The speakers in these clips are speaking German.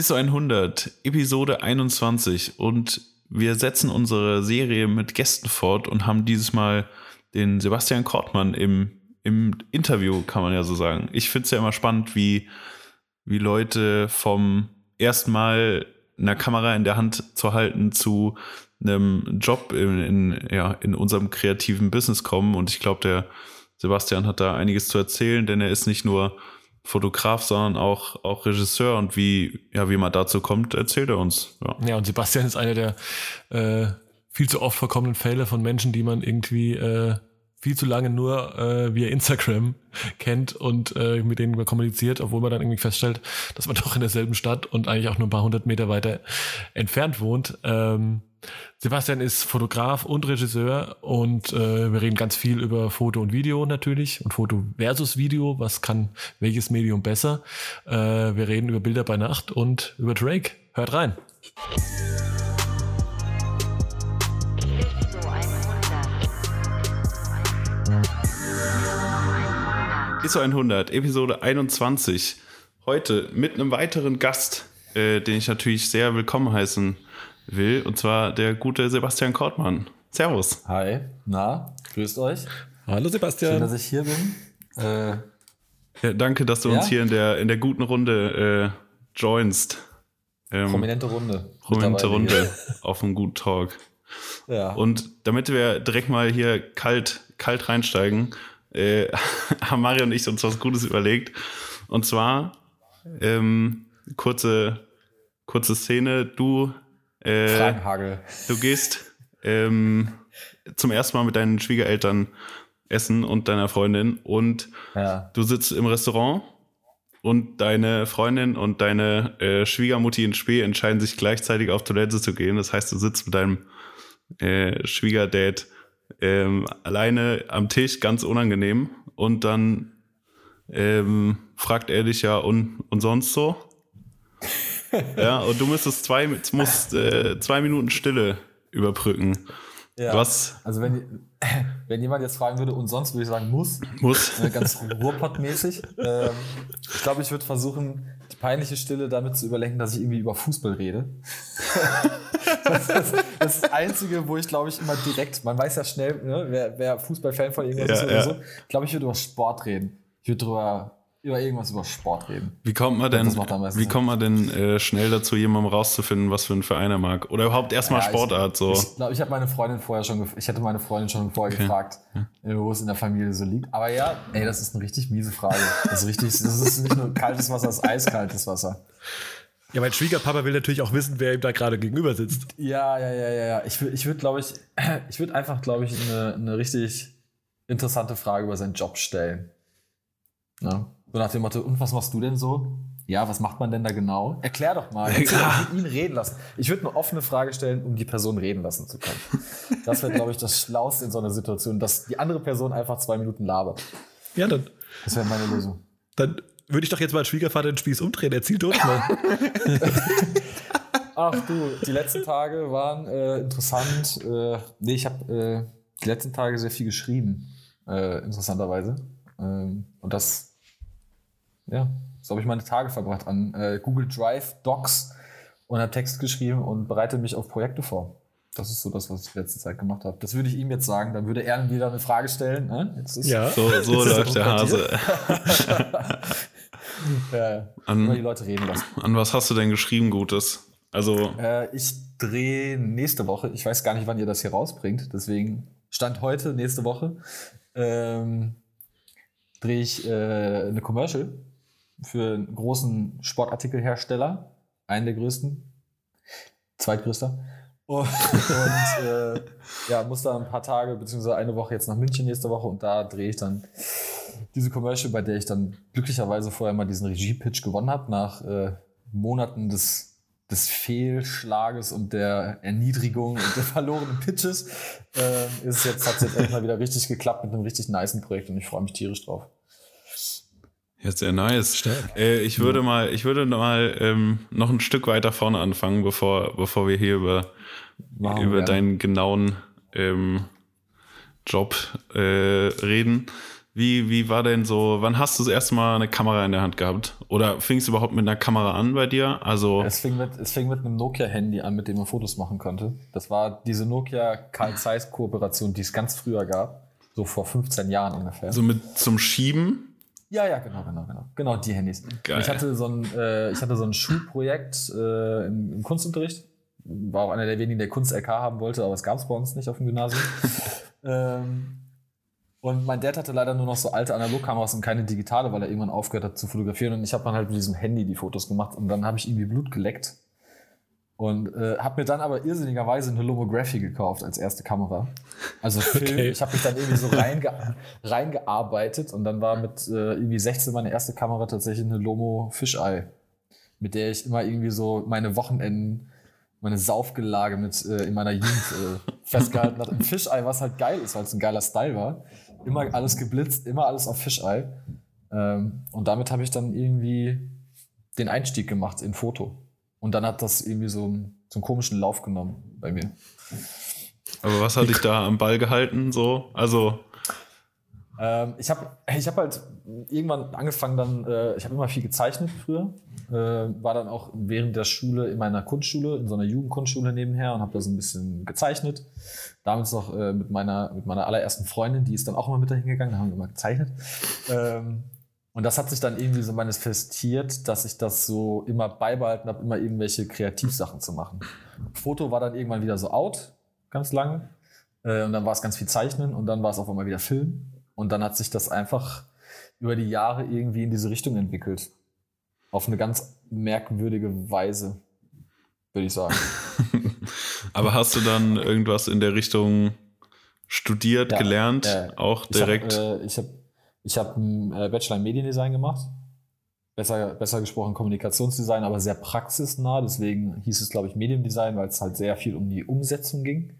ISO 100, Episode 21 und wir setzen unsere Serie mit Gästen fort und haben dieses Mal den Sebastian Kortmann im, im Interview, kann man ja so sagen. Ich finde es ja immer spannend, wie, wie Leute vom ersten Mal eine Kamera in der Hand zu halten zu einem Job in, in, ja, in unserem kreativen Business kommen. Und ich glaube, der Sebastian hat da einiges zu erzählen, denn er ist nicht nur Fotograf, sondern auch, auch Regisseur. Und wie, ja, wie man dazu kommt, erzählt er uns. Ja, ja und Sebastian ist einer der äh, viel zu oft vorkommenden Fälle von Menschen, die man irgendwie äh, viel zu lange nur äh, via Instagram kennt und äh, mit denen man kommuniziert, obwohl man dann irgendwie feststellt, dass man doch in derselben Stadt und eigentlich auch nur ein paar hundert Meter weiter entfernt wohnt. Ähm, Sebastian ist Fotograf und Regisseur und äh, wir reden ganz viel über Foto und Video natürlich und Foto versus Video. Was kann welches Medium besser? Äh, wir reden über Bilder bei Nacht und über Drake. Hört rein. ISO 100, Episode 21. Heute mit einem weiteren Gast, äh, den ich natürlich sehr willkommen heißen will, und zwar der gute Sebastian Kortmann. Servus. Hi, na, grüßt euch. Hallo Sebastian. Schön, dass ich hier bin. Äh, ja, danke, dass du ja? uns hier in der, in der guten Runde äh, joinst. Ähm, prominente Runde. Prominente Runde auf einem guten Talk. Ja. Und damit wir direkt mal hier kalt, kalt reinsteigen, äh, haben Mario und ich uns was Gutes überlegt. Und zwar, ähm, kurze, kurze Szene, du äh, Du gehst ähm, zum ersten Mal mit deinen Schwiegereltern essen und deiner Freundin und ja. du sitzt im Restaurant und deine Freundin und deine äh, Schwiegermutti in Spee entscheiden sich gleichzeitig auf Toilette zu gehen. Das heißt, du sitzt mit deinem äh, Schwiegerdate ähm, alleine am Tisch, ganz unangenehm. Und dann ähm, fragt er dich ja, und, und sonst so? ja, und du müsstest zwei, musst, äh, zwei Minuten Stille überbrücken. Ja. Was? Also wenn, wenn jemand jetzt fragen würde, und sonst würde ich sagen, muss. Muss. Äh, ganz Ruhrpott-mäßig. Ähm, ich glaube, ich würde versuchen, die peinliche Stille damit zu überlenken, dass ich irgendwie über Fußball rede. das, ist, das ist das Einzige, wo ich, glaube ich, immer direkt, man weiß ja schnell, ne, wer, wer Fußballfan von irgendwas ja, ist oder ja. so, glaube ich, würde über Sport reden. Ich würde drüber über irgendwas über Sport reden. Wie kommt man denn, wie kommt man denn äh, schnell dazu, jemandem rauszufinden, was für ein Verein er mag? Oder überhaupt erstmal ja, Sportart? So. Ich glaube, ich habe meine Freundin vorher schon, ich hätte meine Freundin schon vorher okay. gefragt, ja. Äh, wo es in der Familie so liegt. Aber ja, ey, das ist eine richtig miese Frage. Das ist richtig, das ist nicht nur kaltes Wasser, das ist eiskaltes Wasser. Ja, mein Schwiegerpapa will natürlich auch wissen, wer ihm da gerade gegenüber sitzt. Ja, ja, ja, ja, ja. Ich würde, ich würde, glaube ich, ich würde einfach, glaube ich, eine, eine richtig interessante Frage über seinen Job stellen. Ja. So nach dem Motto, und was machst du denn so? Ja, was macht man denn da genau? Erklär doch mal. Ich ja. ihn reden lassen. Ich würde eine offene Frage stellen, um die Person reden lassen zu können. Das wäre, glaube ich, das Schlauste in so einer Situation, dass die andere Person einfach zwei Minuten labert. Ja, dann. Das wäre meine Lösung. Dann würde ich doch jetzt mal Schwiegervater den Spieß umdrehen. Erzähl durch mal. Ach du, die letzten Tage waren äh, interessant. Äh, nee, ich habe äh, die letzten Tage sehr viel geschrieben, äh, interessanterweise. Ähm, und das ja, so habe ich meine Tage verbracht an äh, Google Drive Docs und habe Text geschrieben und bereite mich auf Projekte vor. Das ist so das, was ich letzte Zeit gemacht habe. Das würde ich ihm jetzt sagen. Dann würde er wieder eine Frage stellen. Ne? Jetzt ist, ja, so, so läuft der Hase. ja, ja. An, die Leute reden lassen. An was hast du denn geschrieben, Gutes? Also äh, ich drehe nächste Woche. Ich weiß gar nicht, wann ihr das hier rausbringt. Deswegen stand heute, nächste Woche, ähm, drehe ich äh, eine Commercial für einen großen Sportartikelhersteller, einen der größten, zweitgrößter. Und, und äh, ja, muss da ein paar Tage beziehungsweise eine Woche jetzt nach München nächste Woche und da drehe ich dann diese Commercial, bei der ich dann glücklicherweise vorher mal diesen Regie-Pitch gewonnen habe, nach äh, Monaten des, des Fehlschlages und der Erniedrigung und der verlorenen Pitches, äh, ist jetzt, hat es jetzt endlich mal wieder richtig geklappt mit einem richtig niceen Projekt und ich freue mich tierisch drauf. Ja, sehr nice. Äh, ich würde mal, ich würde mal ähm, noch ein Stück weiter vorne anfangen, bevor, bevor wir hier über, wow, über ja. deinen genauen ähm, Job äh, reden. Wie Wie, war denn so, wann hast du das erste Mal eine Kamera in der Hand gehabt? Oder fing es überhaupt mit einer Kamera an bei dir? Also es fing mit, es fing mit einem Nokia-Handy an, mit dem man Fotos machen konnte. Das war diese Nokia Carl Zeiss Kooperation, die es ganz früher gab. So vor 15 Jahren ungefähr. So mit zum Schieben? Ja, ja, genau, genau, genau. Genau die Handys. Geil. Ich hatte so ein, äh, ich hatte so ein Schulprojekt äh, im, im Kunstunterricht. War auch einer der wenigen, der Kunst-LK haben wollte, aber es gab es bei uns nicht auf dem Gymnasium. ähm, und mein Dad hatte leider nur noch so alte Analogkameras und keine digitale, weil er irgendwann aufgehört hat zu fotografieren. Und ich habe dann halt mit diesem Handy die Fotos gemacht und dann habe ich irgendwie Blut geleckt. Und äh, habe mir dann aber irrsinnigerweise eine Lomography gekauft als erste Kamera. Also Film. Okay. Ich habe mich dann irgendwie so reinge reingearbeitet und dann war mit äh, irgendwie 16 meine erste Kamera tatsächlich eine Lomo Fisheye, mit der ich immer irgendwie so meine Wochenenden meine Saufgelage mit äh, in meiner Jugend äh, festgehalten hat. Ein Fisheye, was halt geil ist, weil es ein geiler Style war immer alles geblitzt, immer alles auf Fischei. Ähm, und damit habe ich dann irgendwie den Einstieg gemacht in Foto. Und dann hat das irgendwie so, so einen komischen Lauf genommen bei mir. Aber was hat dich da am Ball gehalten? So, also ähm, ich habe ich hab halt irgendwann angefangen, dann, äh, ich habe immer viel gezeichnet früher. Äh, war dann auch während der Schule in meiner Kunstschule, in so einer Jugendkunstschule nebenher und habe da so ein bisschen gezeichnet. Damals noch äh, mit, meiner, mit meiner allerersten Freundin, die ist dann auch immer mit dahin gegangen, da haben wir immer gezeichnet. Ähm, und das hat sich dann irgendwie so manifestiert, dass ich das so immer beibehalten habe, immer irgendwelche Kreativsachen zu machen. Foto war dann irgendwann wieder so out, ganz lange. Äh, und dann war es ganz viel Zeichnen und dann war es auf einmal wieder Film. Und dann hat sich das einfach über die Jahre irgendwie in diese Richtung entwickelt. Auf eine ganz merkwürdige Weise, würde ich sagen. Aber hast du dann irgendwas in der Richtung studiert, ja, gelernt, äh, auch direkt? Ich habe äh, ich hab, einen äh, Bachelor in Mediendesign gemacht. Besser, besser gesprochen Kommunikationsdesign, aber sehr praxisnah. Deswegen hieß es, glaube ich, Mediendesign, weil es halt sehr viel um die Umsetzung ging.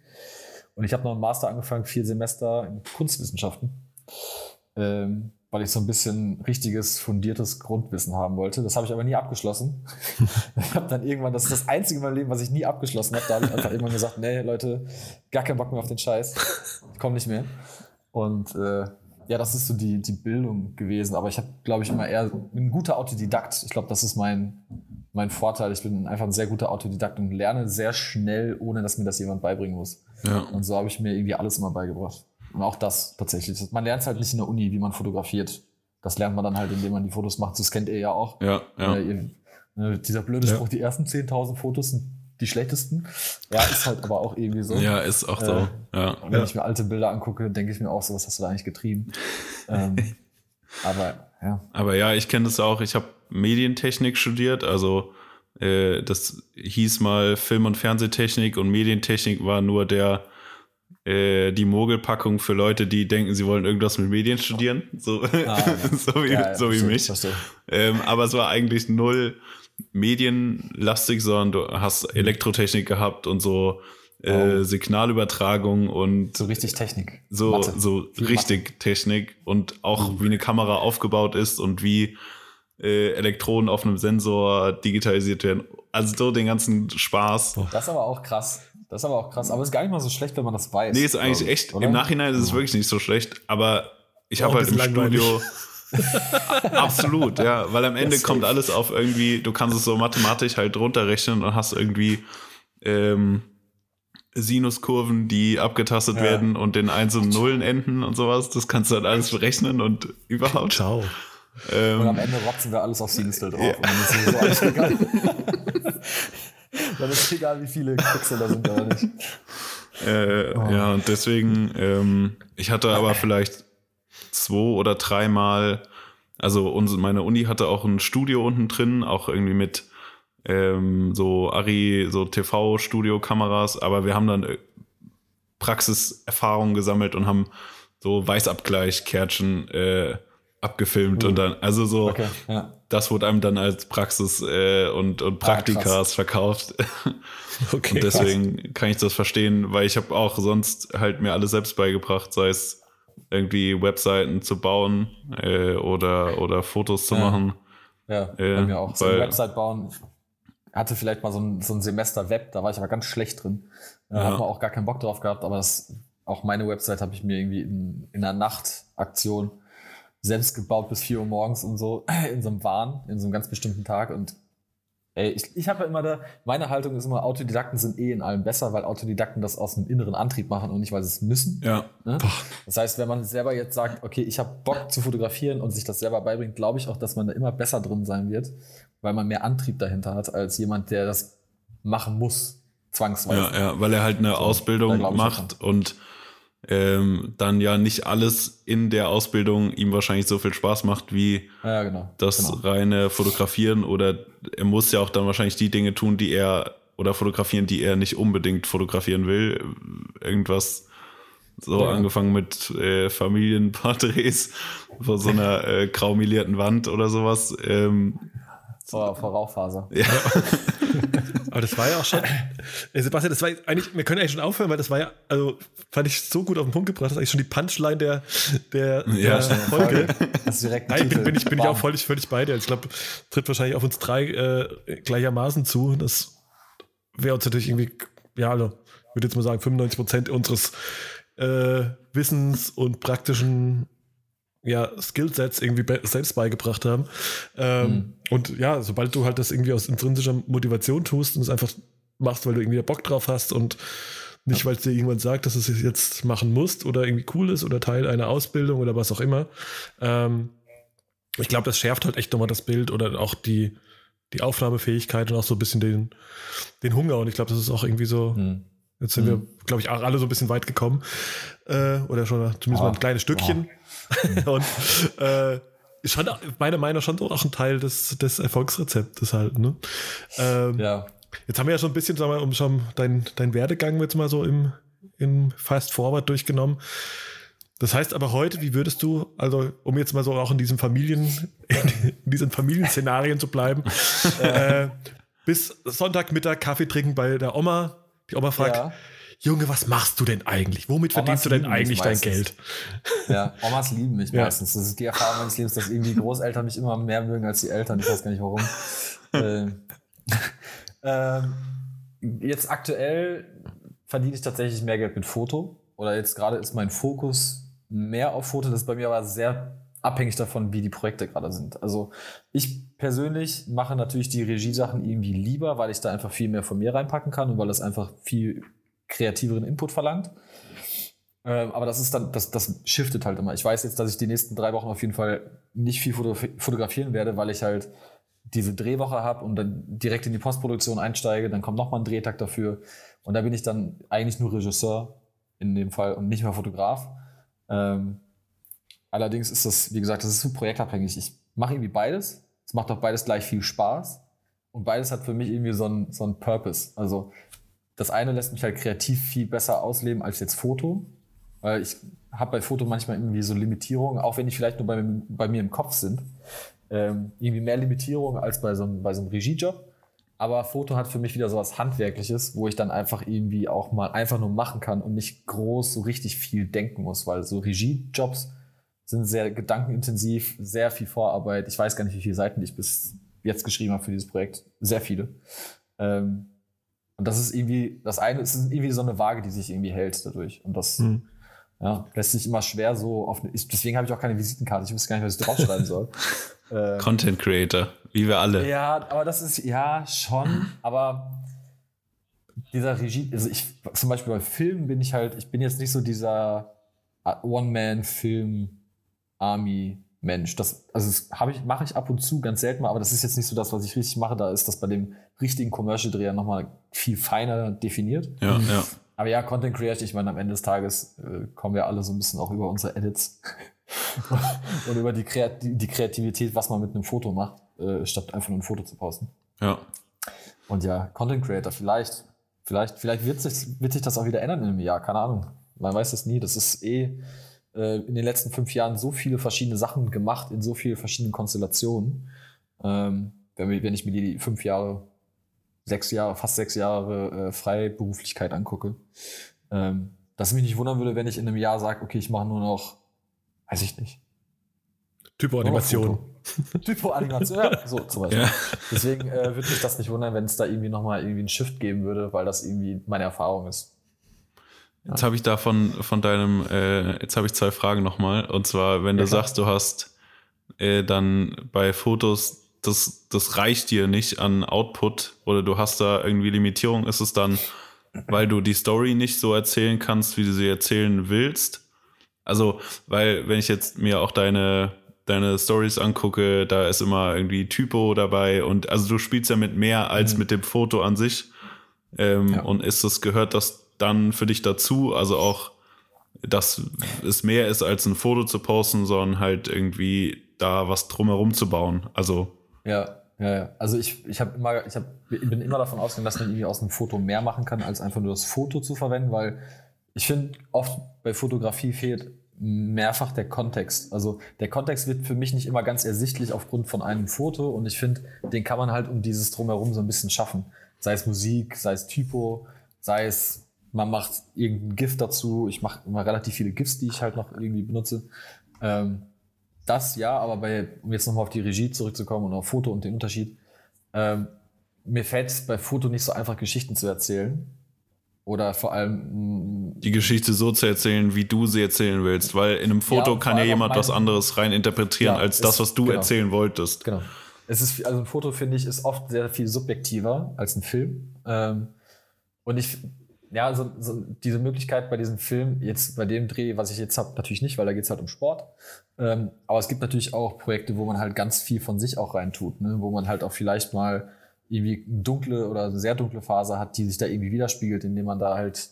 Und ich habe noch einen Master angefangen, vier Semester in Kunstwissenschaften ähm, weil ich so ein bisschen richtiges, fundiertes Grundwissen haben wollte. Das habe ich aber nie abgeschlossen. ich habe dann irgendwann, das ist das einzige in meinem Leben, was ich nie abgeschlossen habe. Da habe ich einfach irgendwann gesagt, nee, Leute, gar keinen Bock mehr auf den Scheiß. Ich komme nicht mehr. Und äh, ja, das ist so die, die Bildung gewesen. Aber ich habe, glaube ich, immer eher ein guter Autodidakt. Ich glaube, das ist mein, mein Vorteil. Ich bin einfach ein sehr guter Autodidakt und lerne sehr schnell, ohne dass mir das jemand beibringen muss. Ja. Und so habe ich mir irgendwie alles immer beigebracht. Und auch das tatsächlich. Man lernt es halt nicht in der Uni, wie man fotografiert. Das lernt man dann halt, indem man die Fotos macht. Das kennt ihr ja auch. Ja, ja. Äh, ihr, ne, dieser blöde Spruch, ja. die ersten 10.000 Fotos sind die schlechtesten. Ja, ist halt aber auch irgendwie so. Ja, ist auch so. Äh, ja. Wenn ja. ich mir alte Bilder angucke, denke ich mir auch so, was hast du da eigentlich getrieben? ähm, aber ja. Aber ja, ich kenne das auch. Ich habe Medientechnik studiert, also äh, das hieß mal Film- und Fernsehtechnik und Medientechnik war nur der äh, die Mogelpackung für Leute, die denken, sie wollen irgendwas mit Medien studieren, so, ah, ja. so wie, ja, ja, so wie mich. Ähm, aber es war eigentlich null medienlastig, sondern du hast Elektrotechnik gehabt und so äh, oh. Signalübertragung und so richtig Technik. So, Mathe. so richtig Mathe. Technik und auch mhm. wie eine Kamera aufgebaut ist und wie äh, Elektronen auf einem Sensor digitalisiert werden. Also so den ganzen Spaß. Das ist aber auch krass. Das ist aber auch krass. Aber es ist gar nicht mal so schlecht, wenn man das weiß. Nee, ist eigentlich echt. Oder? Im Nachhinein ist es wirklich nicht so schlecht. Aber ich habe halt im Studio. Absolut, ja. Weil am Ende kommt alles auf irgendwie, du kannst es so mathematisch halt runterrechnen und hast irgendwie ähm, Sinuskurven, die abgetastet ja. werden und den Eins- und Nullen enden und sowas. Das kannst du halt alles berechnen und überhaupt. Ciao. Ähm, und am Ende rotzen wir alles auf Sinustel drauf. Ja. Und dann ist so Dann ist egal, wie viele Pixel da sind oder nicht. Äh, oh. Ja, und deswegen, ähm, ich hatte aber vielleicht zwei oder dreimal, also meine Uni hatte auch ein Studio unten drin, auch irgendwie mit ähm, so Ari, so TV-Studio-Kameras, aber wir haben dann äh, Praxiserfahrungen gesammelt und haben so Weißabgleich-Kärtchen äh, abgefilmt mhm. und dann, also so, okay, ja. das wurde einem dann als Praxis äh, und, und ah, Praktikas ah, verkauft. okay, und deswegen krass. kann ich das verstehen, weil ich habe auch sonst halt mir alles selbst beigebracht, sei es irgendwie Webseiten zu bauen äh, oder, oder Fotos zu ja. machen. Ja, äh, bei mir auch. So eine Website bauen. Ich hatte vielleicht mal so ein, so ein Semester Web, da war ich aber ganz schlecht drin. Da ja. habe auch gar keinen Bock drauf gehabt, aber das, auch meine Website habe ich mir irgendwie in, in einer Nachtaktion selbst gebaut bis 4 Uhr morgens und so, in so einem Wahn, in so einem ganz bestimmten Tag. Und ey, ich, ich habe ja immer da, meine Haltung ist immer, Autodidakten sind eh in allem besser, weil Autodidakten das aus einem inneren Antrieb machen und nicht, weil sie es müssen. Ja. Ne? Das heißt, wenn man selber jetzt sagt, okay, ich habe Bock zu fotografieren und sich das selber beibringt, glaube ich auch, dass man da immer besser drin sein wird, weil man mehr Antrieb dahinter hat, als jemand, der das machen muss, zwangsweise. Ja, ja, weil er halt eine so, Ausbildung macht und ähm, dann ja nicht alles in der Ausbildung ihm wahrscheinlich so viel Spaß macht wie ja, genau, das genau. reine Fotografieren oder er muss ja auch dann wahrscheinlich die Dinge tun, die er oder fotografieren, die er nicht unbedingt fotografieren will. Irgendwas so ja. angefangen mit äh, Familienporträts vor so einer äh, graumelierten Wand oder sowas. Ähm, vor, vor Rauchfaser. Ja. Aber das war ja auch schon. Äh, Sebastian, das war eigentlich, wir können eigentlich schon aufhören, weil das war ja, also fand ich so gut auf den Punkt gebracht, das ist eigentlich schon die Punchline der, der, ja, der Folge. Das ist direkt Nein, bin, bin, ich, bin ich auch völlig, völlig bei dir. Ich glaube, tritt wahrscheinlich auf uns drei äh, gleichermaßen zu. Das wäre uns natürlich irgendwie, ja, also, ich würde jetzt mal sagen, 95 Prozent unseres äh, Wissens und praktischen ja, Skillsets irgendwie be selbst beigebracht haben. Ähm, mhm. Und ja, sobald du halt das irgendwie aus intrinsischer Motivation tust und es einfach machst, weil du irgendwie Bock drauf hast und nicht, weil es dir irgendwann sagt, dass du es jetzt machen musst oder irgendwie cool ist oder Teil einer Ausbildung oder was auch immer. Ähm, ich glaube, das schärft halt echt nochmal das Bild oder auch die, die Aufnahmefähigkeit und auch so ein bisschen den, den Hunger. Und ich glaube, das ist auch irgendwie so. Mhm. Jetzt sind mhm. wir, glaube ich, auch alle so ein bisschen weit gekommen. Äh, oder schon zumindest oh. mal ein kleines Stückchen. Oh. und äh, schon meiner Meinung nach schon auch ein Teil des, des Erfolgsrezeptes halt. Ne? Ähm, ja. Jetzt haben wir ja schon ein bisschen, sagen wir, um schon deinen dein Werdegang jetzt mal so im, im Fast Forward durchgenommen. Das heißt aber heute, wie würdest du, also um jetzt mal so auch in diesem Familien, in diesen Familienszenarien zu bleiben, äh, bis Sonntagmittag Kaffee trinken bei der Oma. Die Oma fragt, ja. Junge, was machst du denn eigentlich? Womit Omas verdienst du denn eigentlich dein Geld? Ja, Omas lieben mich ja. meistens. Das ist die Erfahrung meines Lebens, dass irgendwie Großeltern mich immer mehr mögen als die Eltern. Ich weiß gar nicht warum. ähm, ähm, jetzt aktuell verdiene ich tatsächlich mehr Geld mit Foto. Oder jetzt gerade ist mein Fokus mehr auf Foto. Das ist bei mir aber sehr abhängig davon, wie die Projekte gerade sind. Also ich persönlich mache natürlich die Regiesachen irgendwie lieber, weil ich da einfach viel mehr von mir reinpacken kann und weil das einfach viel kreativeren Input verlangt. Ähm, aber das ist dann, das, das shiftet halt immer. Ich weiß jetzt, dass ich die nächsten drei Wochen auf jeden Fall nicht viel fotografieren werde, weil ich halt diese Drehwoche habe und dann direkt in die Postproduktion einsteige, dann kommt nochmal ein Drehtag dafür. Und da bin ich dann eigentlich nur Regisseur in dem Fall und nicht mehr Fotograf. Ähm, allerdings ist das, wie gesagt, das ist so projektabhängig. Ich mache irgendwie beides. Es macht auch beides gleich viel Spaß. Und beides hat für mich irgendwie so einen so Purpose. Also das eine lässt mich halt kreativ viel besser ausleben als jetzt Foto. Weil ich habe bei Foto manchmal irgendwie so Limitierungen, auch wenn die vielleicht nur bei, bei mir im Kopf sind. Ähm, irgendwie mehr Limitierungen als bei so, einem, bei so einem Regiejob. Aber Foto hat für mich wieder so was Handwerkliches, wo ich dann einfach irgendwie auch mal einfach nur machen kann und nicht groß so richtig viel denken muss, weil so Regiejobs sind sehr gedankenintensiv, sehr viel Vorarbeit. Ich weiß gar nicht, wie viele Seiten ich bis jetzt geschrieben habe für dieses Projekt. Sehr viele. Ähm, und das ist irgendwie, das eine ist irgendwie so eine Waage, die sich irgendwie hält dadurch. Und das mhm. ja, lässt sich immer schwer so auf. Ich, deswegen habe ich auch keine Visitenkarte. Ich wusste gar nicht, was ich draufschreiben soll. ähm, Content Creator, wie wir alle. Ja, aber das ist, ja, schon. Aber dieser Regie, also ich, zum Beispiel bei Filmen bin ich halt, ich bin jetzt nicht so dieser One-Man-Film-Army Mensch. Das, also das habe ich, mache ich ab und zu ganz selten mal, aber das ist jetzt nicht so das, was ich richtig mache. Da ist das bei dem richtigen Commercial-Dreher nochmal viel feiner definiert. Ja, mhm. ja. Aber ja, Content Creation, ich meine, am Ende des Tages äh, kommen wir alle so ein bisschen auch über unsere Edits und über die, Kreat die, Kreativität, was man mit einem Foto macht, äh, statt einfach nur ein Foto zu posten. Ja. Und ja, Content Creator, vielleicht, vielleicht, vielleicht wird sich, wird sich das auch wieder ändern in einem Jahr, keine Ahnung. Man weiß es nie. Das ist eh äh, in den letzten fünf Jahren so viele verschiedene Sachen gemacht, in so vielen verschiedenen Konstellationen. Ähm, wenn, wenn ich mir die fünf Jahre, sechs Jahre, fast sechs Jahre äh, Freiberuflichkeit angucke, ähm, dass mich nicht wundern würde, wenn ich in einem Jahr sage, okay, ich mache nur noch, weiß ich nicht. Typo-Animation. Typo-Animation, ja, so zum Beispiel. Ja. Deswegen äh, würde mich das nicht wundern, wenn es da irgendwie nochmal irgendwie einen Shift geben würde, weil das irgendwie meine Erfahrung ist. Jetzt habe ich da von, von deinem, äh, jetzt habe ich zwei Fragen nochmal. Und zwar, wenn du ja, sagst, du hast äh, dann bei Fotos, das, das reicht dir nicht an Output oder du hast da irgendwie Limitierung, ist es dann, weil du die Story nicht so erzählen kannst, wie du sie erzählen willst. Also, weil, wenn ich jetzt mir auch deine, deine Stories angucke, da ist immer irgendwie Typo dabei und also du spielst ja mit mehr als mhm. mit dem Foto an sich. Ähm, ja. Und ist das, gehört das dann für dich dazu? Also auch, dass es mehr ist als ein Foto zu posten, sondern halt irgendwie da was drumherum zu bauen. Also. Ja, ja, ja. Also ich, ich habe immer, ich hab, bin immer davon ausgegangen, dass man irgendwie aus einem Foto mehr machen kann, als einfach nur das Foto zu verwenden, weil ich finde, oft bei Fotografie fehlt mehrfach der Kontext. Also der Kontext wird für mich nicht immer ganz ersichtlich aufgrund von einem Foto und ich finde, den kann man halt um dieses drumherum so ein bisschen schaffen. Sei es Musik, sei es Typo, sei es man macht irgendein GIF dazu. Ich mache immer relativ viele GIFs, die ich halt noch irgendwie benutze. Ähm, das ja, aber bei, um jetzt nochmal auf die Regie zurückzukommen und auf Foto und den Unterschied, ähm, mir fällt es bei Foto nicht so einfach, Geschichten zu erzählen. Oder vor allem. Mm, die Geschichte so zu erzählen, wie du sie erzählen willst, weil in einem Foto ja, kann ja jemand was anderes rein interpretieren ja, als das, was du genau. erzählen wolltest. Genau. Es ist, also ein Foto, finde ich, ist oft sehr viel subjektiver als ein Film. Ähm, und ich, ja, so, so diese Möglichkeit bei diesem Film, jetzt bei dem Dreh, was ich jetzt habe, natürlich nicht, weil da geht es halt um Sport. Ähm, aber es gibt natürlich auch Projekte, wo man halt ganz viel von sich auch reintut, ne? wo man halt auch vielleicht mal irgendwie eine dunkle oder eine sehr dunkle Phase hat, die sich da irgendwie widerspiegelt, indem man da halt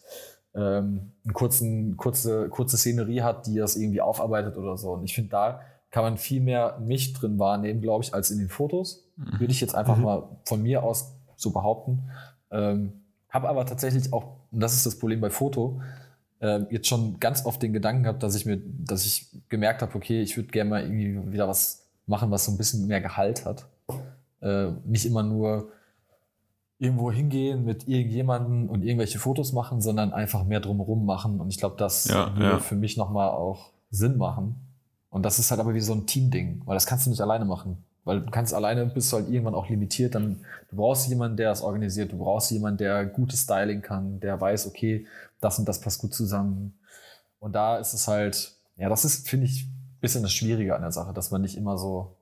ähm, eine kurzen, kurze, kurze Szenerie hat, die das irgendwie aufarbeitet oder so. Und ich finde, da kann man viel mehr mich drin wahrnehmen, glaube ich, als in den Fotos. Mhm. Würde ich jetzt einfach mhm. mal von mir aus so behaupten. Ähm, habe aber tatsächlich auch, und das ist das Problem bei Foto, äh, jetzt schon ganz oft den Gedanken gehabt, dass ich mir, dass ich gemerkt habe, okay, ich würde gerne mal irgendwie wieder was machen, was so ein bisschen mehr Gehalt hat. Äh, nicht immer nur irgendwo hingehen mit irgendjemanden und irgendwelche Fotos machen, sondern einfach mehr drumherum machen. Und ich glaube, das ja, würde ja. für mich nochmal auch Sinn machen. Und das ist halt aber wie so ein Team-Ding, weil das kannst du nicht alleine machen. Weil du kannst alleine, bist halt irgendwann auch limitiert. Dann, du brauchst jemanden, der es organisiert. Du brauchst jemanden, der gutes Styling kann, der weiß, okay, das und das passt gut zusammen. Und da ist es halt, ja, das ist, finde ich, ein bisschen das Schwierige an der Sache, dass man nicht immer so,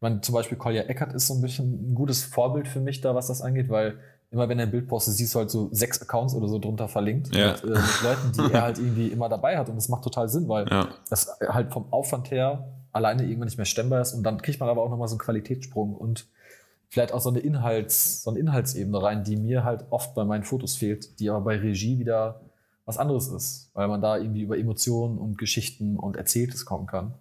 man, zum Beispiel Kolja Eckert ist so ein bisschen ein gutes Vorbild für mich da, was das angeht, weil immer wenn er ein Bild postet, siehst du halt so sechs Accounts oder so drunter verlinkt ja. mit, äh, mit Leuten, die er halt irgendwie immer dabei hat. Und das macht total Sinn, weil ja. das halt vom Aufwand her alleine irgendwann nicht mehr stemmbar ist und dann kriegt man aber auch nochmal so einen Qualitätssprung und vielleicht auch so eine Inhalts, so eine Inhaltsebene rein, die mir halt oft bei meinen Fotos fehlt, die aber bei Regie wieder was anderes ist, weil man da irgendwie über Emotionen und Geschichten und Erzähltes kommen kann.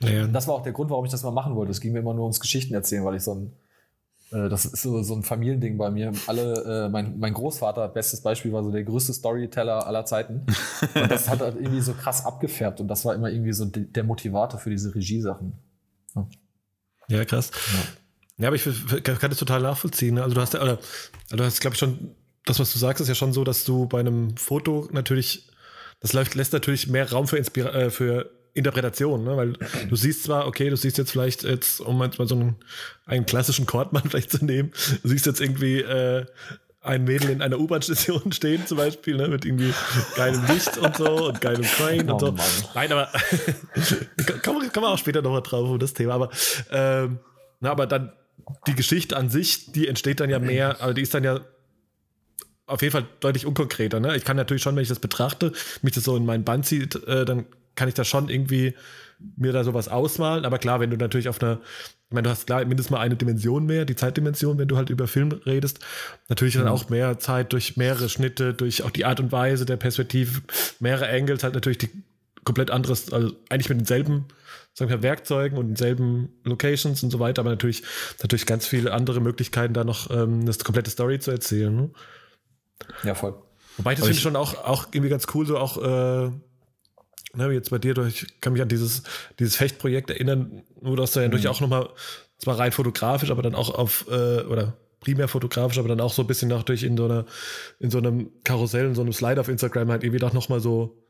Ja. Und das war auch der Grund, warum ich das mal machen wollte. Es ging mir immer nur ums Geschichten erzählen, weil ich so ein das ist so, so ein Familiending bei mir. Alle, äh, mein, mein Großvater, bestes Beispiel, war so der größte Storyteller aller Zeiten. Und das hat halt irgendwie so krass abgefärbt und das war immer irgendwie so der Motivator für diese Regiesachen. Ja, ja krass. Ja. ja. aber ich kann das total nachvollziehen. Ne? Also du hast ja, oder, du hast, glaube ich, schon, das, was du sagst, ist ja schon so, dass du bei einem Foto natürlich, das läuft, lässt natürlich mehr Raum für, Inspira äh, für Interpretation, ne? weil du siehst zwar, okay, du siehst jetzt vielleicht jetzt, um jetzt mal so einen, einen klassischen Chordmann vielleicht zu nehmen, du siehst jetzt irgendwie äh, ein Mädel in einer U-Bahn-Station stehen zum Beispiel, ne, mit irgendwie geilem Licht und so und geilem Crane oh, und so. Mann. Nein, aber kommen wir, kommen wir auch später nochmal drauf um das Thema, aber ähm, na, aber dann die Geschichte an sich, die entsteht dann ja mehr, aber die ist dann ja auf jeden Fall deutlich unkonkreter. Ne? Ich kann natürlich schon, wenn ich das betrachte, mich das so in meinen Band zieht, äh, dann kann ich da schon irgendwie mir da sowas ausmalen. Aber klar, wenn du natürlich auf einer, ich meine, du hast klar mindestens mal eine Dimension mehr, die Zeitdimension, wenn du halt über Film redest. Natürlich mhm. dann auch mehr Zeit durch mehrere Schnitte, durch auch die Art und Weise der Perspektive, mehrere Angles, halt natürlich die komplett anderes, also eigentlich mit denselben sagen wir, Werkzeugen und denselben Locations und so weiter, aber natürlich, natürlich ganz viele andere Möglichkeiten, da noch ähm, eine komplette Story zu erzählen. Ne? Ja, voll. Wobei das finde ich schon auch, auch irgendwie ganz cool, so auch äh, ne, jetzt bei dir, ich kann mich an dieses, dieses Fechtprojekt erinnern, wo das da ja mhm. durch auch nochmal, zwar rein fotografisch, aber dann auch auf, äh, oder primär fotografisch, aber dann auch so ein bisschen durch in so einer, in so einem Karussell, in so einem Slide auf Instagram halt irgendwie doch nochmal so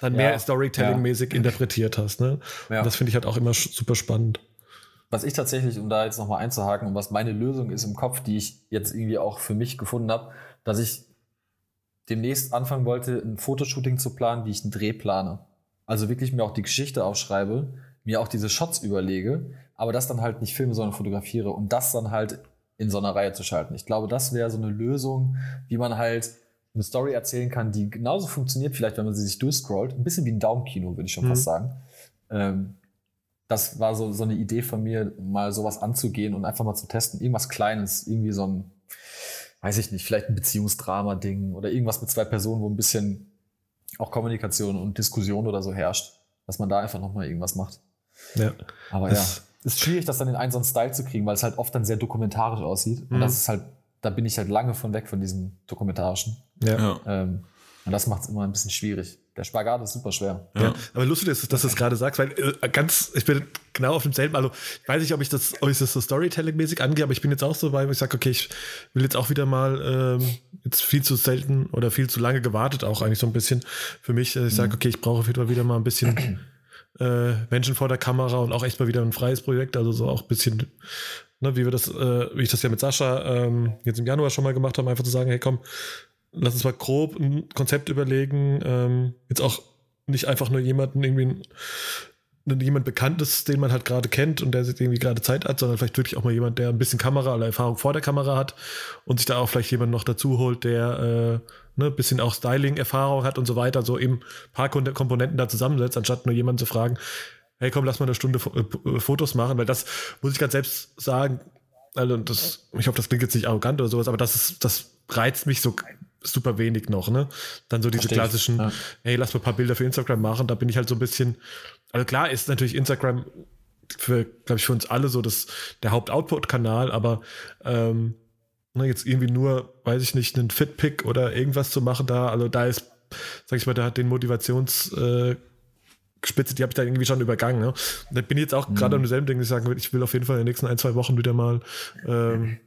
dann mehr Storytelling-mäßig ja. interpretiert hast. Ne? Ja. Das finde ich halt auch immer super spannend. Was ich tatsächlich, um da jetzt nochmal einzuhaken und was meine Lösung ist im Kopf, die ich jetzt irgendwie auch für mich gefunden habe, dass ich demnächst anfangen wollte, ein Fotoshooting zu planen, wie ich einen Dreh plane. Also wirklich mir auch die Geschichte aufschreibe, mir auch diese Shots überlege, aber das dann halt nicht filme, sondern fotografiere und das dann halt in so einer Reihe zu schalten. Ich glaube, das wäre so eine Lösung, wie man halt eine Story erzählen kann, die genauso funktioniert, vielleicht wenn man sie sich durchscrollt. Ein bisschen wie ein Daumenkino, würde ich schon mhm. fast sagen. Ähm, das war so, so eine Idee von mir, mal sowas anzugehen und einfach mal zu testen. Irgendwas Kleines, irgendwie so ein, weiß ich nicht, vielleicht ein Beziehungsdrama-Ding oder irgendwas mit zwei Personen, wo ein bisschen auch Kommunikation und Diskussion oder so herrscht, dass man da einfach nochmal irgendwas macht. Ja. Aber ja, ist schwierig, das dann in einen so einen Style zu kriegen, weil es halt oft dann sehr dokumentarisch aussieht. Mhm. Und das ist halt, da bin ich halt lange von weg von diesem dokumentarischen. Ja. Ähm, und das macht es immer ein bisschen schwierig. Der Spagat ist super schwer. Ja, ja. aber lustig ist, dass du es gerade sagst, weil äh, ganz, ich bin genau auf demselben, also ich weiß nicht, ob ich das, ob ich das so Storytelling-mäßig angehe, aber ich bin jetzt auch so weit, wo ich sage, okay, ich will jetzt auch wieder mal ähm, jetzt viel zu selten oder viel zu lange gewartet, auch eigentlich so ein bisschen für mich. Ich sage, mhm. okay, ich brauche auf jeden Fall wieder mal ein bisschen äh, Menschen vor der Kamera und auch echt mal wieder ein freies Projekt, also so auch ein bisschen, ne, wie wir das, äh, wie ich das ja mit Sascha ähm, jetzt im Januar schon mal gemacht haben, einfach zu sagen, hey komm, lass uns mal grob ein Konzept überlegen. Ähm, jetzt auch nicht einfach nur jemanden irgendwie jemand Bekanntes, den man halt gerade kennt und der irgendwie gerade Zeit hat, sondern vielleicht wirklich auch mal jemand, der ein bisschen Kamera oder Erfahrung vor der Kamera hat und sich da auch vielleicht jemand noch dazu holt, der äh, ne, bisschen auch Styling-Erfahrung hat und so weiter, so eben ein paar Komponenten da zusammensetzt, anstatt nur jemanden zu fragen, hey komm, lass mal eine Stunde äh, Fotos machen, weil das muss ich ganz selbst sagen, also das, ich hoffe, das klingt jetzt nicht arrogant oder sowas, aber das ist, das reizt mich so super wenig noch, ne? Dann so diese Verstehe klassischen, ja. hey, lass mal ein paar Bilder für Instagram machen. Da bin ich halt so ein bisschen, also klar ist natürlich Instagram für, glaube ich, für uns alle so das, der Haupt-Output-Kanal, aber ähm, ne, jetzt irgendwie nur, weiß ich nicht, einen Fitpick oder irgendwas zu machen da, also da ist, sag ich mal, da hat den Motivations- äh, Spitze, die habe ich da irgendwie schon übergangen. Ne? Da bin ich jetzt auch mhm. gerade an demselben Ding, ich sagen würde, ich will auf jeden Fall in den nächsten ein, zwei Wochen wieder mal ähm,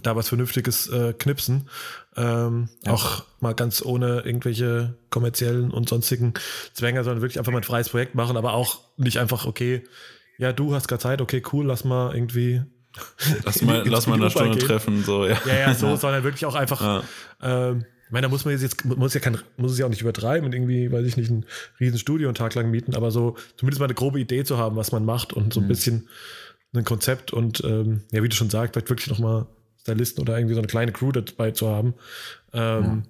da was Vernünftiges äh, knipsen. Ähm, ja. Auch mal ganz ohne irgendwelche kommerziellen und sonstigen Zwänge, sondern wirklich einfach mal ein freies Projekt machen, aber auch nicht einfach, okay, ja, du hast gerade Zeit, okay, cool, lass mal irgendwie. Lass mal, lass mal eine Stunde gehen. treffen, so, ja. Ja, ja, so, sondern wirklich auch einfach, ja. ähm, ich meine, da muss man jetzt, muss ja kein, muss es ja auch nicht übertreiben und irgendwie, weiß ich nicht, ein riesen Studio einen Tag lang mieten, aber so zumindest mal eine grobe Idee zu haben, was man macht und so ein mhm. bisschen ein Konzept und ähm, ja, wie du schon sagst, vielleicht wirklich nochmal Stylisten oder irgendwie so eine kleine Crew dabei zu haben. Ähm, ja.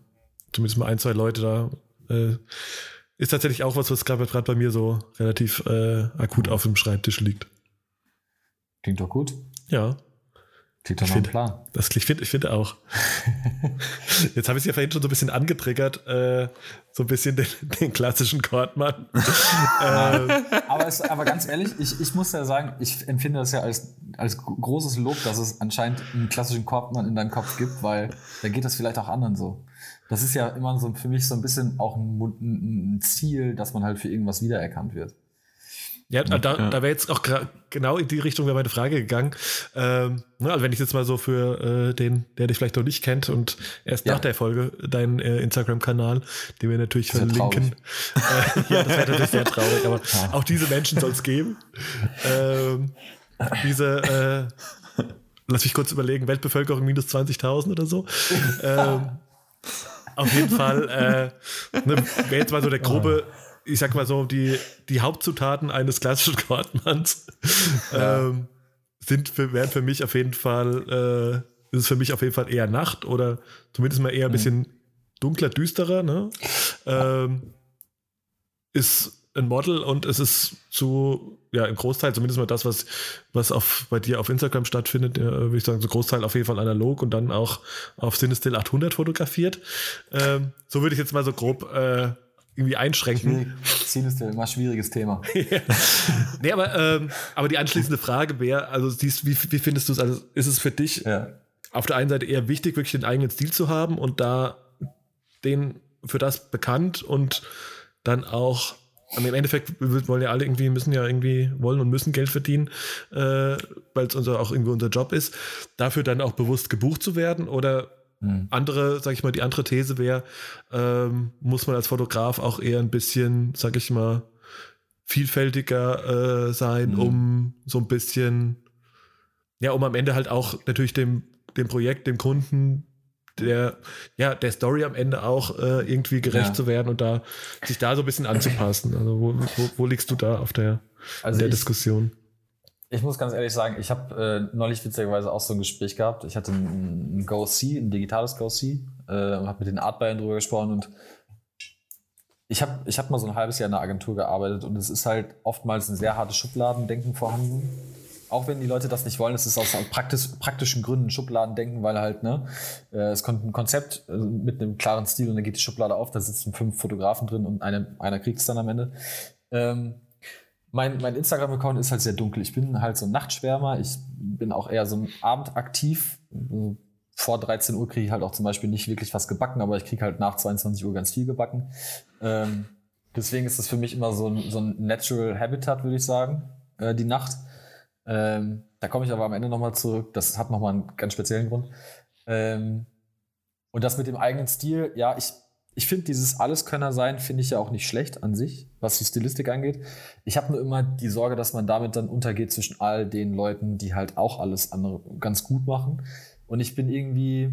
Zumindest mal ein, zwei Leute da. Äh, ist tatsächlich auch was, was gerade bei mir so relativ äh, akut auf dem Schreibtisch liegt. Klingt doch gut. Ja. Klingt doch nach Plan. Das klingt, ich finde find auch. Jetzt habe ich es ja vorhin schon so ein bisschen angetriggert, äh, so ein bisschen den, den klassischen Chordmann. ähm. aber, es, aber ganz ehrlich, ich, ich muss ja sagen, ich empfinde das ja als, als großes Lob, dass es anscheinend einen klassischen Chordmann in deinem Kopf gibt, weil da geht das vielleicht auch anderen so. Das ist ja immer so für mich so ein bisschen auch ein, ein Ziel, dass man halt für irgendwas wiedererkannt wird. Ja, da, ja. da wäre jetzt auch genau in die Richtung wäre meine Frage gegangen. Ähm, ne, also wenn ich jetzt mal so für äh, den, der dich vielleicht noch nicht kennt und erst ja. nach der Folge deinen äh, Instagram-Kanal, den wir natürlich verlinken. Äh, ja, das wäre natürlich sehr traurig, aber ja. auch diese Menschen soll es geben. Ähm, diese, äh, lass mich kurz überlegen, Weltbevölkerung minus 20.000 oder so. Ähm, auf jeden Fall äh, ne, wäre jetzt mal so der grobe ich sag mal so, die, die Hauptzutaten eines klassischen Kortmanns ja. ähm, sind für, wären für mich auf jeden Fall, äh, ist für mich auf jeden Fall eher Nacht oder zumindest mal eher ein bisschen dunkler, düsterer. Ne? Ähm, ist ein Model und es ist zu, ja, im Großteil, zumindest mal das, was, was auf, bei dir auf Instagram stattfindet, ja, würde ich sagen, so Großteil auf jeden Fall analog und dann auch auf Cinestill 800 fotografiert. Ähm, so würde ich jetzt mal so grob äh, irgendwie einschränken. Ziel ist ja immer ein schwieriges Thema. nee, aber, ähm, aber die anschließende Frage wäre, also siehst, wie, wie findest du es, also ist es für dich ja. auf der einen Seite eher wichtig, wirklich den eigenen Stil zu haben und da den für das bekannt und dann auch im Endeffekt wollen ja alle irgendwie, müssen ja irgendwie wollen und müssen Geld verdienen, äh, weil es unser, auch irgendwie unser Job ist, dafür dann auch bewusst gebucht zu werden oder Mhm. Andere, sag ich mal, die andere These wäre, ähm, muss man als Fotograf auch eher ein bisschen, sag ich mal, vielfältiger äh, sein, mhm. um so ein bisschen, ja, um am Ende halt auch natürlich dem, dem Projekt, dem Kunden der, ja, der Story am Ende auch äh, irgendwie gerecht ja. zu werden und da sich da so ein bisschen anzupassen. Also wo, wo, wo liegst du da auf der, also der ich, Diskussion? Ich muss ganz ehrlich sagen, ich habe äh, neulich witzigerweise auch so ein Gespräch gehabt. Ich hatte ein, ein Go-C, ein digitales Go-C, äh, und habe mit den Artbayern drüber gesprochen und ich habe ich hab mal so ein halbes Jahr in der Agentur gearbeitet und es ist halt oftmals ein sehr hartes Schubladendenken vorhanden auch wenn die Leute das nicht wollen, es ist aus praktisch, praktischen Gründen Schubladen denken, weil halt, ne, äh, es kommt ein Konzept äh, mit einem klaren Stil und dann geht die Schublade auf, da sitzen fünf Fotografen drin und eine, einer kriegt es dann am Ende. Ähm, mein, mein Instagram-Account ist halt sehr dunkel. Ich bin halt so ein Nachtschwärmer. Ich bin auch eher so ein Abend aktiv. Vor 13 Uhr kriege ich halt auch zum Beispiel nicht wirklich was gebacken, aber ich kriege halt nach 22 Uhr ganz viel gebacken. Ähm, deswegen ist das für mich immer so ein, so ein Natural Habitat, würde ich sagen, äh, die Nacht. Ähm, da komme ich aber am Ende nochmal zurück. Das hat nochmal einen ganz speziellen Grund. Ähm, und das mit dem eigenen Stil, ja, ich, ich finde dieses Alleskönner sein, finde ich ja auch nicht schlecht an sich, was die Stilistik angeht. Ich habe nur immer die Sorge, dass man damit dann untergeht zwischen all den Leuten, die halt auch alles andere ganz gut machen. Und ich bin irgendwie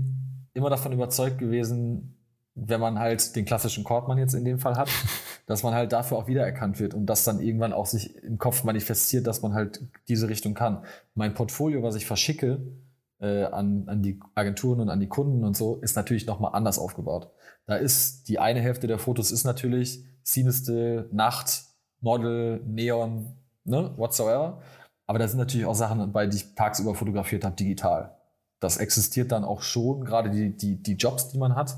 immer davon überzeugt gewesen, wenn man halt den klassischen Chordmann jetzt in dem Fall hat, dass man halt dafür auch wiedererkannt wird und das dann irgendwann auch sich im Kopf manifestiert, dass man halt diese Richtung kann. Mein Portfolio, was ich verschicke äh, an, an die Agenturen und an die Kunden und so, ist natürlich nochmal anders aufgebaut. Da ist die eine Hälfte der Fotos ist natürlich Scene Nacht, Model, Neon, ne, whatsoever. Aber da sind natürlich auch Sachen dabei, die ich tagsüber fotografiert habe, digital. Das existiert dann auch schon, gerade die, die, die Jobs, die man hat.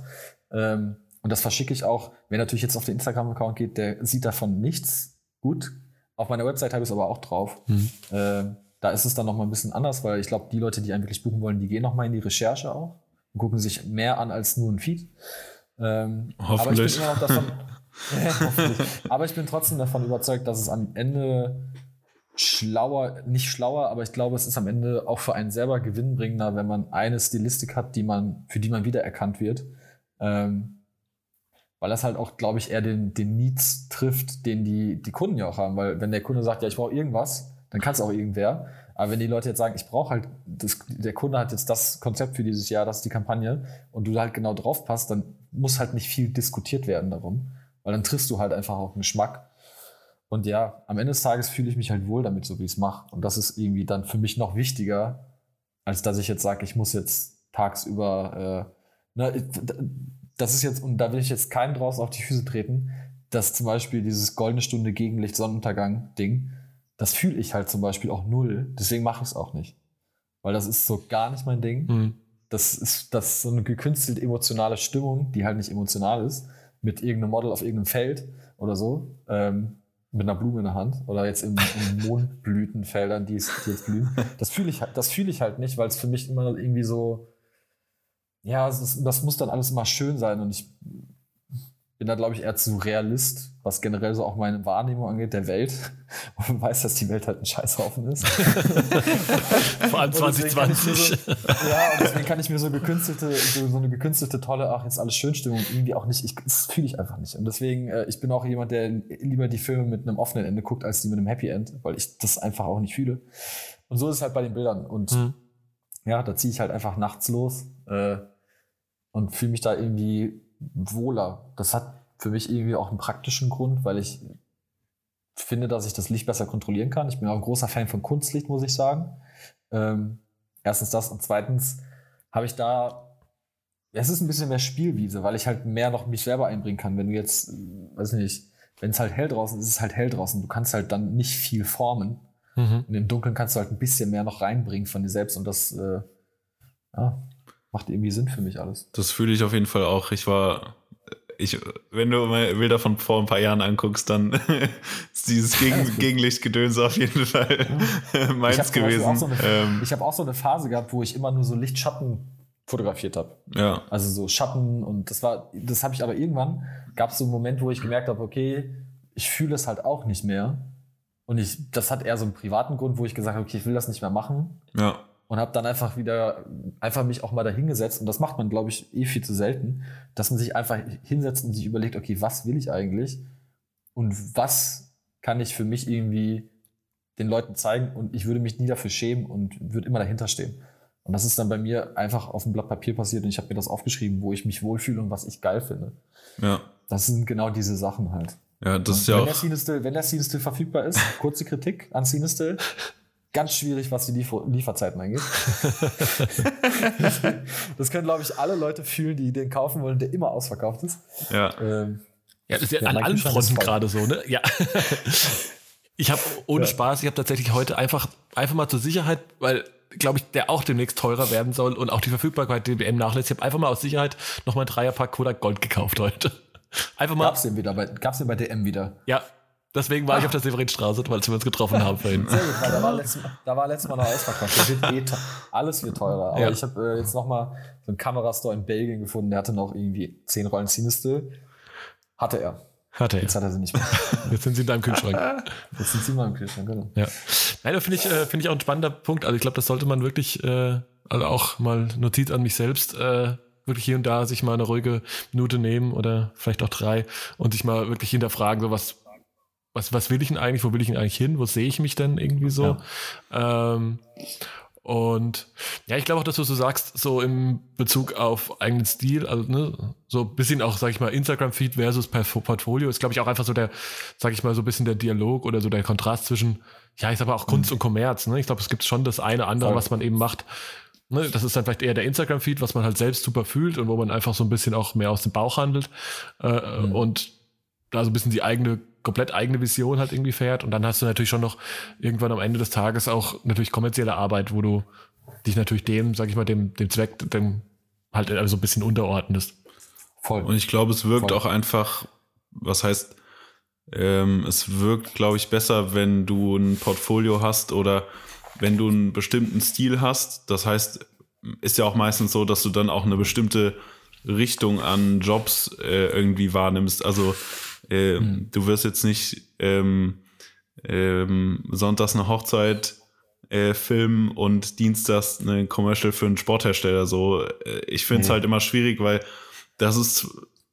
Ähm, und das verschicke ich auch. Wer natürlich jetzt auf den Instagram-Account geht, der sieht davon nichts. Gut. Auf meiner Website habe ich es aber auch drauf. Mhm. Ähm, da ist es dann nochmal ein bisschen anders, weil ich glaube, die Leute, die einen wirklich buchen wollen, die gehen nochmal in die Recherche auch und gucken sich mehr an als nur ein Feed. Ähm, aber ich davon, aber ich bin trotzdem davon überzeugt, dass es am Ende schlauer, nicht schlauer, aber ich glaube, es ist am Ende auch für einen selber gewinnbringender, wenn man eine Stilistik hat, die man, für die man wiedererkannt wird ähm, weil das halt auch, glaube ich, eher den, den Needs trifft, den die, die Kunden ja auch haben. Weil wenn der Kunde sagt, ja, ich brauche irgendwas, dann kann es auch irgendwer. Aber wenn die Leute jetzt sagen, ich brauche halt, das, der Kunde hat jetzt das Konzept für dieses Jahr, das ist die Kampagne, und du halt genau drauf passt, dann muss halt nicht viel diskutiert werden darum. Weil dann triffst du halt einfach auch einen Geschmack. Und ja, am Ende des Tages fühle ich mich halt wohl damit, so wie ich es mache. Und das ist irgendwie dann für mich noch wichtiger, als dass ich jetzt sage, ich muss jetzt tagsüber äh, Ne, das ist jetzt, und da will ich jetzt keinem draußen auf die Füße treten, dass zum Beispiel dieses goldene Stunde Gegenlicht Sonnenuntergang Ding, das fühle ich halt zum Beispiel auch null. Deswegen mache ich es auch nicht. Weil das ist so gar nicht mein Ding. Mhm. Das ist, das ist so eine gekünstelte emotionale Stimmung, die halt nicht emotional ist, mit irgendeinem Model auf irgendeinem Feld oder so, ähm, mit einer Blume in der Hand oder jetzt im, im Mondblütenfeldern, die, die jetzt blühen. Das fühle ich, halt, das fühle ich halt nicht, weil es für mich immer irgendwie so, ja, ist, das muss dann alles immer schön sein und ich bin da, glaube ich, eher zu Realist, was generell so auch meine Wahrnehmung angeht, der Welt. Und weiß, dass die Welt halt ein Scheißhaufen ist. Vor allem 2020. So, ja, und deswegen kann ich mir so gekünstelte, so, so, eine gekünstelte, tolle, ach, jetzt alles Schönstimmung irgendwie auch nicht, ich, das fühle ich einfach nicht. Und deswegen, äh, ich bin auch jemand, der lieber die Filme mit einem offenen Ende guckt, als die mit einem Happy End, weil ich das einfach auch nicht fühle. Und so ist es halt bei den Bildern. Und mhm. ja, da ziehe ich halt einfach nachts los. Äh, und fühle mich da irgendwie wohler. Das hat für mich irgendwie auch einen praktischen Grund, weil ich finde, dass ich das Licht besser kontrollieren kann. Ich bin auch ein großer Fan von Kunstlicht, muss ich sagen. Ähm, erstens das und zweitens habe ich da es ist ein bisschen mehr Spielwiese, weil ich halt mehr noch mich selber einbringen kann. Wenn du jetzt, weiß nicht, wenn es halt hell draußen ist, ist es halt hell draußen. Du kannst halt dann nicht viel formen. Mhm. Und im Dunkeln kannst du halt ein bisschen mehr noch reinbringen von dir selbst und das, äh, ja, macht irgendwie Sinn für mich alles. Das fühle ich auf jeden Fall auch. Ich war, ich, wenn du mal Bilder von vor ein paar Jahren anguckst, dann ist dieses Gegen, Gegenlichtgedöns auf jeden Fall ja. meins gewesen. So ähm, ich habe auch so eine Phase gehabt, wo ich immer nur so Lichtschatten fotografiert habe. Ja. Also so Schatten und das war, das habe ich aber irgendwann, gab es so einen Moment, wo ich gemerkt habe, okay, ich fühle es halt auch nicht mehr. Und ich, das hat eher so einen privaten Grund, wo ich gesagt habe, okay, ich will das nicht mehr machen. Ja und habe dann einfach wieder einfach mich auch mal dahingesetzt und das macht man glaube ich eh viel zu selten, dass man sich einfach hinsetzt und sich überlegt, okay, was will ich eigentlich und was kann ich für mich irgendwie den Leuten zeigen und ich würde mich nie dafür schämen und würde immer dahinter stehen. Und das ist dann bei mir einfach auf dem Blatt Papier passiert und ich habe mir das aufgeschrieben, wo ich mich wohlfühle und was ich geil finde. Ja. Das sind genau diese Sachen halt. Ja, das ist ja wenn auch. Der Cinestill, wenn der Cinestill verfügbar ist, kurze Kritik an Cinestill. Ganz schwierig, was die Liefer Lieferzeiten angeht. das können, glaube ich, alle Leute fühlen, die den kaufen wollen, der immer ausverkauft ist. Ja. Ähm, ja, das ist ja, ja an allen Fronten gerade so, ne? Ja. ich habe ohne ja. Spaß, ich habe tatsächlich heute einfach, einfach mal zur Sicherheit, weil glaube ich, der auch demnächst teurer werden soll und auch die Verfügbarkeit DBM nachlässt. Ich habe einfach mal aus Sicherheit noch mal ein Dreierpack Kodak Gold gekauft heute. Einfach mal. Gab's den wieder bei, gab's den bei DM wieder? Ja. Deswegen war ich auf der Severinstraße, weil wir uns getroffen haben vorhin. Sehr gut, weil da war letztes Mal, da war letztes Mal noch ausverkauft. Wird eh alles wird teurer. Aber ja. ich habe äh, jetzt noch mal so einen Kamerastore in Belgien gefunden, der hatte noch irgendwie 10 Rollen Cinestill. Hatte er. Hatte er. Jetzt hat er sie nicht mehr. Jetzt sind sie in deinem Kühlschrank. Jetzt sind sie in meinem Kühlschrank, genau. Ja. Nein, da finde ich, äh, find ich auch ein spannender Punkt. Also ich glaube, das sollte man wirklich äh, also auch mal Notiz an mich selbst äh, wirklich hier und da sich mal eine ruhige Minute nehmen oder vielleicht auch drei und sich mal wirklich hinterfragen, so was, was, was will ich denn eigentlich, wo will ich denn eigentlich hin, wo sehe ich mich denn irgendwie so? Ja. Ähm, und ja, ich glaube auch, dass du so sagst, so im Bezug auf eigenen Stil, also ne, so ein bisschen auch, sag ich mal, Instagram-Feed versus Portfolio ist, glaube ich, auch einfach so der, sag ich mal, so ein bisschen der Dialog oder so der Kontrast zwischen, ja, ich sag mal auch Kunst mhm. und Kommerz. Ne? Ich glaube, es gibt schon das eine andere, Voll. was man eben macht, Ne, das ist dann vielleicht eher der Instagram-Feed, was man halt selbst super fühlt und wo man einfach so ein bisschen auch mehr aus dem Bauch handelt äh, mhm. und da so ein bisschen die eigene, komplett eigene Vision halt irgendwie fährt. Und dann hast du natürlich schon noch irgendwann am Ende des Tages auch natürlich kommerzielle Arbeit, wo du dich natürlich dem, sag ich mal, dem, dem Zweck, dem halt so also ein bisschen unterordnest. Voll. Und ich glaube, es wirkt Voll. auch einfach, was heißt, ähm, es wirkt, glaube ich, besser, wenn du ein Portfolio hast oder wenn du einen bestimmten Stil hast, das heißt, ist ja auch meistens so, dass du dann auch eine bestimmte Richtung an Jobs äh, irgendwie wahrnimmst. Also äh, mhm. du wirst jetzt nicht ähm, ähm, sonntags eine Hochzeit äh, filmen und dienstags eine Commercial für einen Sporthersteller. So, äh, ich finde es mhm. halt immer schwierig, weil das ist,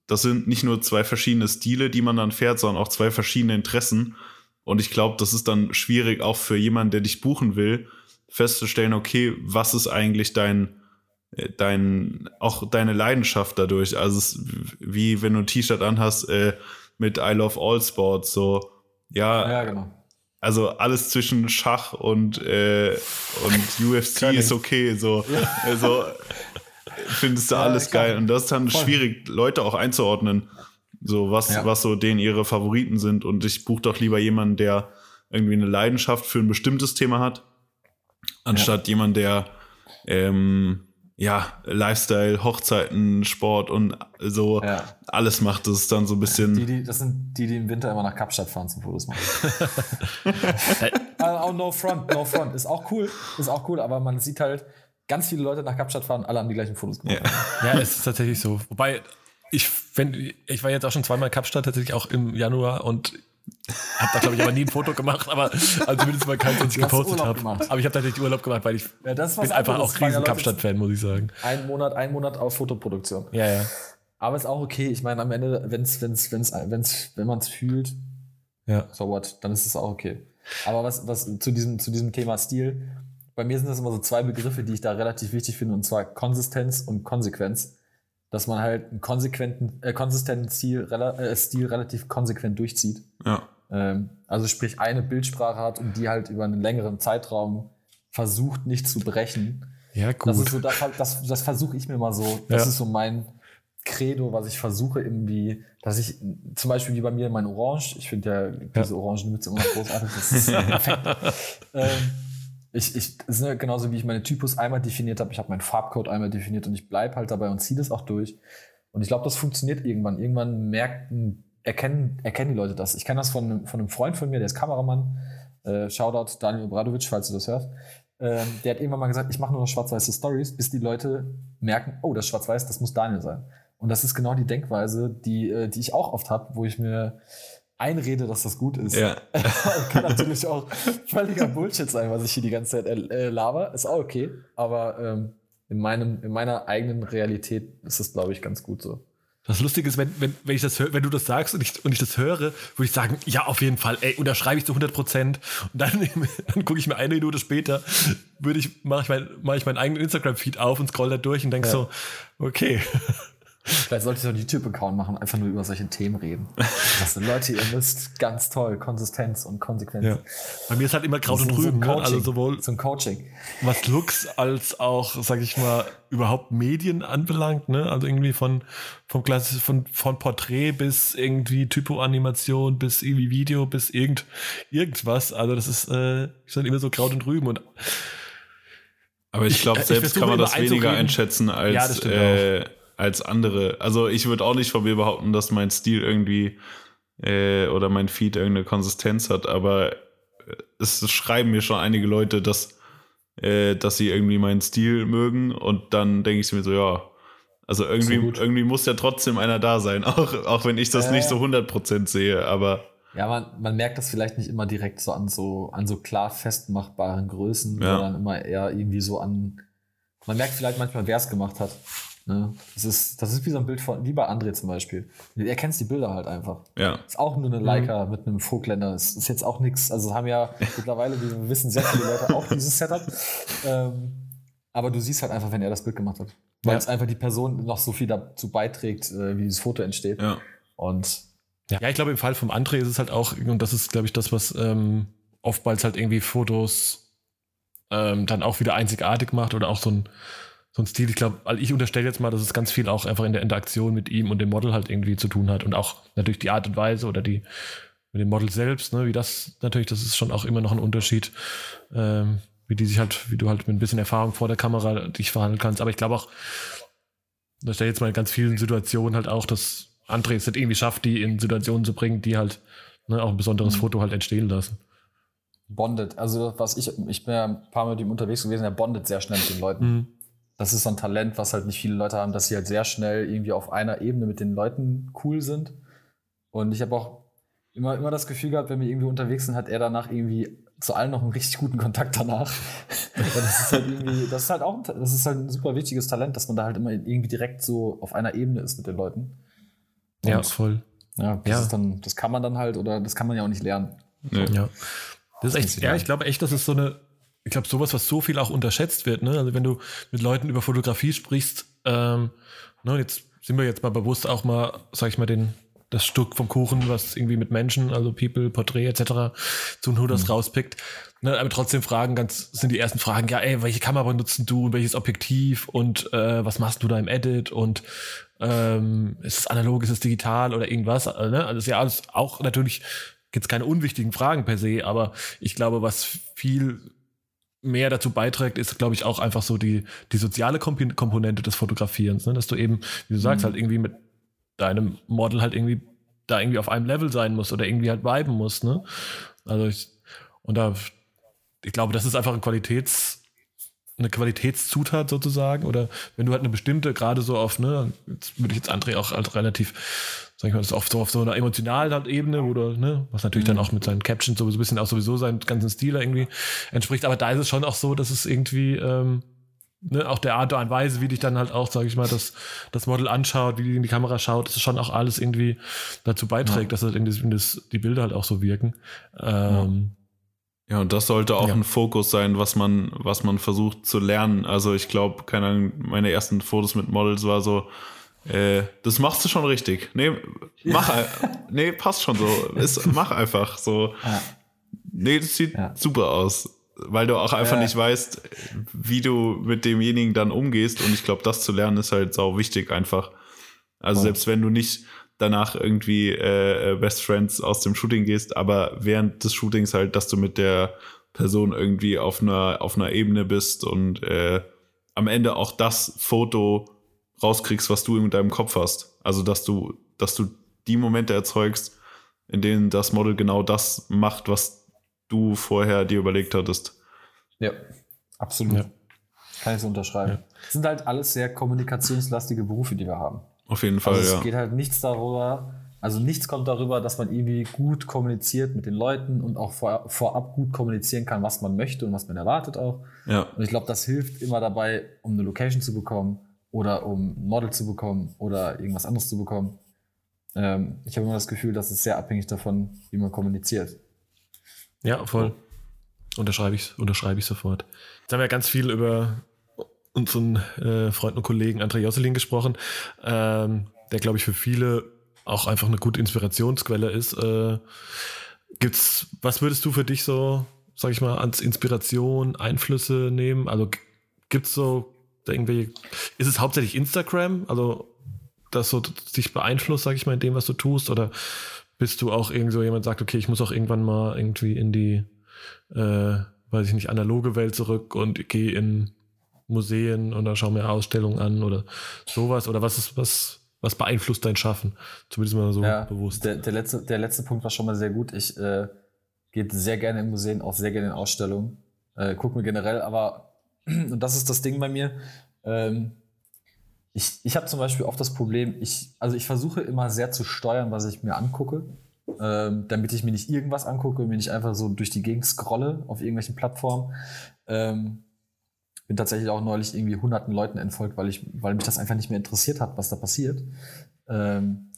das sind nicht nur zwei verschiedene Stile, die man dann fährt, sondern auch zwei verschiedene Interessen. Und ich glaube, das ist dann schwierig auch für jemanden, der dich buchen will, festzustellen, okay, was ist eigentlich dein, äh, dein, auch deine Leidenschaft dadurch? Also es ist wie wenn du ein T-Shirt anhast äh, mit I love all sports, so, ja, ja genau. Also alles zwischen Schach und, äh, und UFC ist okay, so, ja. also findest du ja, alles geil. Und das ist dann Voll. schwierig, Leute auch einzuordnen. So, was, ja. was so denen ihre Favoriten sind. Und ich buche doch lieber jemanden, der irgendwie eine Leidenschaft für ein bestimmtes Thema hat, anstatt ja. jemand, der ähm, ja, Lifestyle, Hochzeiten, Sport und so ja. alles macht. Das ist dann so ein bisschen. Die, die, das sind die, die im Winter immer nach Kapstadt fahren zum Fotos machen. also, no front, no front. Ist auch cool, ist auch cool, aber man sieht halt, ganz viele Leute nach Kapstadt fahren, alle haben die gleichen Fotos gemacht. Ja, ja es ist tatsächlich so. Wobei, ich, wenn, ich war jetzt auch schon zweimal in Kapstadt, tatsächlich auch im Januar und habe da, glaube ich, aber nie ein Foto gemacht, aber also zumindest mal keins, was ich gepostet habe. Aber ich habe tatsächlich Urlaub gemacht, weil ich ja, bin einfach auch riesen Kapstadt-Fan, muss ich sagen. Ein Monat, ein Monat auf Fotoproduktion. Ja, ja. Aber ist auch okay. Ich meine, am Ende, wenn's, wenn's, wenn's, wenn's, wenn man es fühlt, ja. so what, dann ist es auch okay. Aber was, was zu diesem, zu diesem Thema Stil, bei mir sind das immer so zwei Begriffe, die ich da relativ wichtig finde, und zwar Konsistenz und Konsequenz dass man halt einen konsequenten, äh, konsistenten Stil, äh, Stil relativ konsequent durchzieht. Ja. Ähm, also sprich eine Bildsprache hat und die halt über einen längeren Zeitraum versucht nicht zu brechen. Ja, gut. Das ist so, das, das, das versuche ich mir mal so. Das ja. ist so mein Credo, was ich versuche irgendwie, dass ich zum Beispiel wie bei mir mein Orange, ich finde ja diese ja. Orangenmütze immer großartig, das ist perfekt. ähm, ich, ich, das ist ja genauso wie ich meine Typus einmal definiert habe, ich habe meinen Farbcode einmal definiert und ich bleibe halt dabei und ziehe das auch durch. Und ich glaube, das funktioniert irgendwann. Irgendwann merken, erkennen, erkennen die Leute das. Ich kenne das von, einem, von einem Freund von mir, der ist Kameramann. Äh, Shoutout Daniel Obradovic, falls du das hörst. Ähm, der hat irgendwann mal gesagt, ich mache nur noch schwarz-weiße Stories, bis die Leute merken, oh, das schwarz-weiß, das muss Daniel sein. Und das ist genau die Denkweise, die, äh, die ich auch oft habe, wo ich mir einrede, dass das gut ist. Ja. Kann natürlich auch völliger Bullshit sein, was ich hier die ganze Zeit äh, laber. Ist auch okay. Aber ähm, in, meinem, in meiner eigenen Realität ist das, glaube ich, ganz gut so. Das Lustige ist, wenn, wenn, wenn, ich das hör, wenn du das sagst und ich, und ich das höre, würde ich sagen, ja, auf jeden Fall, ey, unterschreibe ich zu 100 Prozent. Und dann, dann gucke ich mir eine Minute später, würde ich, mache ich, mein, mach ich meinen eigenen Instagram-Feed auf und scroll da durch und denke ja. so, okay. Vielleicht sollte ich so einen YouTube-Account machen, einfach nur über solche Themen reden. Das sind Leute, ihr müsst ganz toll, Konsistenz und Konsequenz. Ja. Bei mir ist halt immer Kraut und Rüben, so ne? also sowohl zum Coaching. Was Looks als auch, sag ich mal, überhaupt Medien anbelangt, ne? Also irgendwie von, vom Klasse, von, von Porträt bis irgendwie Typo-Animation bis irgendwie Video bis irgend, irgendwas. Also das ist, äh, dann immer so Kraut und Rüben und aber ich glaube, selbst kann man das weniger einschätzen als ja, äh, als andere. Also ich würde auch nicht von mir behaupten, dass mein Stil irgendwie äh, oder mein Feed irgendeine Konsistenz hat, aber äh, es schreiben mir schon einige Leute, dass, äh, dass sie irgendwie meinen Stil mögen und dann denke ich mir so, ja, also irgendwie, irgendwie muss ja trotzdem einer da sein, auch, auch wenn ich das äh, nicht so 100% sehe, aber. Ja, man, man merkt das vielleicht nicht immer direkt so an so, an so klar festmachbaren Größen, ja. sondern immer eher irgendwie so an, man merkt vielleicht manchmal, wer es gemacht hat. Ne? Das, ist, das ist wie so ein Bild von, wie bei André zum Beispiel. Du erkennst die Bilder halt einfach. Ja. Ist auch nur eine Leica mhm. mit einem Vogtländer. Das ist jetzt auch nichts. Also haben ja mittlerweile, wie wir wissen, sehr viele Leute auch dieses Setup. Ähm, aber du siehst halt einfach, wenn er das Bild gemacht hat. Weil ja. es einfach die Person noch so viel dazu beiträgt, äh, wie dieses Foto entsteht. Ja. Und ja, ja ich glaube, im Fall vom André ist es halt auch, und das ist, glaube ich, das, was ähm, oftmals halt irgendwie Fotos ähm, dann auch wieder einzigartig macht oder auch so ein so ein Stil. Ich glaube, also ich unterstelle jetzt mal, dass es ganz viel auch einfach in der Interaktion mit ihm und dem Model halt irgendwie zu tun hat und auch natürlich die Art und Weise oder die mit dem Model selbst, ne, wie das natürlich, das ist schon auch immer noch ein Unterschied, ähm, wie die sich halt, wie du halt mit ein bisschen Erfahrung vor der Kamera dich verhandeln kannst. Aber ich glaube auch, da stelle jetzt mal in ganz vielen Situationen halt auch, dass André es halt irgendwie schafft, die in Situationen zu bringen, die halt ne, auch ein besonderes mhm. Foto halt entstehen lassen. Bondet, also was ich, ich bin ja ein paar Mal mit ihm unterwegs gewesen, er bondet sehr schnell mit den Leuten. Mhm das ist so ein Talent, was halt nicht viele Leute haben, dass sie halt sehr schnell irgendwie auf einer Ebene mit den Leuten cool sind. Und ich habe auch immer, immer das Gefühl gehabt, wenn wir irgendwie unterwegs sind, hat er danach irgendwie zu allen noch einen richtig guten Kontakt danach. das ist halt irgendwie, das ist halt auch, das ist halt ein super wichtiges Talent, dass man da halt immer irgendwie direkt so auf einer Ebene ist mit den Leuten. Und ja, voll. Ja, das ja. ist dann, das kann man dann halt oder das kann man ja auch nicht lernen. Nee. Ja. Das ist echt, ja, ich glaube echt, das ist so eine, ich glaube, sowas, was so viel auch unterschätzt wird, ne? Also wenn du mit Leuten über Fotografie sprichst, ähm, ne, jetzt sind wir jetzt mal bewusst auch mal, sag ich mal, den, das Stück vom Kuchen, was irgendwie mit Menschen, also People, Porträt etc. zu nur das mhm. rauspickt. Ne, aber trotzdem Fragen, ganz sind die ersten Fragen, ja, ey, welche Kamera nutzen du und welches Objektiv und äh, was machst du da im Edit und ähm, ist es analog, ist es digital oder irgendwas? Äh, ne? Also ist ja alles auch natürlich jetzt keine unwichtigen Fragen per se, aber ich glaube, was viel mehr dazu beiträgt, ist, glaube ich, auch einfach so die, die soziale Komponente des Fotografierens, ne? dass du eben, wie du sagst, mhm. halt irgendwie mit deinem Model halt irgendwie da irgendwie auf einem Level sein musst oder irgendwie halt viben musst, ne? Also ich, und da, ich glaube, das ist einfach ein Qualitäts, eine Qualitätszutat sozusagen oder wenn du halt eine bestimmte, gerade so auf, ne, jetzt würde ich jetzt André auch als relativ sag ich mal, das ist oft so auf so einer emotionalen Ebene, du, ne, was natürlich mhm. dann auch mit seinen Captions so ein bisschen auch sowieso seinen ganzen Stil irgendwie entspricht. Aber da ist es schon auch so, dass es irgendwie, ähm, ne, auch der Art und Weise, wie dich dann halt auch, sag ich mal, das, das Model anschaut, wie die in die Kamera schaut, ist schon auch alles irgendwie dazu beiträgt, ja. dass halt in das, in das, die Bilder halt auch so wirken. Ähm, ja, und das sollte auch ja. ein Fokus sein, was man, was man versucht zu lernen. Also ich glaube, keine Ahnung, meine ersten Fotos mit Models war so, äh, das machst du schon richtig. Nee, mach, ja. nee, passt schon so. Ist, mach einfach so. Ja. Nee, das sieht ja. super aus. Weil du auch einfach nicht weißt, wie du mit demjenigen dann umgehst. Und ich glaube, das zu lernen ist halt sau wichtig einfach. Also selbst wenn du nicht danach irgendwie äh, Best Friends aus dem Shooting gehst, aber während des Shootings halt, dass du mit der Person irgendwie auf einer, auf einer Ebene bist und äh, am Ende auch das Foto rauskriegst, was du in deinem Kopf hast. Also, dass du, dass du die Momente erzeugst, in denen das Model genau das macht, was du vorher dir überlegt hattest. Ja, absolut. Ja. Kann ich so unterschreiben. Ja. Das sind halt alles sehr kommunikationslastige Berufe, die wir haben. Auf jeden Fall, also es ja. geht halt nichts darüber, also nichts kommt darüber, dass man irgendwie gut kommuniziert mit den Leuten und auch vor, vorab gut kommunizieren kann, was man möchte und was man erwartet auch. Ja. Und ich glaube, das hilft immer dabei, um eine Location zu bekommen, oder um ein Model zu bekommen oder irgendwas anderes zu bekommen. Ähm, ich habe immer das Gefühl, dass es sehr abhängig davon, wie man kommuniziert. Ja, voll. Unterschreibe ich, unterschreibe ich sofort. Jetzt haben wir ganz viel über unseren äh, Freund und Kollegen André Josselin gesprochen, ähm, der, glaube ich, für viele auch einfach eine gute Inspirationsquelle ist. Äh, gibt's, was würdest du für dich so, sag ich mal, als Inspiration, Einflüsse nehmen? Also gibt es so irgendwie, ist es hauptsächlich Instagram, also das so dich beeinflusst, sag ich mal, in dem, was du tust, oder bist du auch irgend so jemand sagt, okay, ich muss auch irgendwann mal irgendwie in die, äh, weiß ich nicht, analoge Welt zurück und gehe in Museen oder schaue mir Ausstellungen an oder sowas, oder was ist, was, was beeinflusst dein Schaffen? Zumindest mal so ja, bewusst. Der, der, letzte, der letzte Punkt war schon mal sehr gut. Ich äh, gehe sehr gerne in Museen, auch sehr gerne in Ausstellungen. Äh, guck mir generell, aber, und das ist das Ding bei mir, ähm, ich, ich habe zum Beispiel oft das Problem, ich, also ich versuche immer sehr zu steuern, was ich mir angucke, ähm, damit ich mir nicht irgendwas angucke mir nicht einfach so durch die Gegend scrolle auf irgendwelchen Plattformen. Ähm, bin tatsächlich auch neulich irgendwie hunderten Leuten entfolgt, weil, ich, weil mich das einfach nicht mehr interessiert hat, was da passiert. Ähm,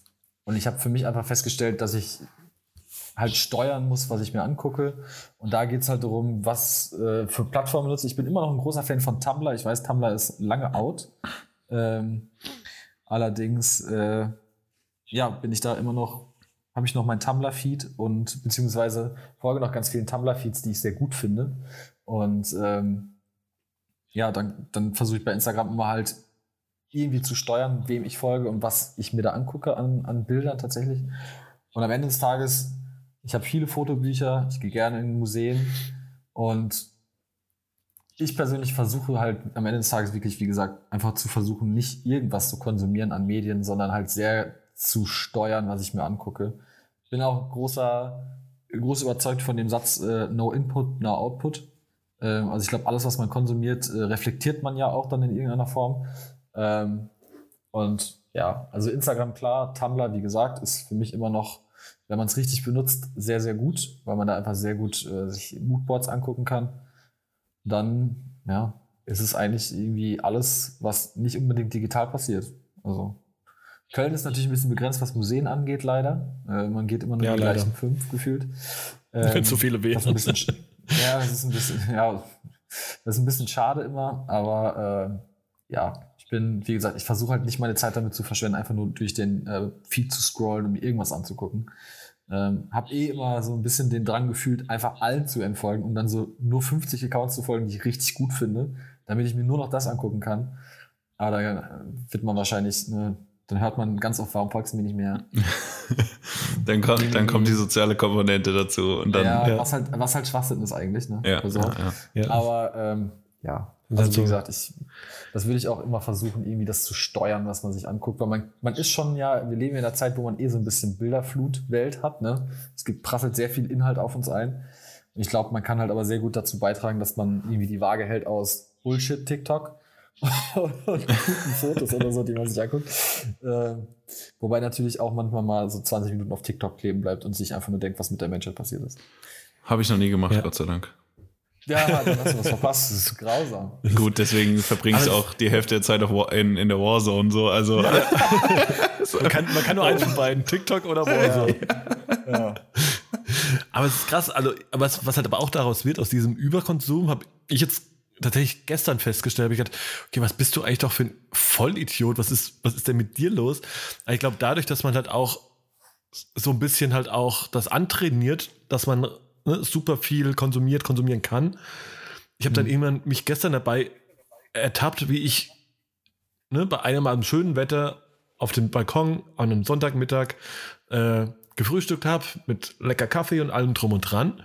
und ich habe für mich einfach festgestellt, dass ich halt steuern muss, was ich mir angucke. Und da geht es halt darum, was äh, für Plattformen nutze. Ich bin immer noch ein großer Fan von Tumblr. Ich weiß, Tumblr ist lange out. Ähm, allerdings, äh, ja, bin ich da immer noch, habe ich noch mein Tumblr-Feed und beziehungsweise folge noch ganz vielen Tumblr-Feeds, die ich sehr gut finde. Und ähm, ja, dann, dann versuche ich bei Instagram immer halt irgendwie zu steuern, wem ich folge und was ich mir da angucke an, an Bildern tatsächlich. Und am Ende des Tages, ich habe viele Fotobücher, ich gehe gerne in Museen und ich persönlich versuche halt am Ende des Tages wirklich, wie gesagt, einfach zu versuchen, nicht irgendwas zu konsumieren an Medien, sondern halt sehr zu steuern, was ich mir angucke. Ich bin auch großer, groß überzeugt von dem Satz äh, No Input, No Output. Ähm, also ich glaube, alles, was man konsumiert, äh, reflektiert man ja auch dann in irgendeiner Form. Ähm, und ja, also Instagram klar, Tumblr, wie gesagt, ist für mich immer noch, wenn man es richtig benutzt, sehr, sehr gut, weil man da einfach sehr gut äh, sich Moodboards angucken kann. Dann, ja, ist es eigentlich irgendwie alles, was nicht unbedingt digital passiert. Also Köln ist natürlich ein bisschen begrenzt, was Museen angeht, leider. Äh, man geht immer nur ja, die leider. gleichen fünf gefühlt. Ähm, Wenn so viele wären. Ja, das ist ein bisschen, ja, das ist ein bisschen schade immer, aber äh, ja, ich bin, wie gesagt, ich versuche halt nicht meine Zeit damit zu verschwenden, einfach nur durch den äh, Feed zu scrollen, um irgendwas anzugucken. Ähm, hab eh immer so ein bisschen den Drang gefühlt, einfach allen zu entfolgen und dann so nur 50 Accounts zu folgen, die ich richtig gut finde, damit ich mir nur noch das angucken kann. Aber da wird man wahrscheinlich eine dann hört man ganz oft, warum folgst du mir nicht mehr? dann, kommt, dann kommt die soziale Komponente dazu. Und dann, ja, ja. Was, halt, was halt Schwachsinn ist eigentlich. Ne? Ja, also, ja, Aber ähm, ja, also wie gesagt, ich, das will ich auch immer versuchen, irgendwie das zu steuern, was man sich anguckt. Weil man, man ist schon ja, wir leben in einer Zeit, wo man eh so ein bisschen Bilderflut-Welt hat. Ne? Es gibt, prasselt sehr viel Inhalt auf uns ein. ich glaube, man kann halt aber sehr gut dazu beitragen, dass man irgendwie die Waage hält aus Bullshit-TikTok und guten Fotos oder so, die man sich anguckt. Äh, wobei natürlich auch manchmal mal so 20 Minuten auf TikTok kleben bleibt und sich einfach nur denkt, was mit der Menschheit passiert ist. Habe ich noch nie gemacht, ja. Gott sei Dank. Ja, dann hast du was verpasst. Das ist grausam. Gut, deswegen verbringst du auch die Hälfte der Zeit auf in, in der Warzone so. Also. Ja. man, kann, man kann nur eins von beiden, TikTok oder Warzone. Ja. ja. Aber es ist krass, also, was, was halt aber auch daraus wird, aus diesem Überkonsum, habe ich jetzt tatsächlich gestern festgestellt, habe ich gedacht, okay, was bist du eigentlich doch für ein Vollidiot? Was ist, was ist denn mit dir los? Aber ich glaube, dadurch, dass man halt auch so ein bisschen halt auch das antrainiert, dass man ne, super viel konsumiert, konsumieren kann. Ich habe dann mhm. irgendwann mich gestern dabei ertappt, wie ich ne, bei einem am schönen Wetter auf dem Balkon an einem Sonntagmittag äh, gefrühstückt habe mit lecker Kaffee und allem drum und dran.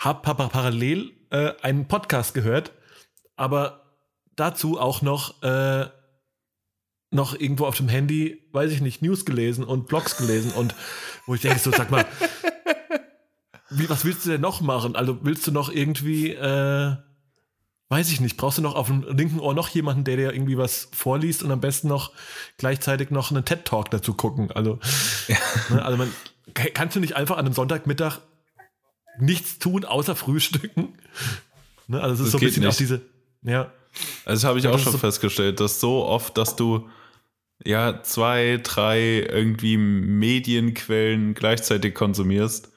Hab parallel äh, einen Podcast gehört aber dazu auch noch, äh, noch irgendwo auf dem Handy, weiß ich nicht, News gelesen und Blogs gelesen und wo ich denke, so, sag mal, wie, was willst du denn noch machen? Also willst du noch irgendwie, äh, weiß ich nicht, brauchst du noch auf dem linken Ohr noch jemanden, der dir irgendwie was vorliest und am besten noch gleichzeitig noch einen TED-Talk dazu gucken? Also, ja. ne, also man, kannst du nicht einfach an einem Sonntagmittag nichts tun, außer frühstücken? Ne, also es ist das so ein bisschen auch diese, ja. Also das habe ich ja, auch schon so festgestellt, dass so oft, dass du ja zwei, drei irgendwie Medienquellen gleichzeitig konsumierst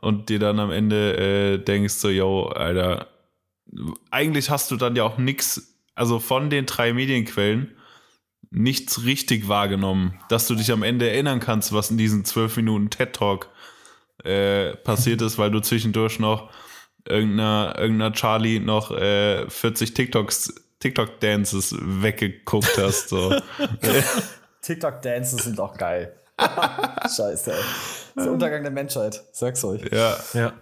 und dir dann am Ende äh, denkst so, yo, Alter, eigentlich hast du dann ja auch nichts, also von den drei Medienquellen nichts richtig wahrgenommen, dass du dich am Ende erinnern kannst, was in diesen zwölf Minuten TED Talk äh, passiert ist, weil du zwischendurch noch irgendeiner, irgendeiner Charlie noch äh, 40 TikToks, TikTok-Dances weggeguckt hast. So. TikTok-Dances sind auch geil. Scheiße, der Untergang der Menschheit, sag's euch. Ja. ja.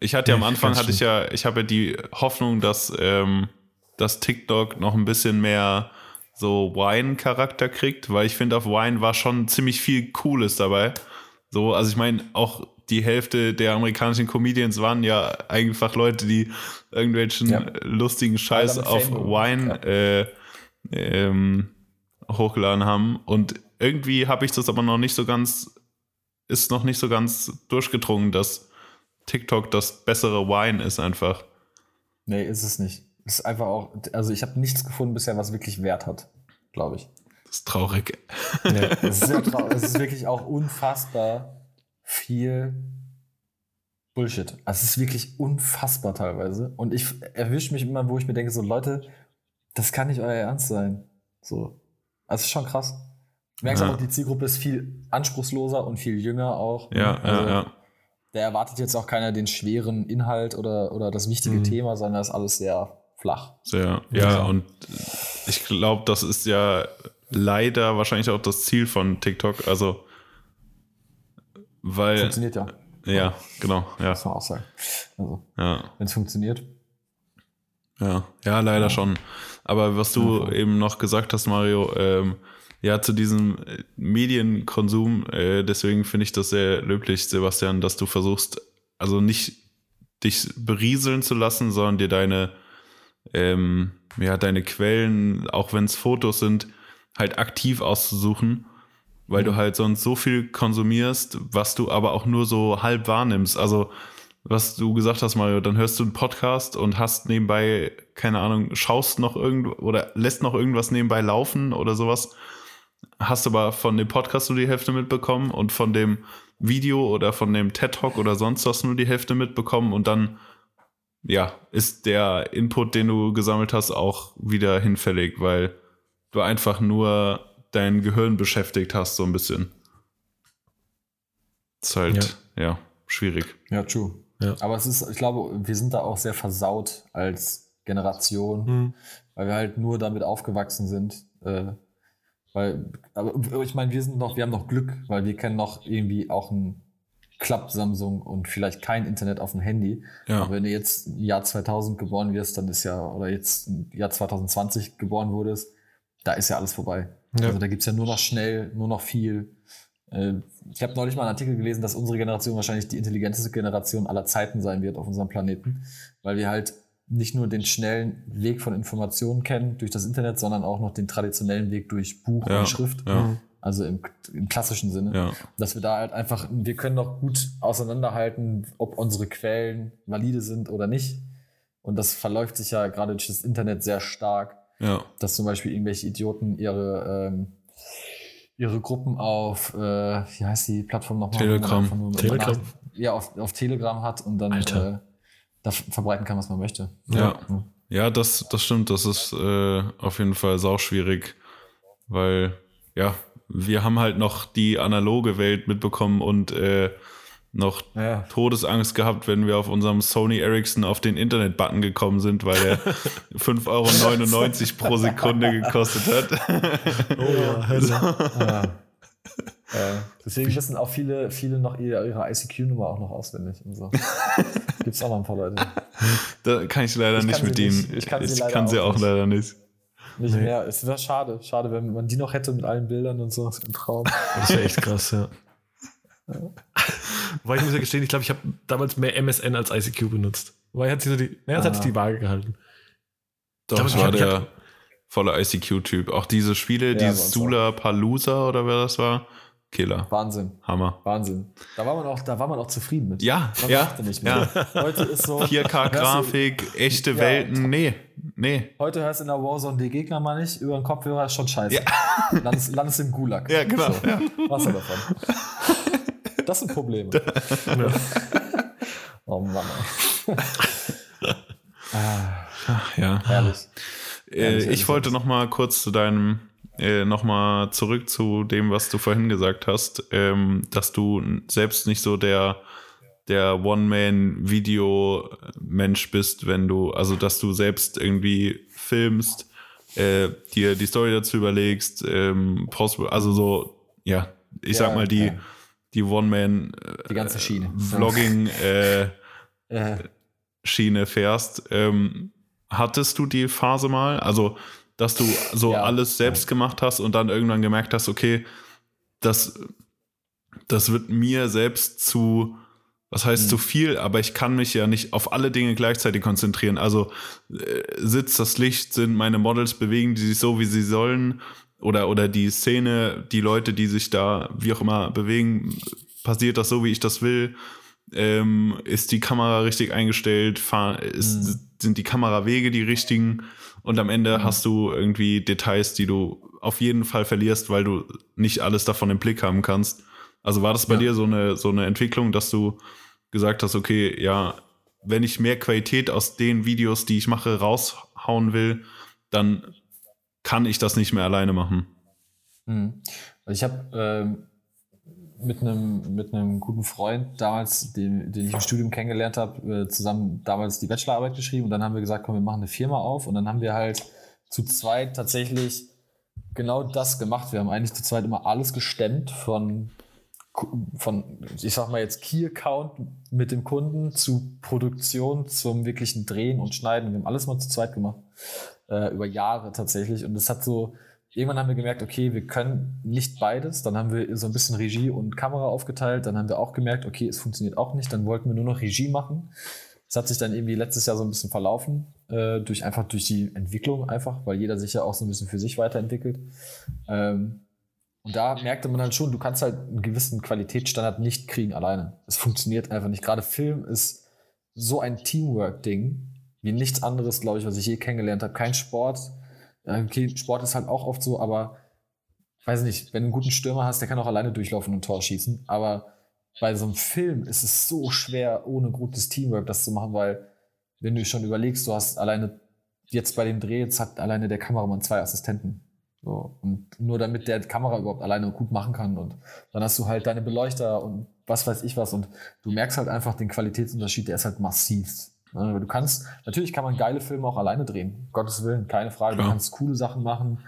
Ich hatte ja am Anfang, hatte ich ja, ich habe ja die Hoffnung, dass, ähm, dass TikTok noch ein bisschen mehr so Wine-Charakter kriegt, weil ich finde, auf Wine war schon ziemlich viel Cooles dabei. So, also ich meine, auch die Hälfte der amerikanischen Comedians waren ja einfach Leute, die irgendwelchen ja. lustigen Scheiß auf Wine ja. äh, ähm, hochgeladen haben. Und irgendwie habe ich das aber noch nicht so ganz, ist noch nicht so ganz durchgedrungen, dass TikTok das bessere Wine ist einfach. Nee, ist es nicht. Ist einfach auch, also ich habe nichts gefunden bisher, was wirklich Wert hat, glaube ich. Das ist traurig. Nee, das ist sehr traurig. Es ist wirklich auch unfassbar viel Bullshit. Also es ist wirklich unfassbar teilweise. Und ich erwische mich immer, wo ich mir denke, so Leute, das kann nicht euer Ernst sein. So. Also es ist schon krass. Du merkst ja. auch, die Zielgruppe ist viel anspruchsloser und viel jünger auch. Ja, also, ja, ja. Da erwartet jetzt auch keiner den schweren Inhalt oder, oder das wichtige mhm. Thema, sondern das ist alles sehr flach. Sehr, ja, und ich glaube, das ist ja leider wahrscheinlich auch das Ziel von TikTok. Also, weil. Funktioniert ja. Ja, genau, ja. Muss man auch sagen. Also, ja. wenn es funktioniert. Ja, ja, leider ja. schon. Aber was du eben noch gesagt hast, Mario, ähm, ja, zu diesem äh, Medienkonsum, äh, deswegen finde ich das sehr löblich, Sebastian, dass du versuchst, also nicht dich berieseln zu lassen, sondern dir deine, ähm, ja, deine Quellen, auch wenn es Fotos sind, halt aktiv auszusuchen weil mhm. du halt sonst so viel konsumierst, was du aber auch nur so halb wahrnimmst. Also, was du gesagt hast, Mario, dann hörst du einen Podcast und hast nebenbei, keine Ahnung, schaust noch irgendwo oder lässt noch irgendwas nebenbei laufen oder sowas. Hast aber von dem Podcast nur die Hälfte mitbekommen und von dem Video oder von dem TED Talk oder sonst was nur die Hälfte mitbekommen und dann, ja, ist der Input, den du gesammelt hast, auch wieder hinfällig, weil du einfach nur dein Gehirn beschäftigt hast, so ein bisschen. Ist halt, ja, ja schwierig. Ja, true. Ja. Aber es ist, ich glaube, wir sind da auch sehr versaut als Generation, mhm. weil wir halt nur damit aufgewachsen sind. Äh, weil, aber ich meine, wir sind noch, wir haben noch Glück, weil wir kennen noch irgendwie auch ein Klapp Samsung und vielleicht kein Internet auf dem Handy. Ja. Aber wenn du jetzt im Jahr 2000 geboren wirst, dann ist ja, oder jetzt im Jahr 2020 geboren wurdest, da ist ja alles vorbei. Ja. Also da gibt's ja nur noch schnell, nur noch viel. Äh, ich habe neulich mal einen Artikel gelesen, dass unsere Generation wahrscheinlich die intelligenteste Generation aller Zeiten sein wird auf unserem Planeten, weil wir halt nicht nur den schnellen Weg von Informationen kennen durch das Internet, sondern auch noch den traditionellen Weg durch Buch ja, und Schrift. Ja. Also im, im, klassischen Sinne. Ja. Dass wir da halt einfach, wir können noch gut auseinanderhalten, ob unsere Quellen valide sind oder nicht. Und das verläuft sich ja gerade durch das Internet sehr stark. Ja. Dass zum Beispiel irgendwelche Idioten ihre, ähm, ihre Gruppen auf, äh, wie heißt die Plattform nochmal? Telegram. Telegram. ja, auf, auf Telegram hat und dann äh, da verbreiten kann, was man möchte. Ja. Ja, ja das, das stimmt. Das ist äh, auf jeden Fall sau schwierig, weil, ja, wir haben halt noch die analoge Welt mitbekommen und äh, noch ja. Todesangst gehabt, wenn wir auf unserem Sony Ericsson auf den Internet-Button gekommen sind, weil er 5,99 Euro pro Sekunde gekostet hat. oh ja, Hölle. So. Ja. Äh, deswegen wissen auch viele, viele noch ihre, ihre ICQ-Nummer auch noch auswendig und so. Gibt's auch noch ein paar Leute. Da kann ich leider ich nicht mit ihnen. Ich kann sie, ich kann sie auch, auch leider nicht. Nicht nee. mehr. Es wäre schade. Schade, wenn man die noch hätte mit allen Bildern und so. Das ist ein Traum. Das wäre echt krass, ja. ja. Weil ich muss ja gestehen, ich glaube, ich habe damals mehr MSN als ICQ benutzt. Weil hat sich so die, naja, ah. hat sich die Waage gehalten. Doch, das war der volle ICQ-Typ. Auch diese Spiele, ja, dieses Sula Palooza oder wer das war, Killer. Wahnsinn. Hammer. Wahnsinn. Da war man auch, da war man auch zufrieden mit. Ja, man ja. Nicht mehr. Ja. Heute ist so. 4K-Grafik, echte ja, Welten. Nee, nee. Heute hörst du in der Warzone die Gegner mal nicht über den Kopfhörer, ist schon scheiße. Ja. Landest, landest im Gulag. Ja, genau. So. Ja. Was davon? Das sind Probleme. oh Mann. Ach, ja. Herrlich. Äh, ich wollte noch mal kurz zu deinem äh, nochmal zurück zu dem, was du vorhin gesagt hast, ähm, dass du selbst nicht so der, der One-Man-Video-Mensch bist, wenn du, also dass du selbst irgendwie filmst, äh, dir die Story dazu überlegst, ähm, also so, ja, ich ja, sag mal, die, ja. die One-Man äh, die ganze Schiene. Vlogging äh, Schiene fährst. Ähm, hattest du die Phase mal? Also dass du so ja. alles selbst gemacht hast und dann irgendwann gemerkt hast, okay, das, das wird mir selbst zu, was heißt mhm. zu viel, aber ich kann mich ja nicht auf alle Dinge gleichzeitig konzentrieren. Also äh, sitzt das Licht, sind meine Models, bewegen die sich so, wie sie sollen, oder, oder die Szene, die Leute, die sich da wie auch immer bewegen, passiert das so, wie ich das will. Ähm, ist die Kamera richtig eingestellt? Fahr, ist, mhm. Sind die Kamerawege die richtigen? Und am Ende mhm. hast du irgendwie Details, die du auf jeden Fall verlierst, weil du nicht alles davon im Blick haben kannst. Also war das bei ja. dir so eine, so eine Entwicklung, dass du gesagt hast, okay, ja, wenn ich mehr Qualität aus den Videos, die ich mache, raushauen will, dann kann ich das nicht mehr alleine machen. Mhm. Ich habe ähm, mit einem mit einem guten Freund damals, den, den ich im Studium kennengelernt habe, äh, zusammen damals die Bachelorarbeit geschrieben und dann haben wir gesagt, komm, wir machen eine Firma auf und dann haben wir halt zu zweit tatsächlich genau das gemacht. Wir haben eigentlich zu zweit immer alles gestemmt von von, ich sag mal jetzt Key Account mit dem Kunden zu Produktion, zum wirklichen Drehen und Schneiden. Wir haben alles mal zu zweit gemacht. Äh, über Jahre tatsächlich. Und es hat so, irgendwann haben wir gemerkt, okay, wir können nicht beides. Dann haben wir so ein bisschen Regie und Kamera aufgeteilt. Dann haben wir auch gemerkt, okay, es funktioniert auch nicht. Dann wollten wir nur noch Regie machen. Das hat sich dann irgendwie letztes Jahr so ein bisschen verlaufen, äh, durch einfach durch die Entwicklung einfach, weil jeder sich ja auch so ein bisschen für sich weiterentwickelt. Ähm, und da merkte man halt schon, du kannst halt einen gewissen Qualitätsstandard nicht kriegen alleine. Es funktioniert einfach nicht. Gerade Film ist so ein Teamwork-Ding, wie nichts anderes, glaube ich, was ich je kennengelernt habe. Kein Sport, Okay, Sport ist halt auch oft so, aber weiß nicht, wenn du einen guten Stürmer hast, der kann auch alleine durchlaufen und ein Tor schießen. Aber bei so einem Film ist es so schwer, ohne gutes Teamwork das zu machen, weil wenn du schon überlegst, du hast alleine jetzt bei dem Dreh, jetzt hat alleine der Kameramann zwei Assistenten. So, und nur damit der Kamera überhaupt alleine gut machen kann. Und dann hast du halt deine Beleuchter und was weiß ich was. Und du merkst halt einfach den Qualitätsunterschied, der ist halt massiv. Ne, du kannst, natürlich kann man geile Filme auch alleine drehen. Gottes Willen, keine Frage. Du kannst coole Sachen machen,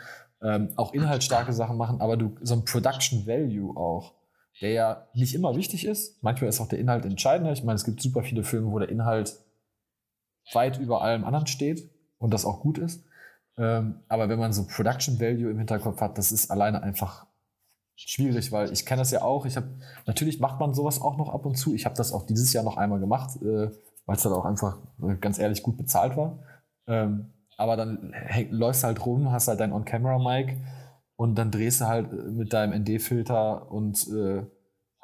ähm, auch inhaltsstarke Sachen machen, aber du, so ein Production Value auch, der ja nicht immer wichtig ist. Manchmal ist auch der Inhalt entscheidender. Ich meine, es gibt super viele Filme, wo der Inhalt weit über allem anderen steht und das auch gut ist. Ähm, aber wenn man so Production Value im Hinterkopf hat, das ist alleine einfach schwierig, weil ich kenne das ja auch. Ich habe natürlich macht man sowas auch noch ab und zu. Ich habe das auch dieses Jahr noch einmal gemacht. Äh, weil es dann auch einfach äh, ganz ehrlich gut bezahlt war. Ähm, aber dann hey, läufst halt rum, hast halt dein On-Camera-Mic und dann drehst du halt äh, mit deinem ND-Filter und äh,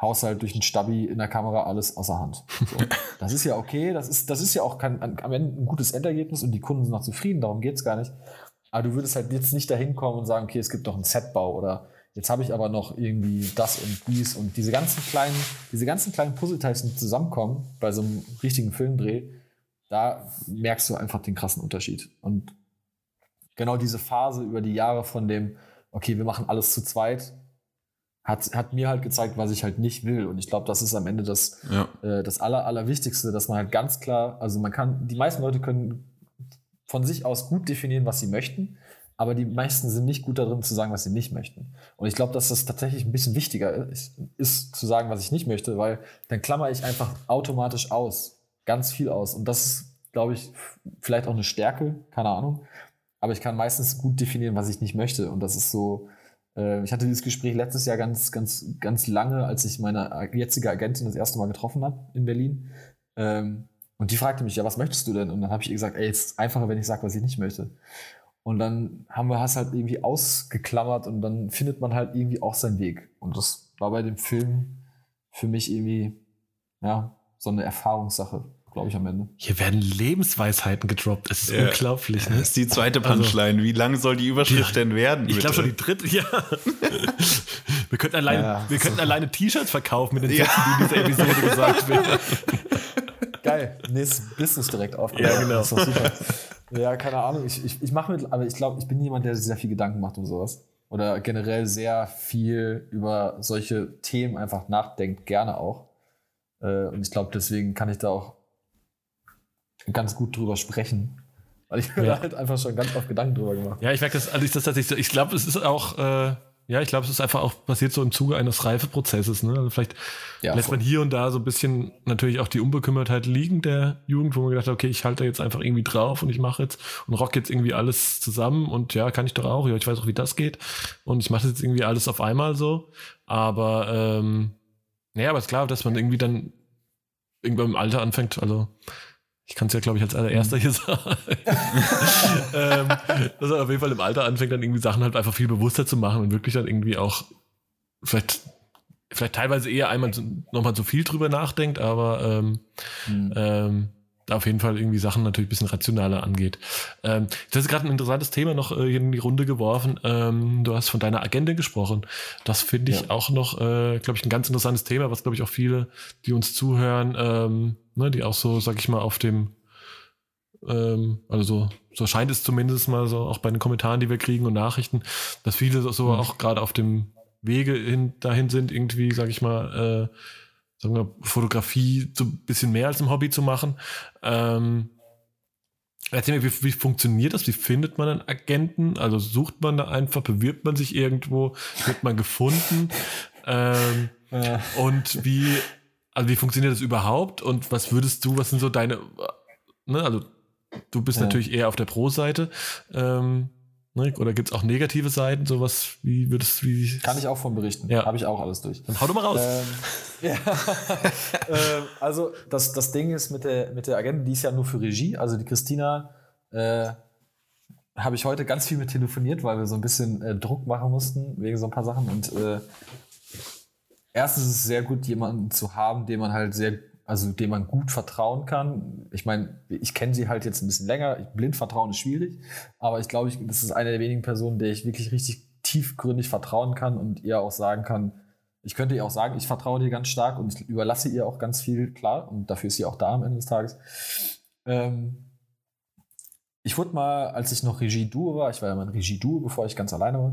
haust halt durch den Stabi in der Kamera alles außer Hand. So. Das ist ja okay, das ist, das ist ja auch kein, am Ende ein gutes Endergebnis und die Kunden sind auch zufrieden, darum geht es gar nicht. Aber du würdest halt jetzt nicht dahin kommen und sagen, okay, es gibt doch einen Setbau oder Jetzt habe ich aber noch irgendwie das und dies und diese ganzen kleinen, diese ganzen kleinen Puzzleteils, die zusammenkommen bei so einem richtigen Filmdreh, da merkst du einfach den krassen Unterschied. Und genau diese Phase über die Jahre von dem, okay, wir machen alles zu zweit, hat, hat mir halt gezeigt, was ich halt nicht will. Und ich glaube, das ist am Ende das, ja. äh, das Aller, Allerwichtigste, dass man halt ganz klar, also man kann, die meisten Leute können von sich aus gut definieren, was sie möchten aber die meisten sind nicht gut darin zu sagen, was sie nicht möchten. Und ich glaube, dass das tatsächlich ein bisschen wichtiger ist, ist, zu sagen, was ich nicht möchte, weil dann klammer ich einfach automatisch aus, ganz viel aus. Und das ist, glaube ich, vielleicht auch eine Stärke, keine Ahnung. Aber ich kann meistens gut definieren, was ich nicht möchte. Und das ist so, äh, ich hatte dieses Gespräch letztes Jahr ganz, ganz, ganz lange, als ich meine jetzige Agentin das erste Mal getroffen habe in Berlin. Ähm, und die fragte mich, ja, was möchtest du denn? Und dann habe ich ihr gesagt, ey, es ist einfacher, wenn ich sage, was ich nicht möchte. Und dann haben wir es halt irgendwie ausgeklammert und dann findet man halt irgendwie auch seinen Weg. Und das war bei dem Film für mich irgendwie, ja, so eine Erfahrungssache, glaube ich, am Ende. Hier werden Lebensweisheiten gedroppt. Es ist ja. unglaublich. Ne? Das ist die zweite also Punchline. Also, Wie lang soll die Überschrift ja, denn werden? Ich glaube schon die dritte, ja. wir könnten alleine, ja, wir könnten alleine T-Shirts verkaufen mit den Sätzen, die in dieser Episode gesagt werden. Geil. Nächstes Business direkt aufgebaut. Ja, genau. Das ist super. Ja, keine Ahnung. Ich, ich, ich mache mit, aber ich glaube, ich bin jemand, der sich sehr viel Gedanken macht um sowas. Oder generell sehr viel über solche Themen einfach nachdenkt, gerne auch. Äh, und ich glaube, deswegen kann ich da auch ganz gut drüber sprechen. Weil ich mir ja. da halt einfach schon ganz oft Gedanken drüber gemacht Ja, ich merke das, also ich, das so, ich glaube, es ist auch, äh, ja, ich glaube, es ist einfach auch passiert so im Zuge eines Reifeprozesses. Ne? Also vielleicht ja, lässt voll. man hier und da so ein bisschen natürlich auch die Unbekümmertheit liegen der Jugend, wo man gedacht hat, okay, ich halte jetzt einfach irgendwie drauf und ich mache jetzt und rock jetzt irgendwie alles zusammen und ja, kann ich doch auch, ja, ich weiß auch, wie das geht und ich mache jetzt irgendwie alles auf einmal so. Aber ähm, naja, aber es ist klar, dass man irgendwie dann irgendwann im Alter anfängt, also ich kann es ja, glaube ich, als allererster hier sagen, ähm, dass er auf jeden Fall im Alter anfängt, dann irgendwie Sachen halt einfach viel bewusster zu machen und wirklich dann irgendwie auch vielleicht, vielleicht teilweise eher einmal nochmal so viel drüber nachdenkt, aber ähm, mhm. ähm, auf jeden Fall irgendwie Sachen natürlich ein bisschen rationaler angeht. Ähm, du hast gerade ein interessantes Thema noch äh, in die Runde geworfen. Ähm, du hast von deiner Agentin gesprochen. Das finde ich ja. auch noch, äh, glaube ich, ein ganz interessantes Thema, was, glaube ich, auch viele, die uns zuhören, ähm, ne, die auch so, sag ich mal, auf dem, ähm, also so, so scheint es zumindest mal so, auch bei den Kommentaren, die wir kriegen und Nachrichten, dass viele so, mhm. auch gerade auf dem Wege hin, dahin sind, irgendwie, sag ich mal, äh, sagen wir, Fotografie so ein bisschen mehr als ein Hobby zu machen. Ähm, erzähl mir, wie, wie funktioniert das? Wie findet man einen Agenten? Also sucht man da einfach, bewirbt man sich irgendwo, wird man gefunden? Ähm, ja. Und wie, also wie funktioniert das überhaupt? Und was würdest du, was sind so deine, ne, also du bist ja. natürlich eher auf der Pro-Seite. Ähm, Ne? Oder gibt es auch negative Seiten, sowas wie würdest wie. Kann ich auch von berichten. Ja. Habe ich auch alles durch. Dann hau doch mal raus. Ähm, ja. ähm, also das, das Ding ist mit der, mit der Agentin, die ist ja nur für Regie. Also die Christina äh, habe ich heute ganz viel mit telefoniert, weil wir so ein bisschen äh, Druck machen mussten wegen so ein paar Sachen. Und äh, erstens ist es sehr gut, jemanden zu haben, den man halt sehr also dem man gut vertrauen kann. Ich meine, ich kenne sie halt jetzt ein bisschen länger. Blind vertrauen ist schwierig, aber ich glaube, das ist eine der wenigen Personen, der ich wirklich richtig tiefgründig vertrauen kann und ihr auch sagen kann, ich könnte ihr auch sagen, ich vertraue dir ganz stark und ich überlasse ihr auch ganz viel, klar, und dafür ist sie auch da am Ende des Tages. Ähm, ich wurde mal, als ich noch Regie-Duo war, ich war ja mal ein Regie-Duo, bevor ich ganz alleine war,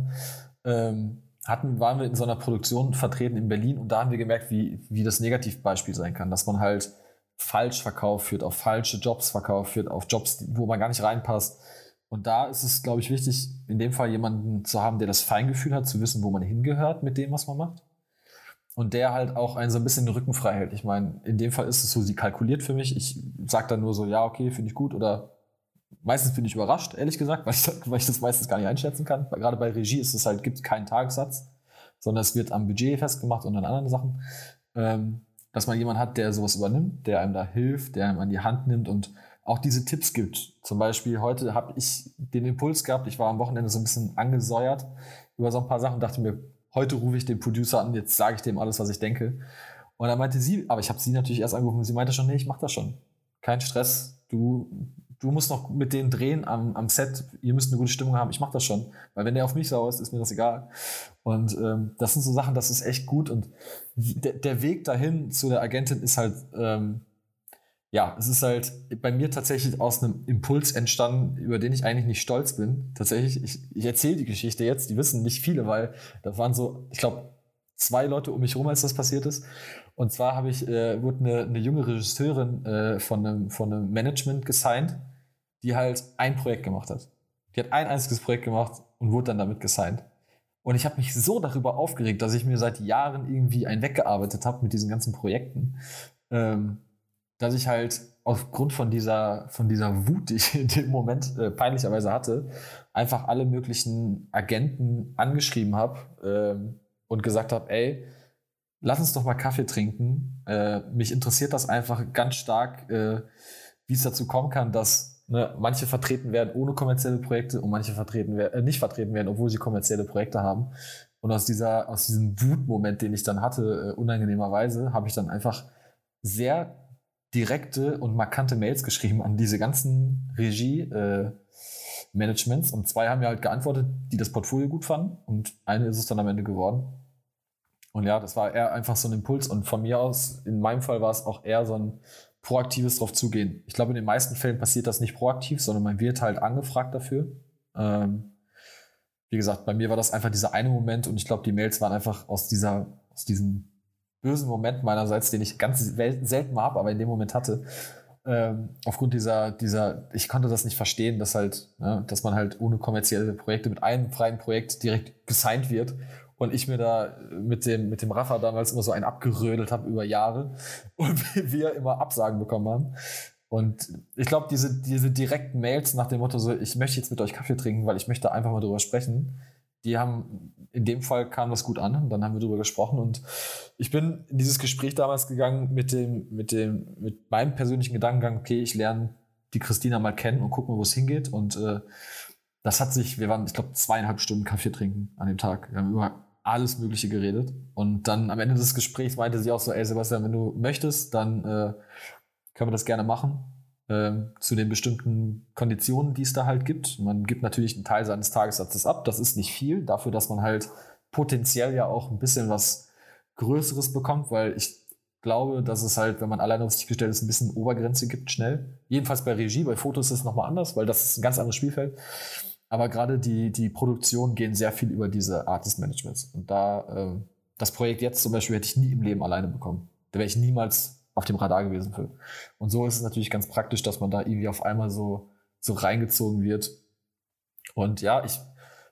ähm, hatten, waren wir in so einer Produktion vertreten in Berlin und da haben wir gemerkt, wie, wie das Negativbeispiel sein kann, dass man halt falsch verkauft wird, auf falsche Jobs verkauft wird, auf Jobs, wo man gar nicht reinpasst. Und da ist es, glaube ich, wichtig, in dem Fall jemanden zu haben, der das Feingefühl hat, zu wissen, wo man hingehört mit dem, was man macht. Und der halt auch einen so ein bisschen den Rücken frei hält. Ich meine, in dem Fall ist es so, sie kalkuliert für mich. Ich sage dann nur so, ja, okay, finde ich gut oder meistens bin ich überrascht, ehrlich gesagt, weil ich, weil ich das meistens gar nicht einschätzen kann. Weil gerade bei Regie ist es halt, gibt keinen Tagessatz, sondern es wird am Budget festgemacht und an anderen Sachen. Ähm, dass man jemanden hat, der sowas übernimmt, der einem da hilft, der einem an die Hand nimmt und auch diese Tipps gibt. Zum Beispiel heute habe ich den Impuls gehabt, ich war am Wochenende so ein bisschen angesäuert über so ein paar Sachen und dachte mir, heute rufe ich den Producer an, jetzt sage ich dem alles, was ich denke. Und dann meinte sie, aber ich habe sie natürlich erst angerufen und sie meinte schon, nee, ich mache das schon. Kein Stress, du du musst noch mit denen drehen am, am Set, ihr müsst eine gute Stimmung haben, ich mach das schon. Weil wenn der auf mich sauer ist, ist mir das egal. Und ähm, das sind so Sachen, das ist echt gut. Und der, der Weg dahin zu der Agentin ist halt, ähm, ja, es ist halt bei mir tatsächlich aus einem Impuls entstanden, über den ich eigentlich nicht stolz bin. Tatsächlich, ich, ich erzähle die Geschichte jetzt, die wissen nicht viele, weil da waren so, ich glaube, zwei Leute um mich herum, als das passiert ist. Und zwar habe ich, äh, wurde eine, eine junge Regisseurin äh, von, einem, von einem Management gesigned die halt ein Projekt gemacht hat. Die hat ein einziges Projekt gemacht und wurde dann damit gesigned. Und ich habe mich so darüber aufgeregt, dass ich mir seit Jahren irgendwie ein weggearbeitet habe mit diesen ganzen Projekten, ähm, dass ich halt aufgrund von dieser, von dieser Wut, die ich in dem Moment äh, peinlicherweise hatte, einfach alle möglichen Agenten angeschrieben habe ähm, und gesagt habe, ey, lass uns doch mal Kaffee trinken. Äh, mich interessiert das einfach ganz stark, äh, wie es dazu kommen kann, dass ne, manche vertreten werden ohne kommerzielle Projekte und manche vertreten werden, äh, nicht vertreten werden, obwohl sie kommerzielle Projekte haben. Und aus dieser, aus diesem Wutmoment, den ich dann hatte, äh, unangenehmerweise, habe ich dann einfach sehr direkte und markante Mails geschrieben an diese ganzen Regie-Managements. Äh, und zwei haben mir halt geantwortet, die das Portfolio gut fanden. Und eine ist es dann am Ende geworden. Und ja, das war eher einfach so ein Impuls. Und von mir aus, in meinem Fall war es auch eher so ein proaktives drauf zugehen. Ich glaube, in den meisten Fällen passiert das nicht proaktiv, sondern man wird halt angefragt dafür. Ähm, wie gesagt, bei mir war das einfach dieser eine Moment und ich glaube, die Mails waren einfach aus dieser, aus diesem bösen Moment meinerseits, den ich ganz selten habe, aber in dem Moment hatte. Ähm, aufgrund dieser, dieser, ich konnte das nicht verstehen, dass halt, ne, dass man halt ohne kommerzielle Projekte mit einem freien Projekt direkt gesigned wird und ich mir da mit dem, mit dem Rafa damals immer so einen abgerödelt habe über Jahre und wir immer Absagen bekommen haben. Und ich glaube, diese, diese direkten Mails nach dem Motto, so, ich möchte jetzt mit euch Kaffee trinken, weil ich möchte einfach mal drüber sprechen, die haben, in dem Fall kam das gut an und dann haben wir drüber gesprochen und ich bin in dieses Gespräch damals gegangen mit dem, mit dem, mit meinem persönlichen Gedankengang, okay, ich lerne die Christina mal kennen und gucken, wo es hingeht und äh, das hat sich, wir waren, ich glaube, zweieinhalb Stunden Kaffee trinken an dem Tag. Wir haben über alles Mögliche geredet und dann am Ende des Gesprächs meinte sie auch so, ey Sebastian, wenn du möchtest, dann äh, können wir das gerne machen. Ähm, zu den bestimmten Konditionen, die es da halt gibt. Man gibt natürlich einen Teil seines Tagessatzes ab. Das ist nicht viel, dafür, dass man halt potenziell ja auch ein bisschen was Größeres bekommt, weil ich glaube, dass es halt, wenn man alleine auf sich gestellt ist, ein bisschen Obergrenze gibt, schnell. Jedenfalls bei Regie, bei Fotos ist es nochmal anders, weil das ist ein ganz anderes Spielfeld. Aber gerade die, die Produktionen gehen sehr viel über diese Art des Managements. Und da, äh, das Projekt jetzt zum Beispiel hätte ich nie im Leben alleine bekommen. Da wäre ich niemals auf dem Radar gewesen für. Und so ist es natürlich ganz praktisch, dass man da irgendwie auf einmal so, so reingezogen wird. Und ja, ich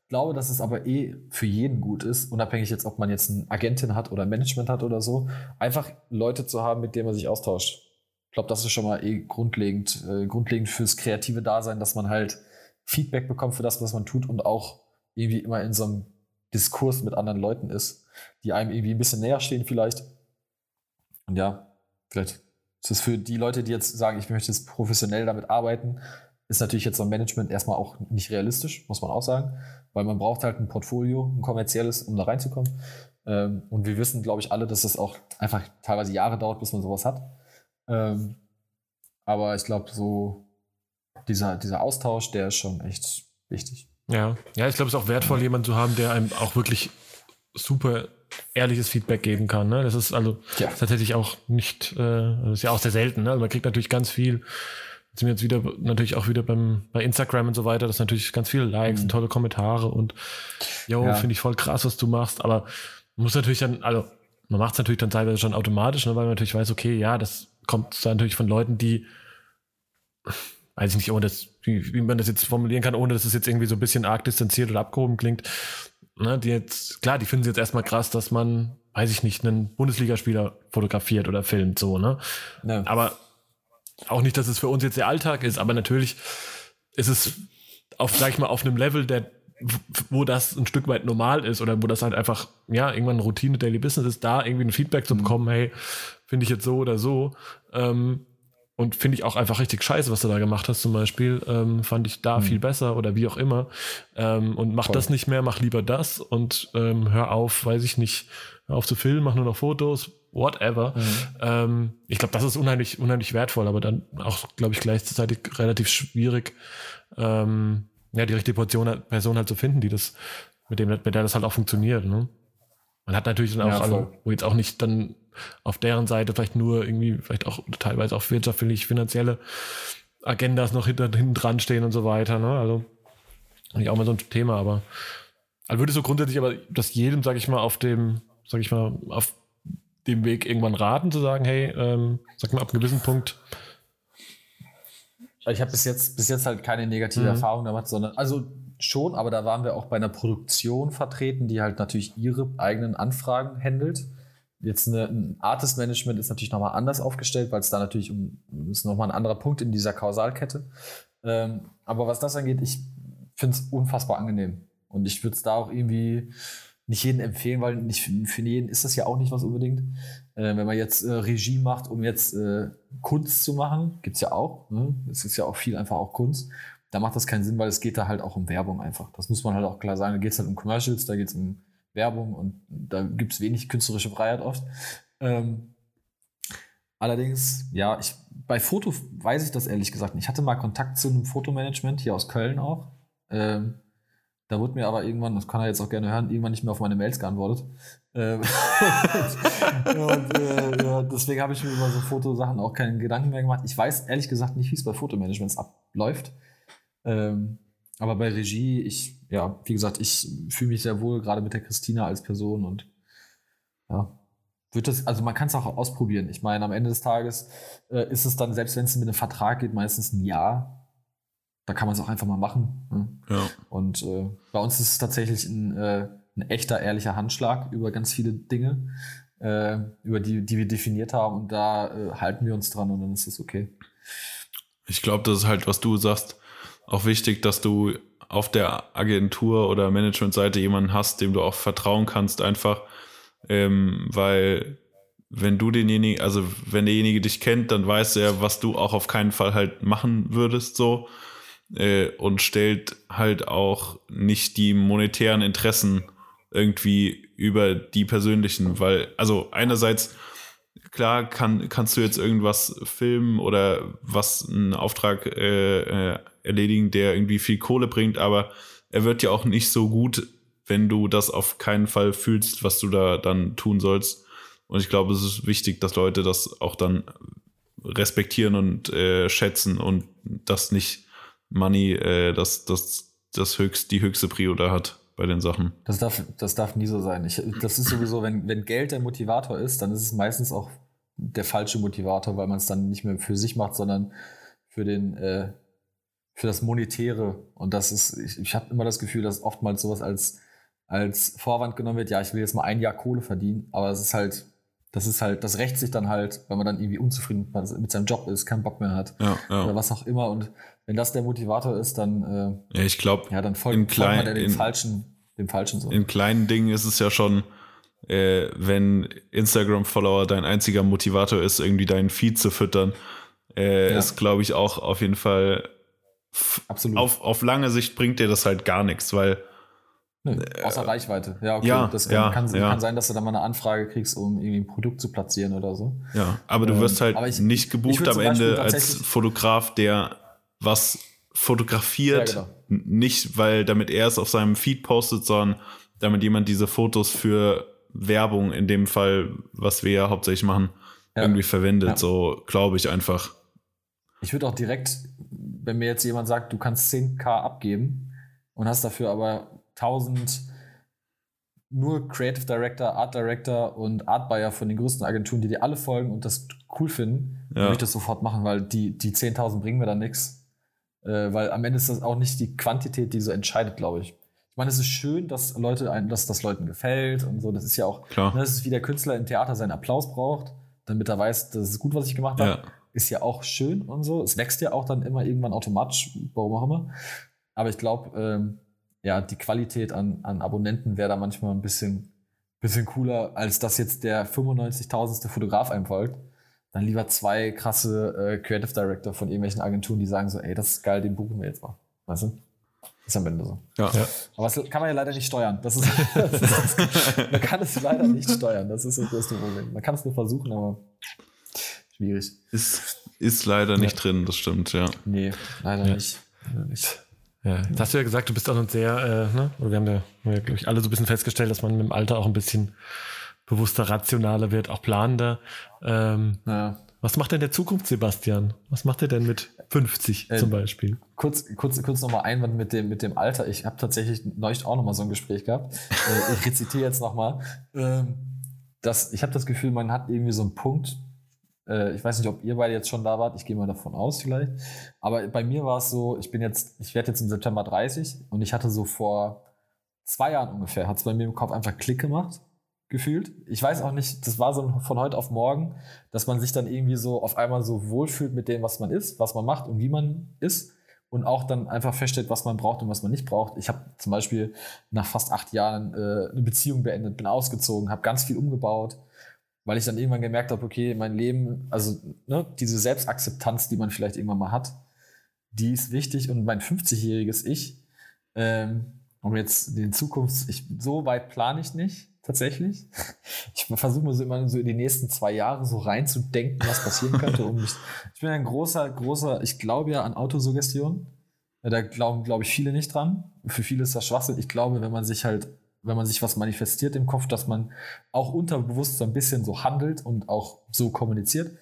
glaube, dass es aber eh für jeden gut ist, unabhängig jetzt, ob man jetzt eine Agentin hat oder Management hat oder so, einfach Leute zu haben, mit denen man sich austauscht. Ich glaube, das ist schon mal eh grundlegend, äh, grundlegend fürs kreative Dasein, dass man halt Feedback bekommt für das, was man tut und auch irgendwie immer in so einem Diskurs mit anderen Leuten ist, die einem irgendwie ein bisschen näher stehen vielleicht. Und ja, vielleicht ist es für die Leute, die jetzt sagen, ich möchte jetzt professionell damit arbeiten, ist natürlich jetzt so ein Management erstmal auch nicht realistisch, muss man auch sagen, weil man braucht halt ein Portfolio, ein kommerzielles, um da reinzukommen. Ähm, und wir wissen, glaube ich, alle, dass das auch einfach teilweise Jahre dauert, bis man sowas hat. Ähm, aber ich glaube, so dieser, dieser Austausch, der ist schon echt wichtig. Ja, ja, ich glaube, es ist auch wertvoll, jemanden zu haben, der einem auch wirklich super ehrliches Feedback geben kann. Ne? Das ist also ja. tatsächlich auch nicht, äh, das ist ja auch sehr selten. Ne? Also man kriegt natürlich ganz viel. Jetzt sind wir jetzt wieder natürlich auch wieder beim bei Instagram und so weiter. Das ist natürlich ganz viele Likes mhm. und tolle Kommentare und jo, ja. finde ich voll krass, was du machst. Aber man muss natürlich dann, also man macht es natürlich dann teilweise schon automatisch, ne? weil man natürlich weiß, okay, ja, das kommt dann natürlich von Leuten, die weiß ich nicht, ohne das, wie, wie man das jetzt formulieren kann, ohne dass es jetzt irgendwie so ein bisschen arg distanziert oder abgehoben klingt ne, die jetzt, klar, die finden es jetzt erstmal krass, dass man, weiß ich nicht, einen Bundesligaspieler fotografiert oder filmt, so, ne? Ja. Aber auch nicht, dass es für uns jetzt der Alltag ist, aber natürlich ist es auf, sag ich mal, auf einem Level, der, wo das ein Stück weit normal ist oder wo das halt einfach, ja, irgendwann Routine Daily Business ist, da irgendwie ein Feedback zu mhm. bekommen, hey, finde ich jetzt so oder so, ähm, und finde ich auch einfach richtig scheiße, was du da gemacht hast zum Beispiel. Ähm, fand ich da mhm. viel besser oder wie auch immer. Ähm, und mach Voll. das nicht mehr, mach lieber das und ähm, hör auf, weiß ich nicht, hör auf zu filmen, mach nur noch Fotos, whatever. Mhm. Ich glaube, das ist unheimlich, unheimlich wertvoll, aber dann auch, glaube ich, gleichzeitig relativ schwierig, ähm, ja, die richtige Portion, Person halt zu finden, die das, mit dem, mit der das halt auch funktioniert. Ne? Man hat natürlich dann auch, ja, also, wo jetzt auch nicht dann auf deren Seite vielleicht nur irgendwie, vielleicht auch teilweise auch wirtschaftlich, finanzielle Agendas noch hinter, hinten dran stehen und so weiter. Ne? Also nicht auch mal so ein Thema, aber also würde so grundsätzlich aber das jedem, sag ich mal, auf dem, sag ich mal, auf dem Weg irgendwann raten, zu sagen, hey, ähm, sag mal, ab einem gewissen Punkt. Ich habe bis jetzt, bis jetzt halt keine negative mhm. Erfahrung damit, sondern also schon, aber da waren wir auch bei einer Produktion vertreten, die halt natürlich ihre eigenen Anfragen handelt. Jetzt eine, ein Artist Management ist natürlich nochmal anders aufgestellt, weil es da natürlich um, ist nochmal ein anderer Punkt in dieser Kausalkette. Ähm, aber was das angeht, ich finde es unfassbar angenehm. Und ich würde es da auch irgendwie nicht jedem empfehlen, weil nicht für jeden ist das ja auch nicht was unbedingt. Äh, wenn man jetzt äh, Regie macht, um jetzt äh, Kunst zu machen, gibt es ja auch. Ne? Es ist ja auch viel einfach auch Kunst. Da macht das keinen Sinn, weil es geht da halt auch um Werbung einfach. Das muss man halt auch klar sagen. Da geht es halt um Commercials, da geht es um Werbung und da gibt es wenig künstlerische Freiheit oft. Ähm, allerdings, ja, ich, bei Foto weiß ich das ehrlich gesagt nicht. Ich hatte mal Kontakt zu einem Fotomanagement hier aus Köln auch. Ähm, da wurde mir aber irgendwann, das kann er jetzt auch gerne hören, irgendwann nicht mehr auf meine Mails geantwortet. Ähm, und, äh, ja, deswegen habe ich mir über so Fotosachen auch keine Gedanken mehr gemacht. Ich weiß ehrlich gesagt nicht, wie es bei Fotomanagements abläuft. Ähm, aber bei Regie, ich, ja, wie gesagt, ich fühle mich sehr wohl, gerade mit der Christina als Person und ja, wird das, also man kann es auch ausprobieren. Ich meine, am Ende des Tages äh, ist es dann, selbst wenn es mit einem Vertrag geht, meistens ein Jahr. Da kann man es auch einfach mal machen. Ne? Ja. Und äh, bei uns ist es tatsächlich ein, äh, ein, echter, ehrlicher Handschlag über ganz viele Dinge, äh, über die, die wir definiert haben. Und da äh, halten wir uns dran und dann ist es okay. Ich glaube, das ist halt, was du sagst, auch wichtig, dass du auf der Agentur oder Managementseite jemanden hast, dem du auch vertrauen kannst, einfach, ähm, weil wenn du denjenigen, also wenn derjenige dich kennt, dann weiß er, was du auch auf keinen Fall halt machen würdest, so. Äh, und stellt halt auch nicht die monetären Interessen irgendwie über die persönlichen, weil also einerseits klar kann, kannst du jetzt irgendwas filmen oder was einen Auftrag äh, äh, erledigen, der irgendwie viel Kohle bringt, aber er wird ja auch nicht so gut, wenn du das auf keinen Fall fühlst, was du da dann tun sollst. Und ich glaube, es ist wichtig, dass Leute das auch dann respektieren und äh, schätzen und das nicht Money äh, das, das, das höchst, die höchste Prio da hat bei den Sachen. Das darf, das darf nie so sein. Ich, das ist sowieso, wenn, wenn Geld der Motivator ist, dann ist es meistens auch der falsche Motivator, weil man es dann nicht mehr für sich macht, sondern für den äh, für das Monetäre. Und das ist, ich, ich habe immer das Gefühl, dass oftmals sowas als, als Vorwand genommen wird, ja, ich will jetzt mal ein Jahr Kohle verdienen, aber es ist halt, das ist halt, das rächt sich dann halt, wenn man dann irgendwie unzufrieden mit seinem Job ist, keinen Bock mehr hat. Ja, ja. Oder was auch immer. Und wenn das der Motivator ist, dann, äh, ja, ich glaube, ja, dann folgt, folgt man dem falschen, dem falschen so. In kleinen Dingen ist es ja schon, äh, wenn Instagram-Follower dein einziger Motivator ist, irgendwie deinen Feed zu füttern, äh, ja. ist, glaube ich, auch auf jeden Fall Absolut. Auf, auf lange Sicht bringt dir das halt gar nichts, weil. Nö, außer äh, Reichweite. Ja, okay. Ja, das kann, ja, kann, ja. kann, sein, dass du da mal eine Anfrage kriegst, um irgendwie ein Produkt zu platzieren oder so. Ja, aber du wirst ähm, halt ich, nicht gebucht am Ende als Fotograf, der was fotografiert. Ja, genau. Nicht, weil damit er es auf seinem Feed postet, sondern damit jemand diese Fotos für Werbung, in dem Fall, was wir ja hauptsächlich machen, irgendwie verwendet. So glaube ich einfach. Ich würde auch direkt wenn mir jetzt jemand sagt, du kannst 10k abgeben und hast dafür aber 1000 nur Creative Director, Art Director und Art Buyer von den größten Agenturen, die dir alle folgen und das cool finden, ja. würde ich das sofort machen, weil die, die 10.000 bringen mir dann nichts. Äh, weil am Ende ist das auch nicht die Quantität, die so entscheidet, glaube ich. Ich meine, es ist schön, dass Leute, dass das Leuten gefällt und so. Das ist ja auch, Klar. Ne, das ist wie der Künstler im Theater seinen Applaus braucht, damit er weiß, das ist gut, was ich gemacht habe. Ja ist ja auch schön und so. Es wächst ja auch dann immer irgendwann automatisch, warum auch immer. Aber ich glaube, ähm, ja, die Qualität an, an Abonnenten wäre da manchmal ein bisschen, bisschen cooler, als dass jetzt der 95.000. Fotograf einfolgt. Dann lieber zwei krasse äh, Creative Director von irgendwelchen Agenturen, die sagen so, ey, das ist geil, den buchen wir jetzt mal. Weißt du? Ist am Ende so. Ja. ja. Aber das kann man ja leider nicht steuern. Das ist, das ist, man kann es leider nicht steuern. Das ist das größte Problem. Man kann es nur versuchen, aber schwierig. Ist, ist leider nicht ja. drin, das stimmt, ja. Nee, leider ja. nicht. Leider nicht. Ja, das hast du ja gesagt, du bist auch ein sehr, äh, ne? wir haben ja, ja glaube ich, alle so ein bisschen festgestellt, dass man mit dem Alter auch ein bisschen bewusster, rationaler wird, auch planender. Ähm, ja. Was macht denn der Zukunft, Sebastian? Was macht er denn mit 50 äh, zum Beispiel? Kurz, kurz, kurz nochmal Einwand mit dem, mit dem Alter. Ich habe tatsächlich neulich auch nochmal so ein Gespräch gehabt. äh, ich rezitiere jetzt nochmal. Ähm, ich habe das Gefühl, man hat irgendwie so einen Punkt, äh, ich weiß nicht, ob ihr beide jetzt schon da wart. Ich gehe mal davon aus vielleicht. Aber bei mir war es so, ich bin jetzt, ich werde jetzt im September 30 und ich hatte so vor zwei Jahren ungefähr, hat es bei mir im Kopf einfach Klick gemacht, gefühlt. Ich weiß auch nicht, das war so von heute auf morgen, dass man sich dann irgendwie so auf einmal so wohlfühlt mit dem, was man ist, was man macht und wie man ist und auch dann einfach feststellt, was man braucht und was man nicht braucht. Ich habe zum Beispiel nach fast acht Jahren äh, eine Beziehung beendet, bin ausgezogen, habe ganz viel umgebaut weil ich dann irgendwann gemerkt habe, okay, mein Leben, also ne, diese Selbstakzeptanz, die man vielleicht irgendwann mal hat, die ist wichtig und mein 50-jähriges Ich, ähm, um jetzt den Zukunfts, ich, so weit plane ich nicht, tatsächlich. Ich versuche mir so immer so in die nächsten zwei Jahre so reinzudenken, was passieren könnte. Und ich, ich bin ein großer, großer, ich glaube ja an Autosuggestion. Da glauben, glaube ich, viele nicht dran. Für viele ist das Schwachsinn. Ich glaube, wenn man sich halt, wenn man sich was manifestiert im Kopf, dass man auch unterbewusst so ein bisschen so handelt und auch so kommuniziert.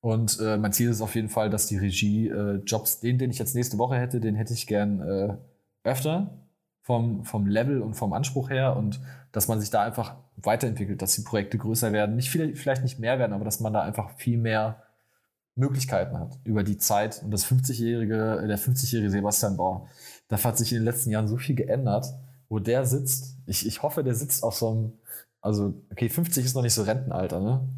Und äh, mein Ziel ist auf jeden Fall, dass die Regie-Jobs, äh, den, den ich jetzt nächste Woche hätte, den hätte ich gern äh, öfter vom, vom Level und vom Anspruch her und dass man sich da einfach weiterentwickelt, dass die Projekte größer werden. Nicht viele, vielleicht nicht mehr werden, aber dass man da einfach viel mehr Möglichkeiten hat über die Zeit. Und das 50-jährige, der 50-jährige Sebastian Bauer, da hat sich in den letzten Jahren so viel geändert, wo der sitzt. Ich, ich hoffe, der sitzt auf so einem, also, okay, 50 ist noch nicht so Rentenalter, ne?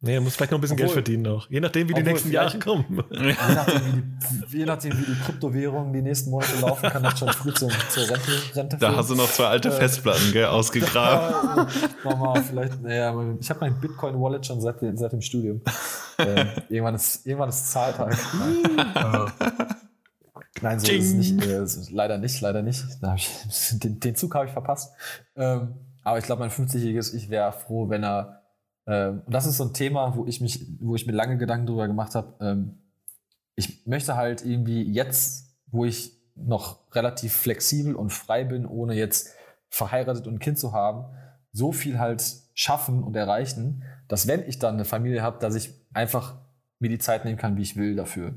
Nee, er muss vielleicht noch ein bisschen obwohl, Geld verdienen noch. Je nachdem, wie die nächsten Jahre kommen. Je nachdem, wie die, je nachdem, wie die Kryptowährungen die nächsten Monate laufen, kann das schon früh zur, zur Rente, Rente Da hast du noch zwei alte äh, Festplatten, gell, ausgegraben. Nochmal, vielleicht, naja, ich habe mein Bitcoin-Wallet schon seit, seit dem Studium. Äh, irgendwann, ist, irgendwann ist Zahltag. Nein, so Ding. ist es nicht. Äh, leider nicht, leider nicht. Ich, den, den, Zug habe ich verpasst. Ähm, aber ich glaube, mein 50-jähriges Ich wäre froh, wenn er ähm, und das ist so ein Thema, wo ich mich, wo ich mir lange Gedanken drüber gemacht habe. Ähm, ich möchte halt irgendwie jetzt, wo ich noch relativ flexibel und frei bin, ohne jetzt verheiratet und ein Kind zu haben, so viel halt schaffen und erreichen, dass wenn ich dann eine Familie habe, dass ich einfach mir die Zeit nehmen kann, wie ich will dafür.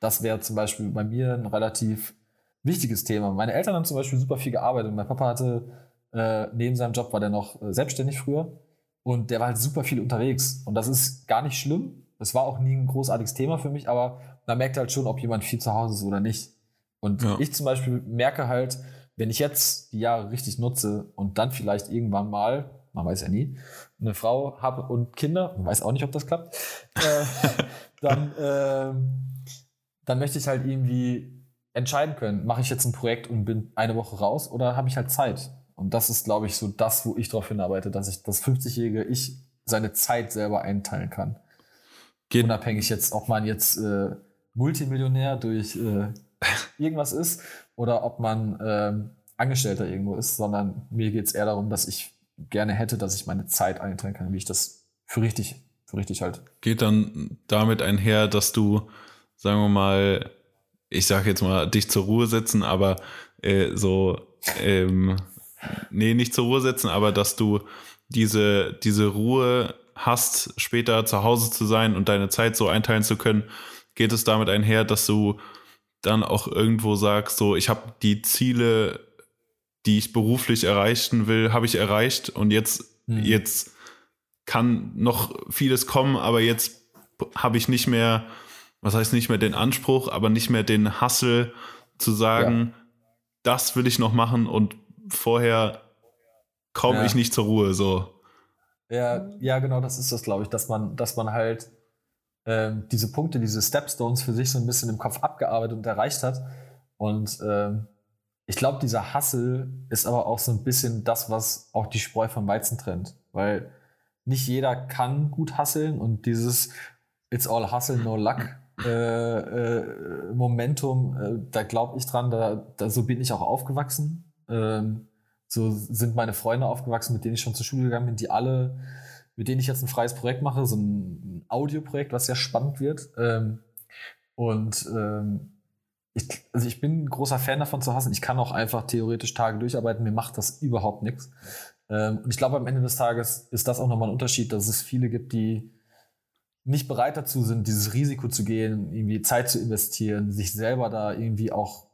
Das wäre zum Beispiel bei mir ein relativ wichtiges Thema. Meine Eltern haben zum Beispiel super viel gearbeitet. Mein Papa hatte äh, neben seinem Job war der noch äh, selbstständig früher und der war halt super viel unterwegs. Und das ist gar nicht schlimm. Das war auch nie ein großartiges Thema für mich, aber man merkt halt schon, ob jemand viel zu Hause ist oder nicht. Und ja. ich zum Beispiel merke halt, wenn ich jetzt die Jahre richtig nutze und dann vielleicht irgendwann mal, man weiß ja nie, eine Frau habe und Kinder, man weiß auch nicht, ob das klappt, äh, dann, äh, dann möchte ich halt irgendwie entscheiden können, mache ich jetzt ein Projekt und bin eine Woche raus oder habe ich halt Zeit? Und das ist, glaube ich, so das, wo ich darauf hinarbeite, dass ich das 50-jährige Ich seine Zeit selber einteilen kann. Geht. Unabhängig jetzt, ob man jetzt äh, Multimillionär durch äh, irgendwas ist oder ob man äh, Angestellter irgendwo ist, sondern mir geht es eher darum, dass ich gerne hätte, dass ich meine Zeit einteilen kann, wie ich das für richtig, für richtig halte. Geht dann damit einher, dass du, sagen wir mal, ich sage jetzt mal, dich zur Ruhe setzen, aber äh, so ähm, nee, nicht zur Ruhe setzen, aber dass du diese, diese Ruhe hast, später zu Hause zu sein und deine Zeit so einteilen zu können, geht es damit einher, dass du dann auch irgendwo sagst, so, ich habe die Ziele, die ich beruflich erreichen will, habe ich erreicht und jetzt, mhm. jetzt kann noch vieles kommen, aber jetzt habe ich nicht mehr, was heißt nicht mehr den Anspruch, aber nicht mehr den Hassel zu sagen, ja. das will ich noch machen und vorher komme ja. ich nicht zur Ruhe, so. Ja, ja, genau, das ist das, glaube ich, dass man, dass man halt ähm, diese Punkte, diese Stepstones für sich so ein bisschen im Kopf abgearbeitet und erreicht hat. Und ähm, ich glaube, dieser Hassel ist aber auch so ein bisschen das, was auch die Spreu vom Weizen trennt. Weil nicht jeder kann gut hasseln und dieses It's all hustle, no luck äh, äh, Momentum, äh, da glaube ich dran, da, da, so bin ich auch aufgewachsen. Ähm, so sind meine Freunde aufgewachsen, mit denen ich schon zur Schule gegangen bin, die alle, mit denen ich jetzt ein freies Projekt mache, so ein Audioprojekt, was sehr spannend wird. Ähm, und ähm, ich, also ich bin ein großer Fan davon zu hassen. Ich kann auch einfach theoretisch Tage durcharbeiten. Mir macht das überhaupt nichts. Ähm, und ich glaube, am Ende des Tages ist das auch nochmal ein Unterschied, dass es viele gibt, die nicht bereit dazu sind, dieses Risiko zu gehen, irgendwie Zeit zu investieren, sich selber da irgendwie auch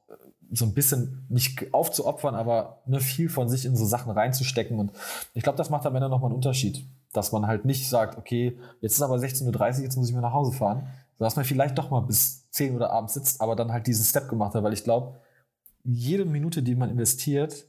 so ein bisschen nicht aufzuopfern, aber ne, viel von sich in so Sachen reinzustecken. Und ich glaube, das macht am Ende nochmal einen Unterschied. Dass man halt nicht sagt, okay, jetzt ist aber 16.30 Uhr, jetzt muss ich mir nach Hause fahren. Sondern dass man vielleicht doch mal bis 10 Uhr abends sitzt, aber dann halt diesen Step gemacht hat. Weil ich glaube, jede Minute, die man investiert,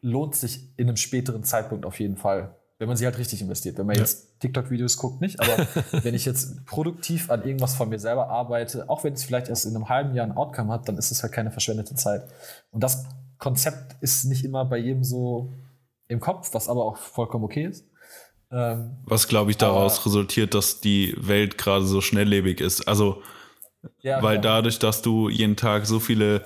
lohnt sich in einem späteren Zeitpunkt auf jeden Fall wenn man sie halt richtig investiert. Wenn man ja. jetzt TikTok-Videos guckt, nicht. Aber wenn ich jetzt produktiv an irgendwas von mir selber arbeite, auch wenn es vielleicht erst in einem halben Jahr ein Outcome hat, dann ist es halt keine verschwendete Zeit. Und das Konzept ist nicht immer bei jedem so im Kopf, was aber auch vollkommen okay ist. Ähm, Was, glaube ich, daraus resultiert, dass die Welt gerade so schnelllebig ist. Also, ja, weil klar. dadurch, dass du jeden Tag so viele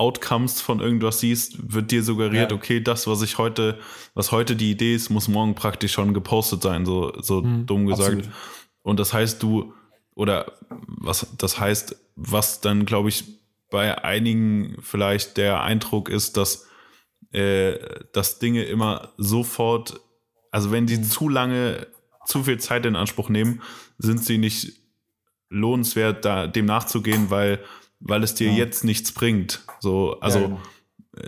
Outcomes von irgendwas siehst, wird dir suggeriert, ja. okay, das, was ich heute, was heute die Idee ist, muss morgen praktisch schon gepostet sein, so, so mhm, dumm gesagt. Absolut. Und das heißt, du, oder was das heißt, was dann, glaube ich, bei einigen vielleicht der Eindruck ist, dass, äh, dass Dinge immer sofort, also wenn sie mhm. zu lange, zu viel Zeit in Anspruch nehmen, sind sie nicht lohnenswert, da, dem nachzugehen, weil weil es dir ja. jetzt nichts bringt. So, also ja, genau.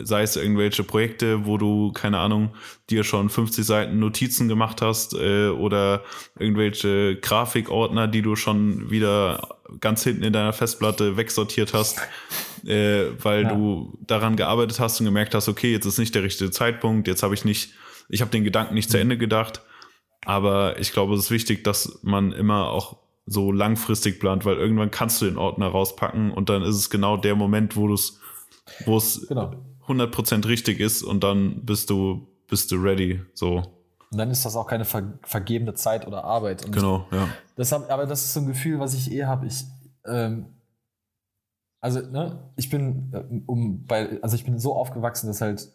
sei es irgendwelche Projekte, wo du, keine Ahnung, dir schon 50 Seiten Notizen gemacht hast äh, oder irgendwelche Grafikordner, die du schon wieder ganz hinten in deiner Festplatte wegsortiert hast, äh, weil ja. du daran gearbeitet hast und gemerkt hast, okay, jetzt ist nicht der richtige Zeitpunkt, jetzt habe ich nicht, ich habe den Gedanken nicht mhm. zu Ende gedacht. Aber ich glaube, es ist wichtig, dass man immer auch so langfristig plant, weil irgendwann kannst du den Ordner rauspacken und dann ist es genau der Moment, wo du es, wo es genau. 100% richtig ist und dann bist du, bist du ready, so. Und dann ist das auch keine ver vergebene Zeit oder Arbeit. Und genau, ja. Das hab, aber das ist so ein Gefühl, was ich eh habe. Ich, ähm, also, ne, ich bin, äh, um bei, also ich bin so aufgewachsen, dass halt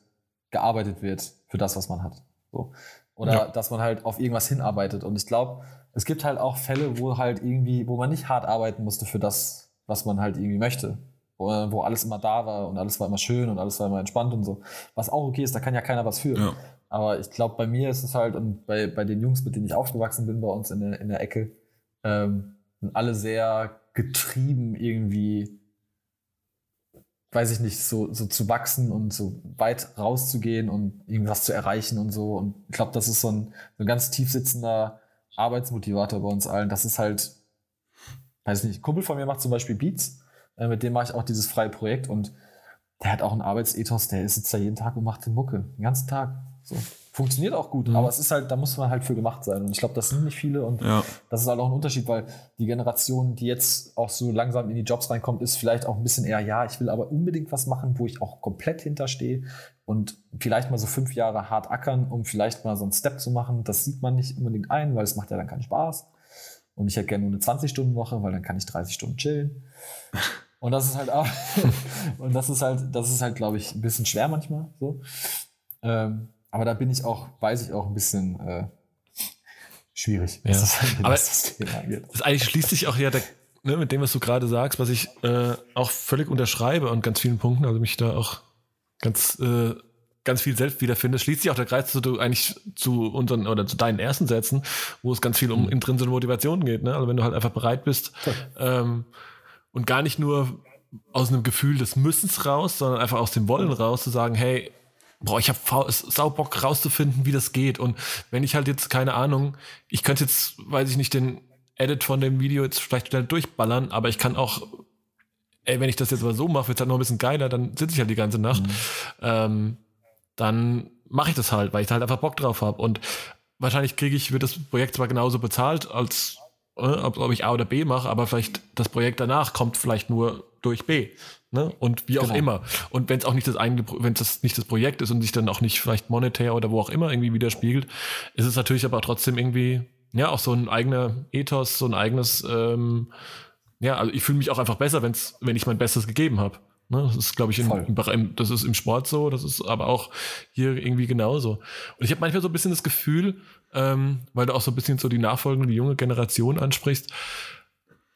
gearbeitet wird für das, was man hat. So. Oder ja. dass man halt auf irgendwas hinarbeitet. Und ich glaube, es gibt halt auch Fälle, wo halt irgendwie, wo man nicht hart arbeiten musste für das, was man halt irgendwie möchte. Wo, wo alles immer da war und alles war immer schön und alles war immer entspannt und so. Was auch okay ist, da kann ja keiner was für. Ja. Aber ich glaube, bei mir ist es halt, und bei, bei den Jungs, mit denen ich aufgewachsen bin, bei uns in der, in der Ecke, ähm, sind alle sehr getrieben, irgendwie, weiß ich nicht, so, so zu wachsen und so weit rauszugehen und irgendwas zu erreichen und so. Und ich glaube, das ist so ein, so ein ganz tief sitzender Arbeitsmotivator bei uns allen. Das ist halt, weiß nicht, ein Kumpel von mir macht zum Beispiel Beats, äh, mit dem mache ich auch dieses freie Projekt und der hat auch einen Arbeitsethos, der sitzt da jeden Tag und macht den Mucke, den ganzen Tag. So. Funktioniert auch gut, mhm. aber es ist halt, da muss man halt für gemacht sein. Und ich glaube, das sind nicht viele und ja. das ist halt auch ein Unterschied, weil die Generation, die jetzt auch so langsam in die Jobs reinkommt, ist vielleicht auch ein bisschen eher, ja, ich will aber unbedingt was machen, wo ich auch komplett hinterstehe und vielleicht mal so fünf Jahre hart ackern, um vielleicht mal so einen Step zu machen. Das sieht man nicht unbedingt ein, weil es macht ja dann keinen Spaß. Und ich hätte gerne nur eine 20-Stunden-Woche, weil dann kann ich 30 Stunden chillen. Und das ist halt auch, und das ist halt, das ist halt, glaube ich, ein bisschen schwer manchmal so. Ähm, aber da bin ich auch, weiß ich auch ein bisschen äh, schwierig. Ja. Das aber das, das eigentlich schließt sich auch ja der, ne, mit dem, was du gerade sagst, was ich äh, auch völlig unterschreibe an ganz vielen Punkten, also mich da auch ganz, äh, ganz viel selbst wiederfinde, schließt sich auch der Kreis zu du eigentlich zu unseren oder zu deinen ersten Sätzen, wo es ganz viel um mhm. intrinsische Motivation geht. Ne? Also wenn du halt einfach bereit bist ähm, und gar nicht nur aus einem Gefühl des Müssens raus, sondern einfach aus dem Wollen raus zu sagen, hey, boah, ich habe sau Bock rauszufinden, wie das geht. Und wenn ich halt jetzt, keine Ahnung, ich könnte jetzt, weiß ich nicht, den Edit von dem Video jetzt vielleicht schnell durchballern, aber ich kann auch, ey, wenn ich das jetzt mal so mache, wird es halt noch ein bisschen geiler, dann sitze ich halt die ganze Nacht. Mhm. Ähm, dann mache ich das halt, weil ich da halt einfach Bock drauf habe. Und wahrscheinlich kriege ich, wird das Projekt zwar genauso bezahlt, als äh, ob, ob ich A oder B mache, aber vielleicht das Projekt danach kommt vielleicht nur durch B. Ne? Und wie auch genau. immer. Und wenn es auch nicht das eigene, wenn das nicht das Projekt ist und sich dann auch nicht vielleicht monetär oder wo auch immer irgendwie widerspiegelt, ist es natürlich aber trotzdem irgendwie, ja, auch so ein eigener Ethos, so ein eigenes, ähm, ja, also ich fühle mich auch einfach besser, wenn's, wenn ich mein Bestes gegeben habe. Ne? Das ist, glaube ich, im, im, das ist im Sport so, das ist aber auch hier irgendwie genauso. Und ich habe manchmal so ein bisschen das Gefühl, ähm, weil du auch so ein bisschen so die nachfolgende, die junge Generation ansprichst,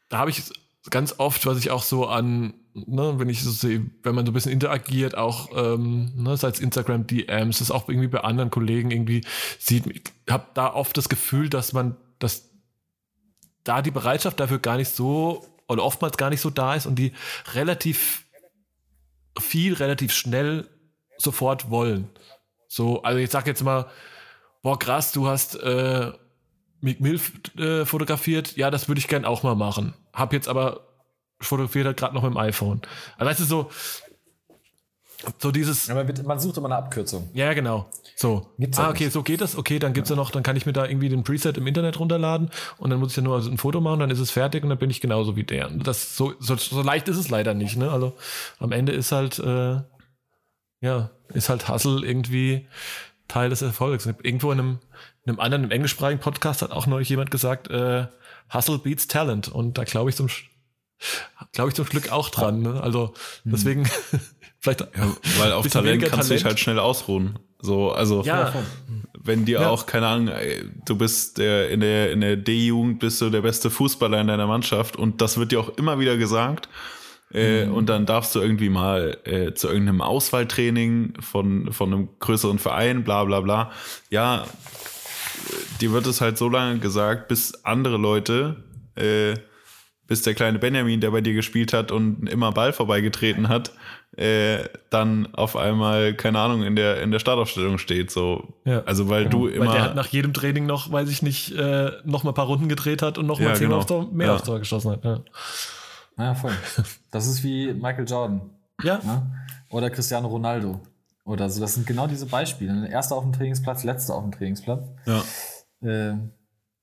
da habe ich ganz oft, was ich auch so an ne, wenn ich so sehe, wenn man so ein bisschen interagiert, auch ähm, ne, sei Instagram DMs, das auch irgendwie bei anderen Kollegen irgendwie sieht, ich habe da oft das Gefühl, dass man, dass da die Bereitschaft dafür gar nicht so oder oftmals gar nicht so da ist und die relativ viel, relativ schnell sofort wollen. So, also ich sag jetzt mal, boah krass, du hast äh, Mick Milf äh, fotografiert, ja, das würde ich gern auch mal machen. Hab jetzt aber fotografiert halt gerade noch mit dem iPhone. Also weißt du, so, so dieses. Ja, man sucht immer eine Abkürzung. Ja, genau. So. Gibt's ah, okay, nicht. so geht das. Okay, dann gibt's ja. ja noch, dann kann ich mir da irgendwie den Preset im Internet runterladen und dann muss ich ja nur ein Foto machen, dann ist es fertig und dann bin ich genauso wie der. Das so, so, so leicht ist es leider nicht, ne? Also am Ende ist halt, äh, ja, ist halt Hustle irgendwie Teil des Erfolgs. Irgendwo in einem, in einem anderen, im englischsprachigen Podcast hat auch neulich jemand gesagt, äh, Hustle beats Talent. Und da glaube ich zum, glaube ich zum Glück auch dran. Ne? Also deswegen vielleicht. Ja, weil auf Talent kannst du dich halt schnell ausruhen. So, also ja. wenn dir ja. auch, keine Ahnung, du bist der, in der, in der D-Jugend bist du der beste Fußballer in deiner Mannschaft und das wird dir auch immer wieder gesagt. Äh, mhm. Und dann darfst du irgendwie mal äh, zu irgendeinem Auswahltraining von, von einem größeren Verein, bla bla bla. Ja, dir wird es halt so lange gesagt, bis andere Leute, äh, bis der kleine Benjamin, der bei dir gespielt hat und immer Ball vorbeigetreten hat, äh, dann auf einmal, keine Ahnung, in der, in der Startaufstellung steht. So. Ja. Also weil genau. du immer. Weil der hat nach jedem Training noch, weiß ich nicht, äh, noch mal ein paar Runden gedreht hat und noch mal ja, zehn genau. auf Tor, mehr ja. aufs Tor geschossen hat. Ja. ja, voll. Das ist wie Michael Jordan. Ja. Ne? Oder Cristiano Ronaldo. Oder so. Das sind genau diese Beispiele. Erster auf dem Trainingsplatz, letzter auf dem Trainingsplatz. Ja. Äh,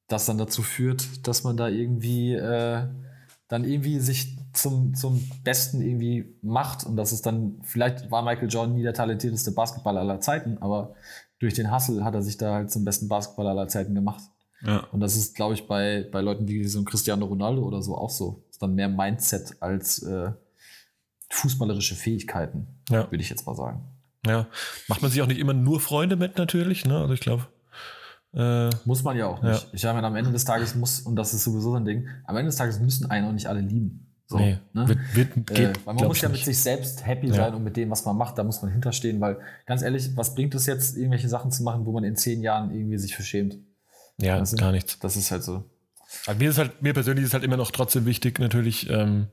das dann dazu führt, dass man da irgendwie äh, dann irgendwie sich zum, zum Besten irgendwie macht. Und das ist dann, vielleicht war Michael Jordan nie der talentierteste Basketballer aller Zeiten, aber durch den Hustle hat er sich da halt zum besten Basketballer aller Zeiten gemacht. Ja. Und das ist, glaube ich, bei, bei Leuten wie so ein Cristiano Ronaldo oder so auch so. Das ist dann mehr Mindset als äh, fußballerische Fähigkeiten, ja. würde ich jetzt mal sagen. Ja, macht man sich auch nicht immer nur Freunde mit natürlich, ne? Also ich glaube. Äh, muss man ja auch nicht. Ja. Ich meine, am Ende des Tages muss, und das ist sowieso so ein Ding, am Ende des Tages müssen einen auch nicht alle lieben. So, nee, ne? wird, wird, äh, geht, äh, man muss ja mit sich selbst happy ja. sein und mit dem, was man macht, da muss man hinterstehen, weil ganz ehrlich, was bringt es jetzt, irgendwelche Sachen zu machen, wo man in zehn Jahren irgendwie sich verschämt? Ja, also, gar nichts. Das ist halt so. Also mir ist halt, mir persönlich ist halt immer noch trotzdem wichtig, natürlich, ähm,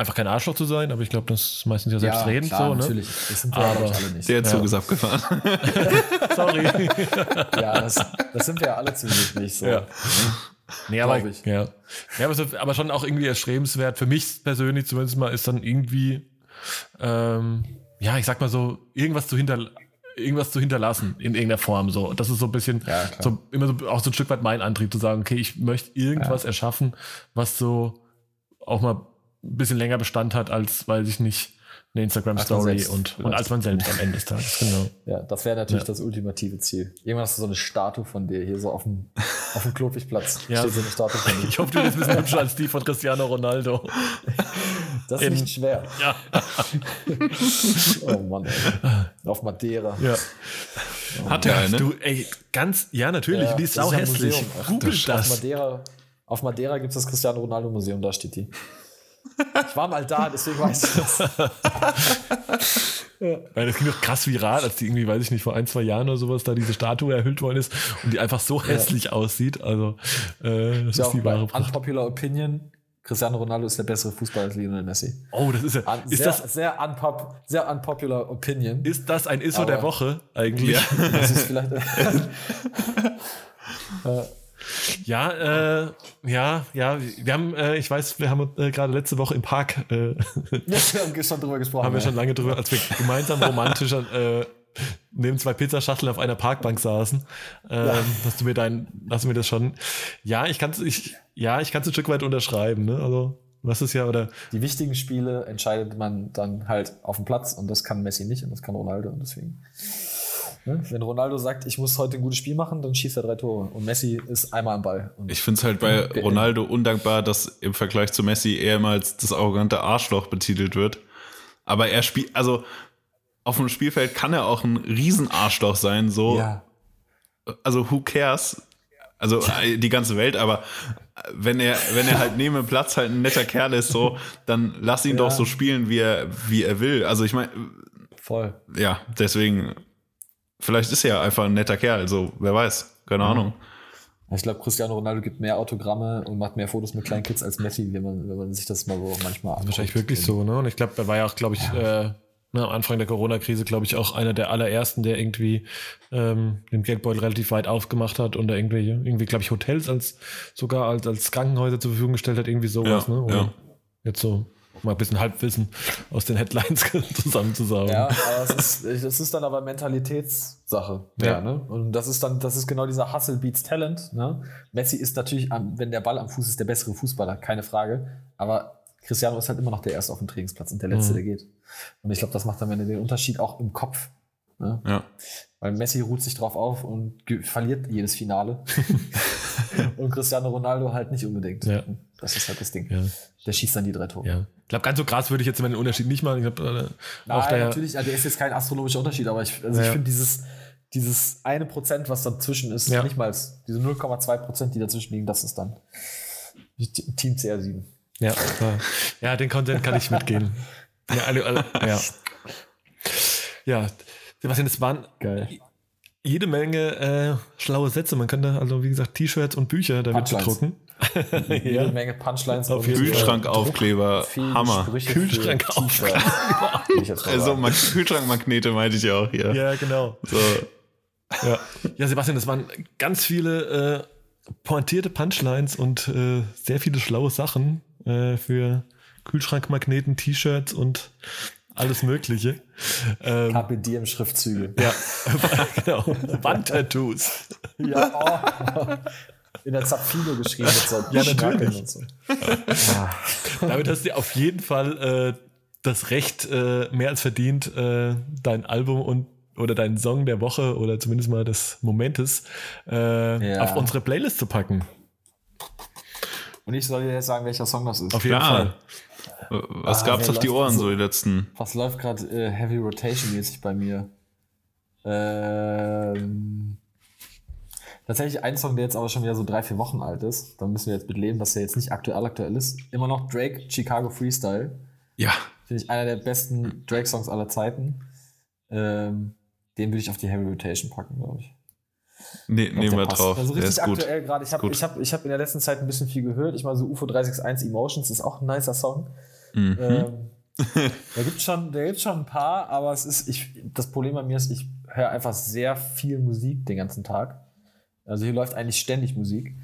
einfach kein Arschloch zu sein, aber ich glaube, das ist meistens ja selbstredend ja, klar, so, ne? Natürlich, das sind wir aber, ja alle nicht. Der Zug ja. ist abgefahren. Sorry. ja, das, das, sind wir ja alle ziemlich nicht so. Ja. Nee, aber, ich. Ja. ja aber, so, aber, schon auch irgendwie erstrebenswert. Für mich persönlich zumindest mal ist dann irgendwie, ähm, ja, ich sag mal so, irgendwas zu hinter irgendwas zu hinterlassen in irgendeiner Form so. Das ist so ein bisschen ja, so, immer so auch so ein Stück weit mein Antrieb zu sagen, okay, ich möchte irgendwas ja. erschaffen, was so auch mal ein bisschen länger Bestand hat, als, weiß ich nicht, eine Instagram-Story und, und als man selbst am Ende des Tages, genau. Ja, das wäre natürlich ja. das ultimative Ziel. Irgendwann hast du so eine Statue von dir hier so auf dem, auf dem Klopigplatz. Ja. Steht so eine Statue von dir. Ich hoffe, du bist ein bisschen hübscher als die von Cristiano Ronaldo. Das ist In, nicht schwer. Ja. oh Mann, ey. Auf Madeira. Ja. Oh, Hat er eine? Du, ey, ganz, ja, natürlich. Ja, die ist auch hässlich. Google das. Auf Madeira, auf Madeira gibt es das Cristiano Ronaldo Museum, da steht die. Ich war mal da, deswegen weiß ich das. ja. Das ging doch krass viral, als die irgendwie, weiß ich nicht, vor ein, zwei Jahren oder sowas da diese Statue erhüllt worden ist und die einfach so hässlich ja. aussieht. Also, äh, das ja, ist die wahre Pracht. Unpopular Opinion. Cristiano Ronaldo ist der bessere Fußballer als Lionel Messi. Oh, das ist ja. Un, ist sehr, das, sehr, unpop, sehr unpopular Opinion. Ist das ein Isso der Woche eigentlich? Ja. Das ist vielleicht. äh, ja, äh, ja, ja. Wir haben, äh, ich weiß, wir haben äh, gerade letzte Woche im Park. Äh, wir haben schon drüber gesprochen. Haben wir schon lange drüber, als wir gemeinsam romantisch äh, neben zwei Pizzaschachteln auf einer Parkbank saßen. Ähm, ja. Hast du mir dein, hast du mir das schon? Ja, ich kann es, ich, ja, ich kann es ein Stück weit unterschreiben. Ne? Also was ist ja oder? Die wichtigen Spiele entscheidet man dann halt auf dem Platz und das kann Messi nicht und das kann Ronaldo und deswegen. Ne? Wenn Ronaldo sagt, ich muss heute ein gutes Spiel machen, dann schießt er drei Tore. Und Messi ist einmal am Ball. ich finde es halt bei Ronaldo undankbar, dass im Vergleich zu Messi eher mal als das arrogante Arschloch betitelt wird. Aber er spielt, also auf dem Spielfeld kann er auch ein Riesenarschloch sein, so. Ja. Also who cares? Also äh, die ganze Welt, aber wenn er, wenn er halt neben dem Platz halt ein netter Kerl ist, so, dann lass ihn ja. doch so spielen, wie er, wie er will. Also ich meine. Voll. Ja, deswegen Vielleicht ist er ja einfach ein netter Kerl, also wer weiß, keine mhm. Ahnung. Ich glaube, Cristiano Ronaldo gibt mehr Autogramme und macht mehr Fotos mit kleinen Kids als Messi, wenn man, wenn man sich das mal so manchmal anschaut. Wahrscheinlich wirklich so, ne? Und ich glaube, er war ja auch, glaube ich, ja. äh, ne, am Anfang der Corona-Krise, glaube ich, auch einer der allerersten, der irgendwie ähm, den Geldbeutel relativ weit aufgemacht hat und da irgendwie, irgendwie glaube ich, Hotels als sogar als, als Krankenhäuser zur Verfügung gestellt hat, irgendwie sowas, ja, ne? Oder ja. Jetzt so mal ein bisschen Halbwissen aus den Headlines zusammenzusagen. Ja, aber es ist, das ist dann aber Mentalitätssache. Ja. ja. ne? Und das ist dann, das ist genau dieser Hustle beats Talent. Ne? Messi ist natürlich, wenn der Ball am Fuß ist, der bessere Fußballer, keine Frage. Aber Cristiano ist halt immer noch der Erste auf dem Trainingsplatz und der Letzte, mhm. der geht. Und ich glaube, das macht dann den Unterschied auch im Kopf. Ne? Ja. Weil Messi ruht sich drauf auf und verliert jedes Finale. und Cristiano Ronaldo halt nicht unbedingt. Ja. Das ist halt das Ding. Ja. Der schießt dann die drei Tore. Ja. Ich glaube, ganz so krass würde ich jetzt den Unterschied nicht machen. Ich glaub, äh, Nein, der, natürlich, also der ist jetzt kein astronomischer Unterschied, aber ich, also ich finde dieses, dieses eine Prozent, was dazwischen ist, ja. nicht mal diese 0,2 Prozent, die dazwischen liegen, das ist dann Team CR7. Ja, ja, den Content kann ich mitgehen. Ja, alle, alle, ja. ja, Sebastian, das waren Geil. jede Menge äh, schlaue Sätze. Man könnte also, wie gesagt, T-Shirts und Bücher damit bedrucken. jede ja. Menge Punchlines. Auf Kühlschrankaufkleber. Hammer. Kühlschrankaufkleber. also Kühlschrankmagnete meinte ich auch hier. Ja, genau. So. Ja. ja, Sebastian, das waren ganz viele äh, pointierte Punchlines und äh, sehr viele schlaue Sachen äh, für Kühlschrankmagneten, T-Shirts und alles Mögliche. Ähm, Diem Schriftzüge. Ja, genau. Wandtattoos. Ja, oh. In der Zapfino geschrieben. So ja, natürlich. So. Ah. Damit hast du auf jeden Fall äh, das Recht äh, mehr als verdient, äh, dein Album und oder deinen Song der Woche oder zumindest mal des Momentes äh, ja. auf unsere Playlist zu packen. Und ich soll dir jetzt sagen, welcher Song das ist. Auf jeden ja. Fall. Was ah, gab's auf die Ohren so, die letzten? Was läuft gerade äh, Heavy Rotation mäßig bei mir? Ähm, tatsächlich ein Song, der jetzt aber schon wieder so drei, vier Wochen alt ist. Da müssen wir jetzt mit leben, dass der jetzt nicht aktuell aktuell ist. Immer noch Drake, Chicago Freestyle. Ja. Finde ich einer der besten Drake-Songs aller Zeiten. Ähm, den würde ich auf die Heavy Rotation packen, glaube ich. Nee, nehmen wir drauf. Also richtig aktuell gerade. Ich habe ich hab, ich hab in der letzten Zeit ein bisschen viel gehört. Ich meine, so UFO 361 Emotions ist auch ein nicer Song. Mhm. Ähm, da gibt es schon, schon ein paar, aber es ist, ich, das Problem bei mir ist, ich höre einfach sehr viel Musik den ganzen Tag. Also hier läuft eigentlich ständig Musik.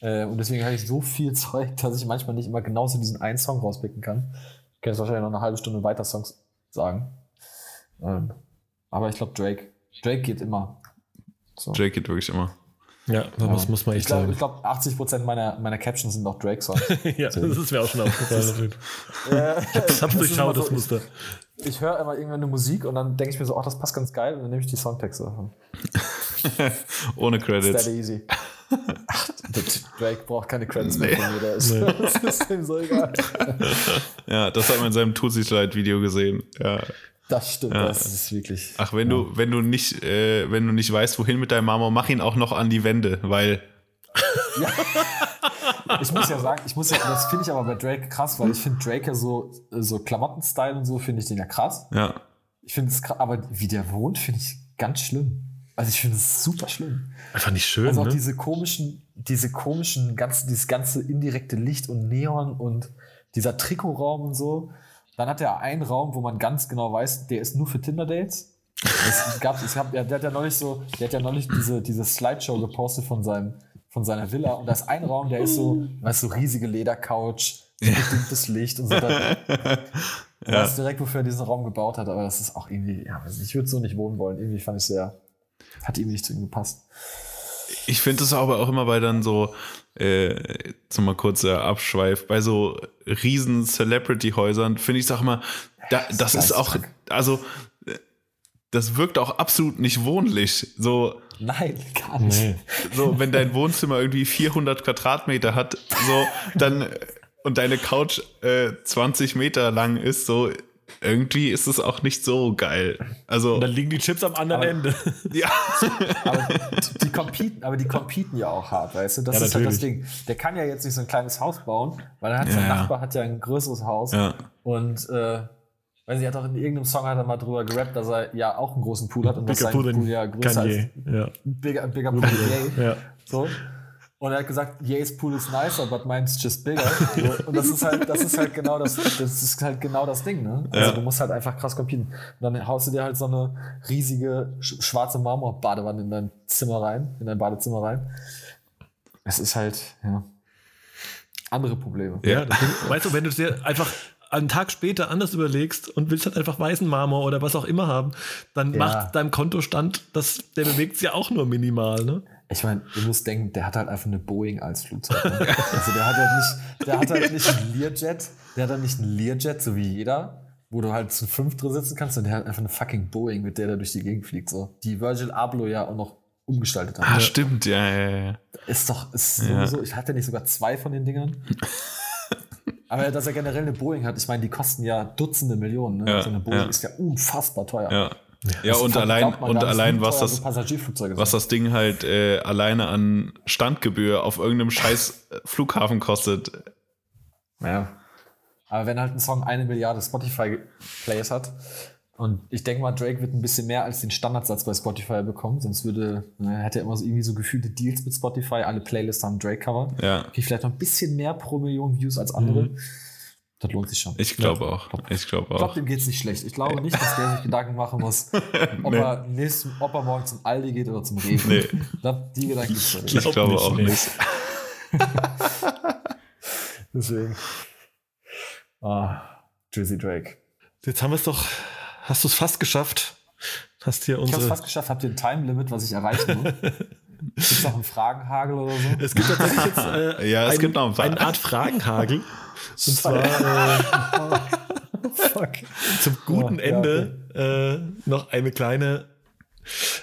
Äh, und deswegen habe ich so viel Zeug, dass ich manchmal nicht immer genauso diesen einen Song rauspicken kann. Ich kann jetzt wahrscheinlich noch eine halbe Stunde weiter Songs sagen. Ähm, aber ich glaube, Drake. Drake geht immer. So. Drake geht wirklich immer. Ja, das ja. muss man echt ich glaub, sagen. Ich glaube, 80% meiner, meiner Captions sind auch Drake-Songs. ja, das ist mir auch schon aufgefallen. ja, ich hab's durchschaut, das, so, Muster. Ich, ich höre immer irgendwann eine Musik und dann denke ich mir so, ach, das passt ganz geil und dann nehme ich die Songtexte. Ohne Credits. Ist easy. Ach, Drake braucht keine Credits nee. mehr von mir. Der ist, nee. Das ist ihm so egal. ja, das hat man in seinem Tutsi Slide-Video gesehen. Ja. Das stimmt, ja. das ist wirklich. Ach, wenn ja. du, wenn du nicht, äh, wenn du nicht weißt, wohin mit deinem Marmor, mach ihn auch noch an die Wände, weil. ja. Ich muss ja sagen, ich muss ja, das finde ich aber bei Drake krass, weil ich finde Drake ja so, so Klamotten-Style und so finde ich den ja krass. Ja. Ich finde es krass, aber wie der wohnt, finde ich ganz schlimm. Also ich finde es super schlimm. Einfach nicht schön. Also auch ne? diese komischen, diese komischen, ganze, dieses ganze indirekte Licht und Neon und dieser Trikotraum und so. Dann hat er einen Raum, wo man ganz genau weiß, der ist nur für Tinder-Dates. Es gab, es gab, der, der hat ja neulich so, der hat ja neulich diese, diese Slideshow gepostet von seinem, von seiner Villa. Und da ist ein Raum, der ist so, weißt du, so riesige Ledercouch, so bestimmtes Licht und so. Da, ja. weiß direkt, wofür er diesen Raum gebaut hat, aber das ist auch irgendwie, ja, ich würde so nicht wohnen wollen. Irgendwie fand ich sehr, hat irgendwie nicht zu ihm gepasst. Ich finde es aber auch immer bei dann so, äh, jetzt mal kurzer Abschweif, bei so riesen Celebrity-Häusern finde ich es auch immer, da, das, das ist auch, also das wirkt auch absolut nicht wohnlich. So, Nein, gar nicht. Nee. So, wenn dein Wohnzimmer irgendwie 400 Quadratmeter hat, so, dann, und deine Couch äh, 20 Meter lang ist, so, irgendwie ist es auch nicht so geil. Also, Und dann liegen die Chips am anderen aber, Ende. Ja. aber die, competen, aber die competen ja auch hart, weißt du? Das ja, ist natürlich. halt das Ding. Der kann ja jetzt nicht so ein kleines Haus bauen, weil dann hat ja, sein Nachbar hat ja ein größeres Haus. Ja. Und äh, weil sie hat auch in irgendeinem Song hat er mal drüber gerappt, dass er ja auch einen großen Pool hat und dass sein Pool ja größer ist. Ja. Bigger, bigger Pool, ja. So. Und er hat gesagt, Ye's Pool is nicer, but mine's just bigger. und das ist halt, das ist halt genau das, das ist halt genau das Ding, ne? Also ja. du musst halt einfach krass competen. Und dann haust du dir halt so eine riesige schwarze Marmor-Badewanne in dein Zimmer rein, in dein Badezimmer rein. Es ist halt, ja, andere Probleme. Ja, weißt du, wenn du dir einfach einen Tag später anders überlegst und willst halt einfach weißen Marmor oder was auch immer haben, dann ja. macht deinem Kontostand, das, der bewegt sich ja auch nur minimal, ne? Ich meine, du musst denken, der hat halt einfach eine Boeing als Flugzeug. Ne? also der hat halt nicht, der hat halt nicht einen Learjet, der hat halt nicht einen Learjet, so wie jeder, wo du halt zu fünf drin sitzen kannst und der hat einfach eine fucking Boeing, mit der der durch die Gegend fliegt. So. Die Virgil Abloh ja auch noch umgestaltet hat. Ah, stimmt, ja, ja, ja. Ist doch, ist ja. sowieso, ich hatte nicht sogar zwei von den Dingern. Aber dass er generell eine Boeing hat, ich meine, die kosten ja Dutzende Millionen. Ne? Ja, so eine Boeing ja. ist ja unfassbar teuer. Ja. Ja, also und allein, und allein was das, was das Ding halt äh, alleine an Standgebühr auf irgendeinem scheiß Flughafen kostet. Ja. Aber wenn halt ein Song eine Milliarde Spotify-Plays hat, und ich denke mal, Drake wird ein bisschen mehr als den Standardsatz bei Spotify bekommen, sonst würde, ne, hätte er immer so irgendwie so gefühlte Deals mit Spotify, alle Playlists haben Drake-Cover. Ja. Kriegt vielleicht noch ein bisschen mehr pro Million Views als andere. Mhm. Das lohnt sich schon. Ich glaube ja. auch. Ich glaube auch. Ich glaube, dem geht es nicht schlecht. Ich glaube nicht, dass der sich Gedanken machen muss, ob, nee. er, nächsten, ob er morgen zum Aldi geht oder zum Rewe. Nee. Das, die Gedanken Ich, ich glaube nicht, auch nicht. Deswegen. Ah, Drizzy Drake. Jetzt haben wir es doch hast du es fast geschafft. Hast hier unsere. Ich hab's fast geschafft. Habt ihr ein Time Limit, was ich erreichen muss? Gibt es noch einen Fragenhagel oder so? Es gibt tatsächlich jetzt äh, ja, es ein, gibt noch ein eine Art Fragenhagel. Und zwar äh, oh, zum guten oh, Ende ja, okay. äh, noch eine kleine,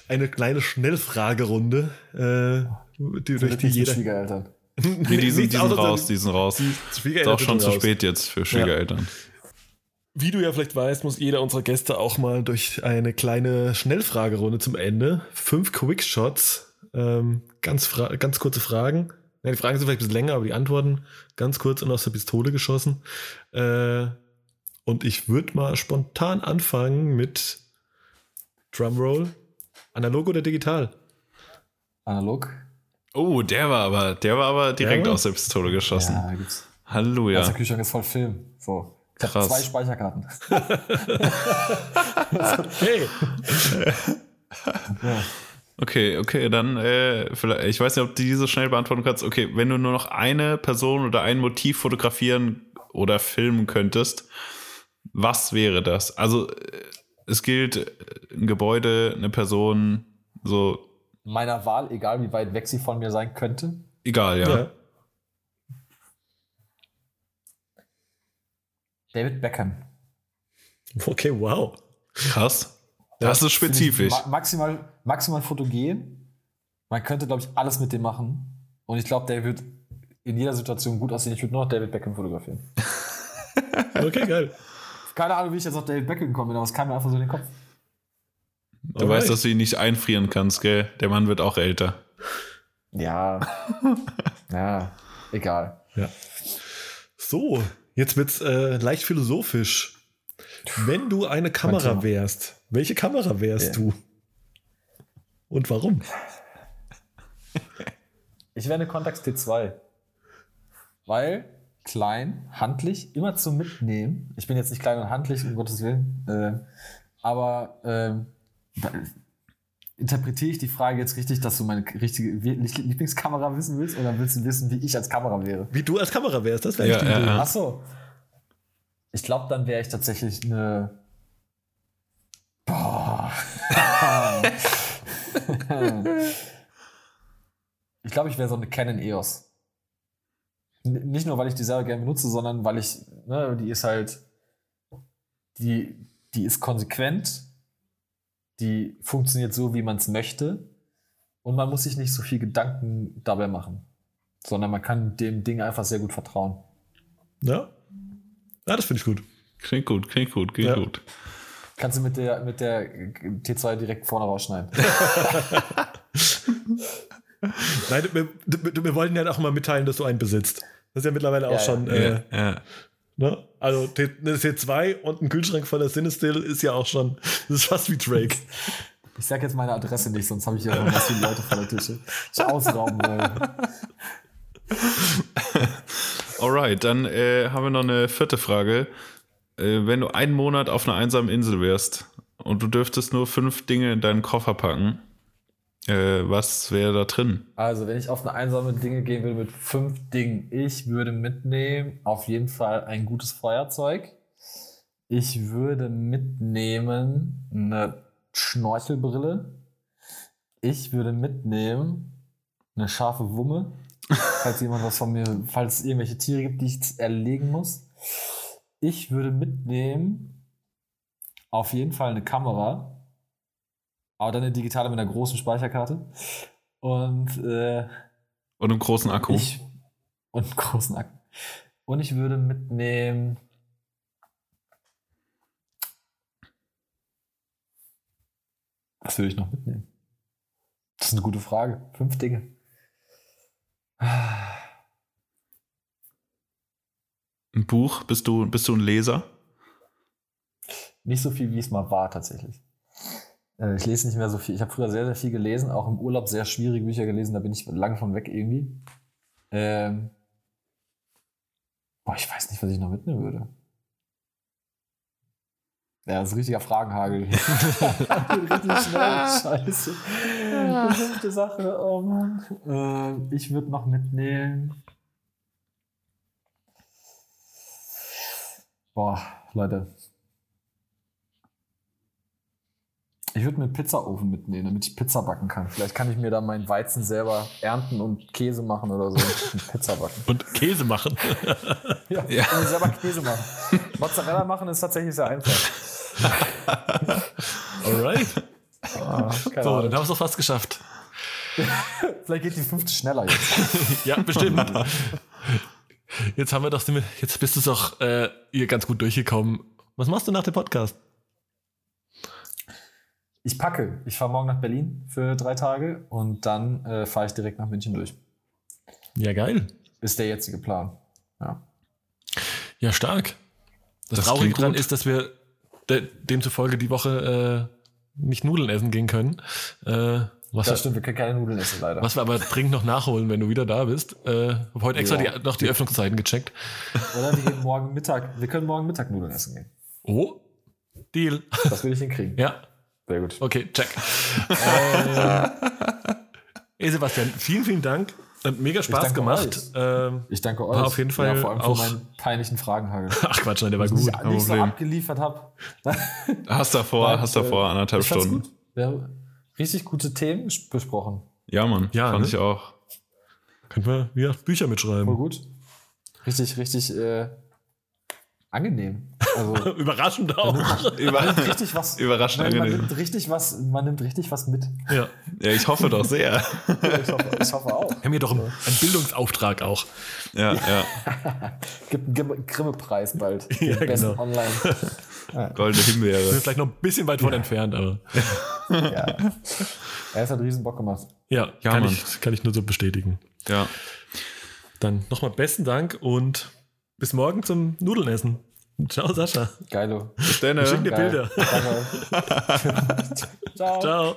eine kleine Schnellfragerunde, äh, die durch die jeder. Schwiegereltern. nee, die sind, die sind raus, die sind raus. Die ist auch schon zu spät jetzt für Schwiegereltern. Ja. Wie du ja vielleicht weißt, muss jeder unserer Gäste auch mal durch eine kleine Schnellfragerunde zum Ende. Fünf Quickshots, ähm, ganz, ganz kurze Fragen. Ja, die Fragen sind vielleicht ein bisschen länger, aber die Antworten ganz kurz und aus der Pistole geschossen. Äh, und ich würde mal spontan anfangen mit Drumroll. Analog oder digital? Analog. Oh, der war aber, der war aber direkt aus der Pistole geschossen. Ja, gibt's. Halleluja. Also Kühlschrank ist voll Film. So. Ich habe zwei Speicherkarten. okay. ja. Okay, okay, dann äh, vielleicht, ich weiß nicht, ob du die so schnell beantworten kannst. Okay, wenn du nur noch eine Person oder ein Motiv fotografieren oder filmen könntest, was wäre das? Also äh, es gilt äh, ein Gebäude, eine Person, so. Meiner Wahl, egal wie weit weg sie von mir sein könnte. Egal, ja. ja. David Beckham. Okay, wow. Krass. Das ist spezifisch. Ma maximal, maximal fotogen. Man könnte, glaube ich, alles mit dem machen. Und ich glaube, der wird in jeder Situation gut aussehen. Ich würde nur noch David Beckham fotografieren. okay, geil. Keine Ahnung, wie ich jetzt auf David Beckham gekommen bin, aber es kam mir einfach so in den Kopf. Du Alright. weißt, dass du ihn nicht einfrieren kannst, gell? Der Mann wird auch älter. Ja. ja, egal. Ja. So, Jetzt wird's äh, leicht philosophisch. Wenn du eine Kamera wärst, welche Kamera wärst ja. du? Und warum? Ich wäre eine Contax T2. Weil klein, handlich, immer zum Mitnehmen. Ich bin jetzt nicht klein und handlich, um Gottes Willen. Äh, aber äh, interpretiere ich die Frage jetzt richtig, dass du meine richtige Lieblingskamera wissen willst oder willst du wissen, wie ich als Kamera wäre? Wie du als Kamera wärst, das wäre ja, die ja, ja. Ach so. Ich glaube, dann wäre ich tatsächlich eine. Boah. ich glaube, ich wäre so eine Canon EOS. N nicht nur, weil ich die selber gerne benutze, sondern weil ich, ne, die ist halt, die, die ist konsequent, die funktioniert so, wie man es möchte. Und man muss sich nicht so viel Gedanken dabei machen, sondern man kann dem Ding einfach sehr gut vertrauen. Ja. Ja, das finde ich gut. Klingt gut, klingt gut, klingt ja. gut. Kannst du mit der, mit der T2 direkt vorne rausschneiden. Nein, wir, wir, wollten ja auch mal mitteilen, dass du einen besitzt. Das ist ja mittlerweile auch ja, schon. Ja. Äh, ja. Ne? Also eine T2 und ein Kühlschrank voller Cinestill ist ja auch schon, das ist fast wie Drake. Ich sag jetzt meine Adresse nicht, sonst habe ich ja noch viele Leute vor der Tische. Ich ausrauben wollen. Alright, dann äh, haben wir noch eine vierte Frage. Äh, wenn du einen Monat auf einer einsamen Insel wärst und du dürftest nur fünf Dinge in deinen Koffer packen, äh, was wäre da drin? Also, wenn ich auf eine einsame Dinge gehen würde mit fünf Dingen, ich würde mitnehmen auf jeden Fall ein gutes Feuerzeug. Ich würde mitnehmen eine Schnorchelbrille. Ich würde mitnehmen eine scharfe Wumme, falls jemand was von mir, falls es irgendwelche Tiere gibt, die ich erlegen muss. Ich würde mitnehmen auf jeden Fall eine Kamera. Aber dann eine digitale mit einer großen Speicherkarte. Und, äh, und einem großen Akku. Ich, und einen großen Akku. Und ich würde mitnehmen. Was würde ich noch mitnehmen? Das ist eine gute Frage. Fünf Dinge. Ein Buch? Bist du, bist du ein Leser? Nicht so viel, wie es mal war, tatsächlich. Äh, ich lese nicht mehr so viel. Ich habe früher sehr, sehr viel gelesen, auch im Urlaub sehr schwierige Bücher gelesen, da bin ich lang von weg irgendwie. Ähm boah, ich weiß nicht, was ich noch mitnehmen würde. Ja, das ist ein richtiger Fragenhagel. Richtig schnell. Scheiße. Bestimmte Sache. Oh Mann. Äh, ich würde noch mitnehmen. Boah, Leute. Ich würde mir einen Pizzaofen mitnehmen, damit ich Pizza backen kann. Vielleicht kann ich mir da meinen Weizen selber ernten und Käse machen oder so. Und Pizza backen. Und Käse machen? ja, ja. und selber Käse machen. Mozzarella machen ist tatsächlich sehr einfach. Alright. Ah, so, dann haben wir es doch fast geschafft. Vielleicht geht die fünfte schneller jetzt. ja, bestimmt. Jetzt haben wir doch, jetzt bist du doch äh, hier ganz gut durchgekommen. Was machst du nach dem Podcast? Ich packe. Ich fahre morgen nach Berlin für drei Tage und dann äh, fahre ich direkt nach München durch. Ja, geil. Ist der jetzige Plan. Ja. Ja, stark. Das, das Traurige dran ist, dass wir de demzufolge die Woche äh, nicht Nudeln essen gehen können. Äh, was das stimmt, wir können keine Nudeln essen, leider. Was wir aber dringend noch nachholen, wenn du wieder da bist. Äh, habe heute extra ja. die, noch die Öffnungszeiten gecheckt. Oder wir gehen morgen Mittag, wir können morgen Mittag Nudeln essen gehen. Oh, Deal. Das will ich hinkriegen. Ja. Sehr gut. Okay, check. äh, hey Sebastian, vielen, vielen Dank. Hat mega Spaß gemacht. Ähm, ich danke euch. War auf jeden Fall ja, vor allem auch für meinen peinlichen Fragenhagel. Ach Quatsch, nein, der war gut. Ich nicht so abgeliefert habe. hast davor, Nein, hast davor äh, anderthalb Stunden. Wir haben richtig gute Themen besprochen. Ja, Mann. Ja, fand ne? ich auch. Können wir wieder Bücher mitschreiben. Voll gut. Richtig, richtig äh, angenehm. Also, Überraschend auch. Man nimmt, richtig was, Überraschend man, angenehm. nimmt richtig was, man nimmt richtig was mit. Ja, ja ich hoffe doch sehr. ja, ich, hoffe, ich hoffe auch. Wir haben hier doch einen, einen Bildungsauftrag auch. Ja, ja. Gibt einen Grimme-Preis bald. Ja, besten genau. Online. Goldene Himbeere. Wir sind vielleicht noch ein bisschen weit von ja. entfernt, aber. ja. Er hat riesen Bock gemacht. Ja, ja kann, ich, kann ich nur so bestätigen. Ja. Dann nochmal besten Dank und bis morgen zum Nudeln essen. Ciao, Sascha. Geilo. Bis dann. Ich schick dir Bilder. Ciao. Ciao.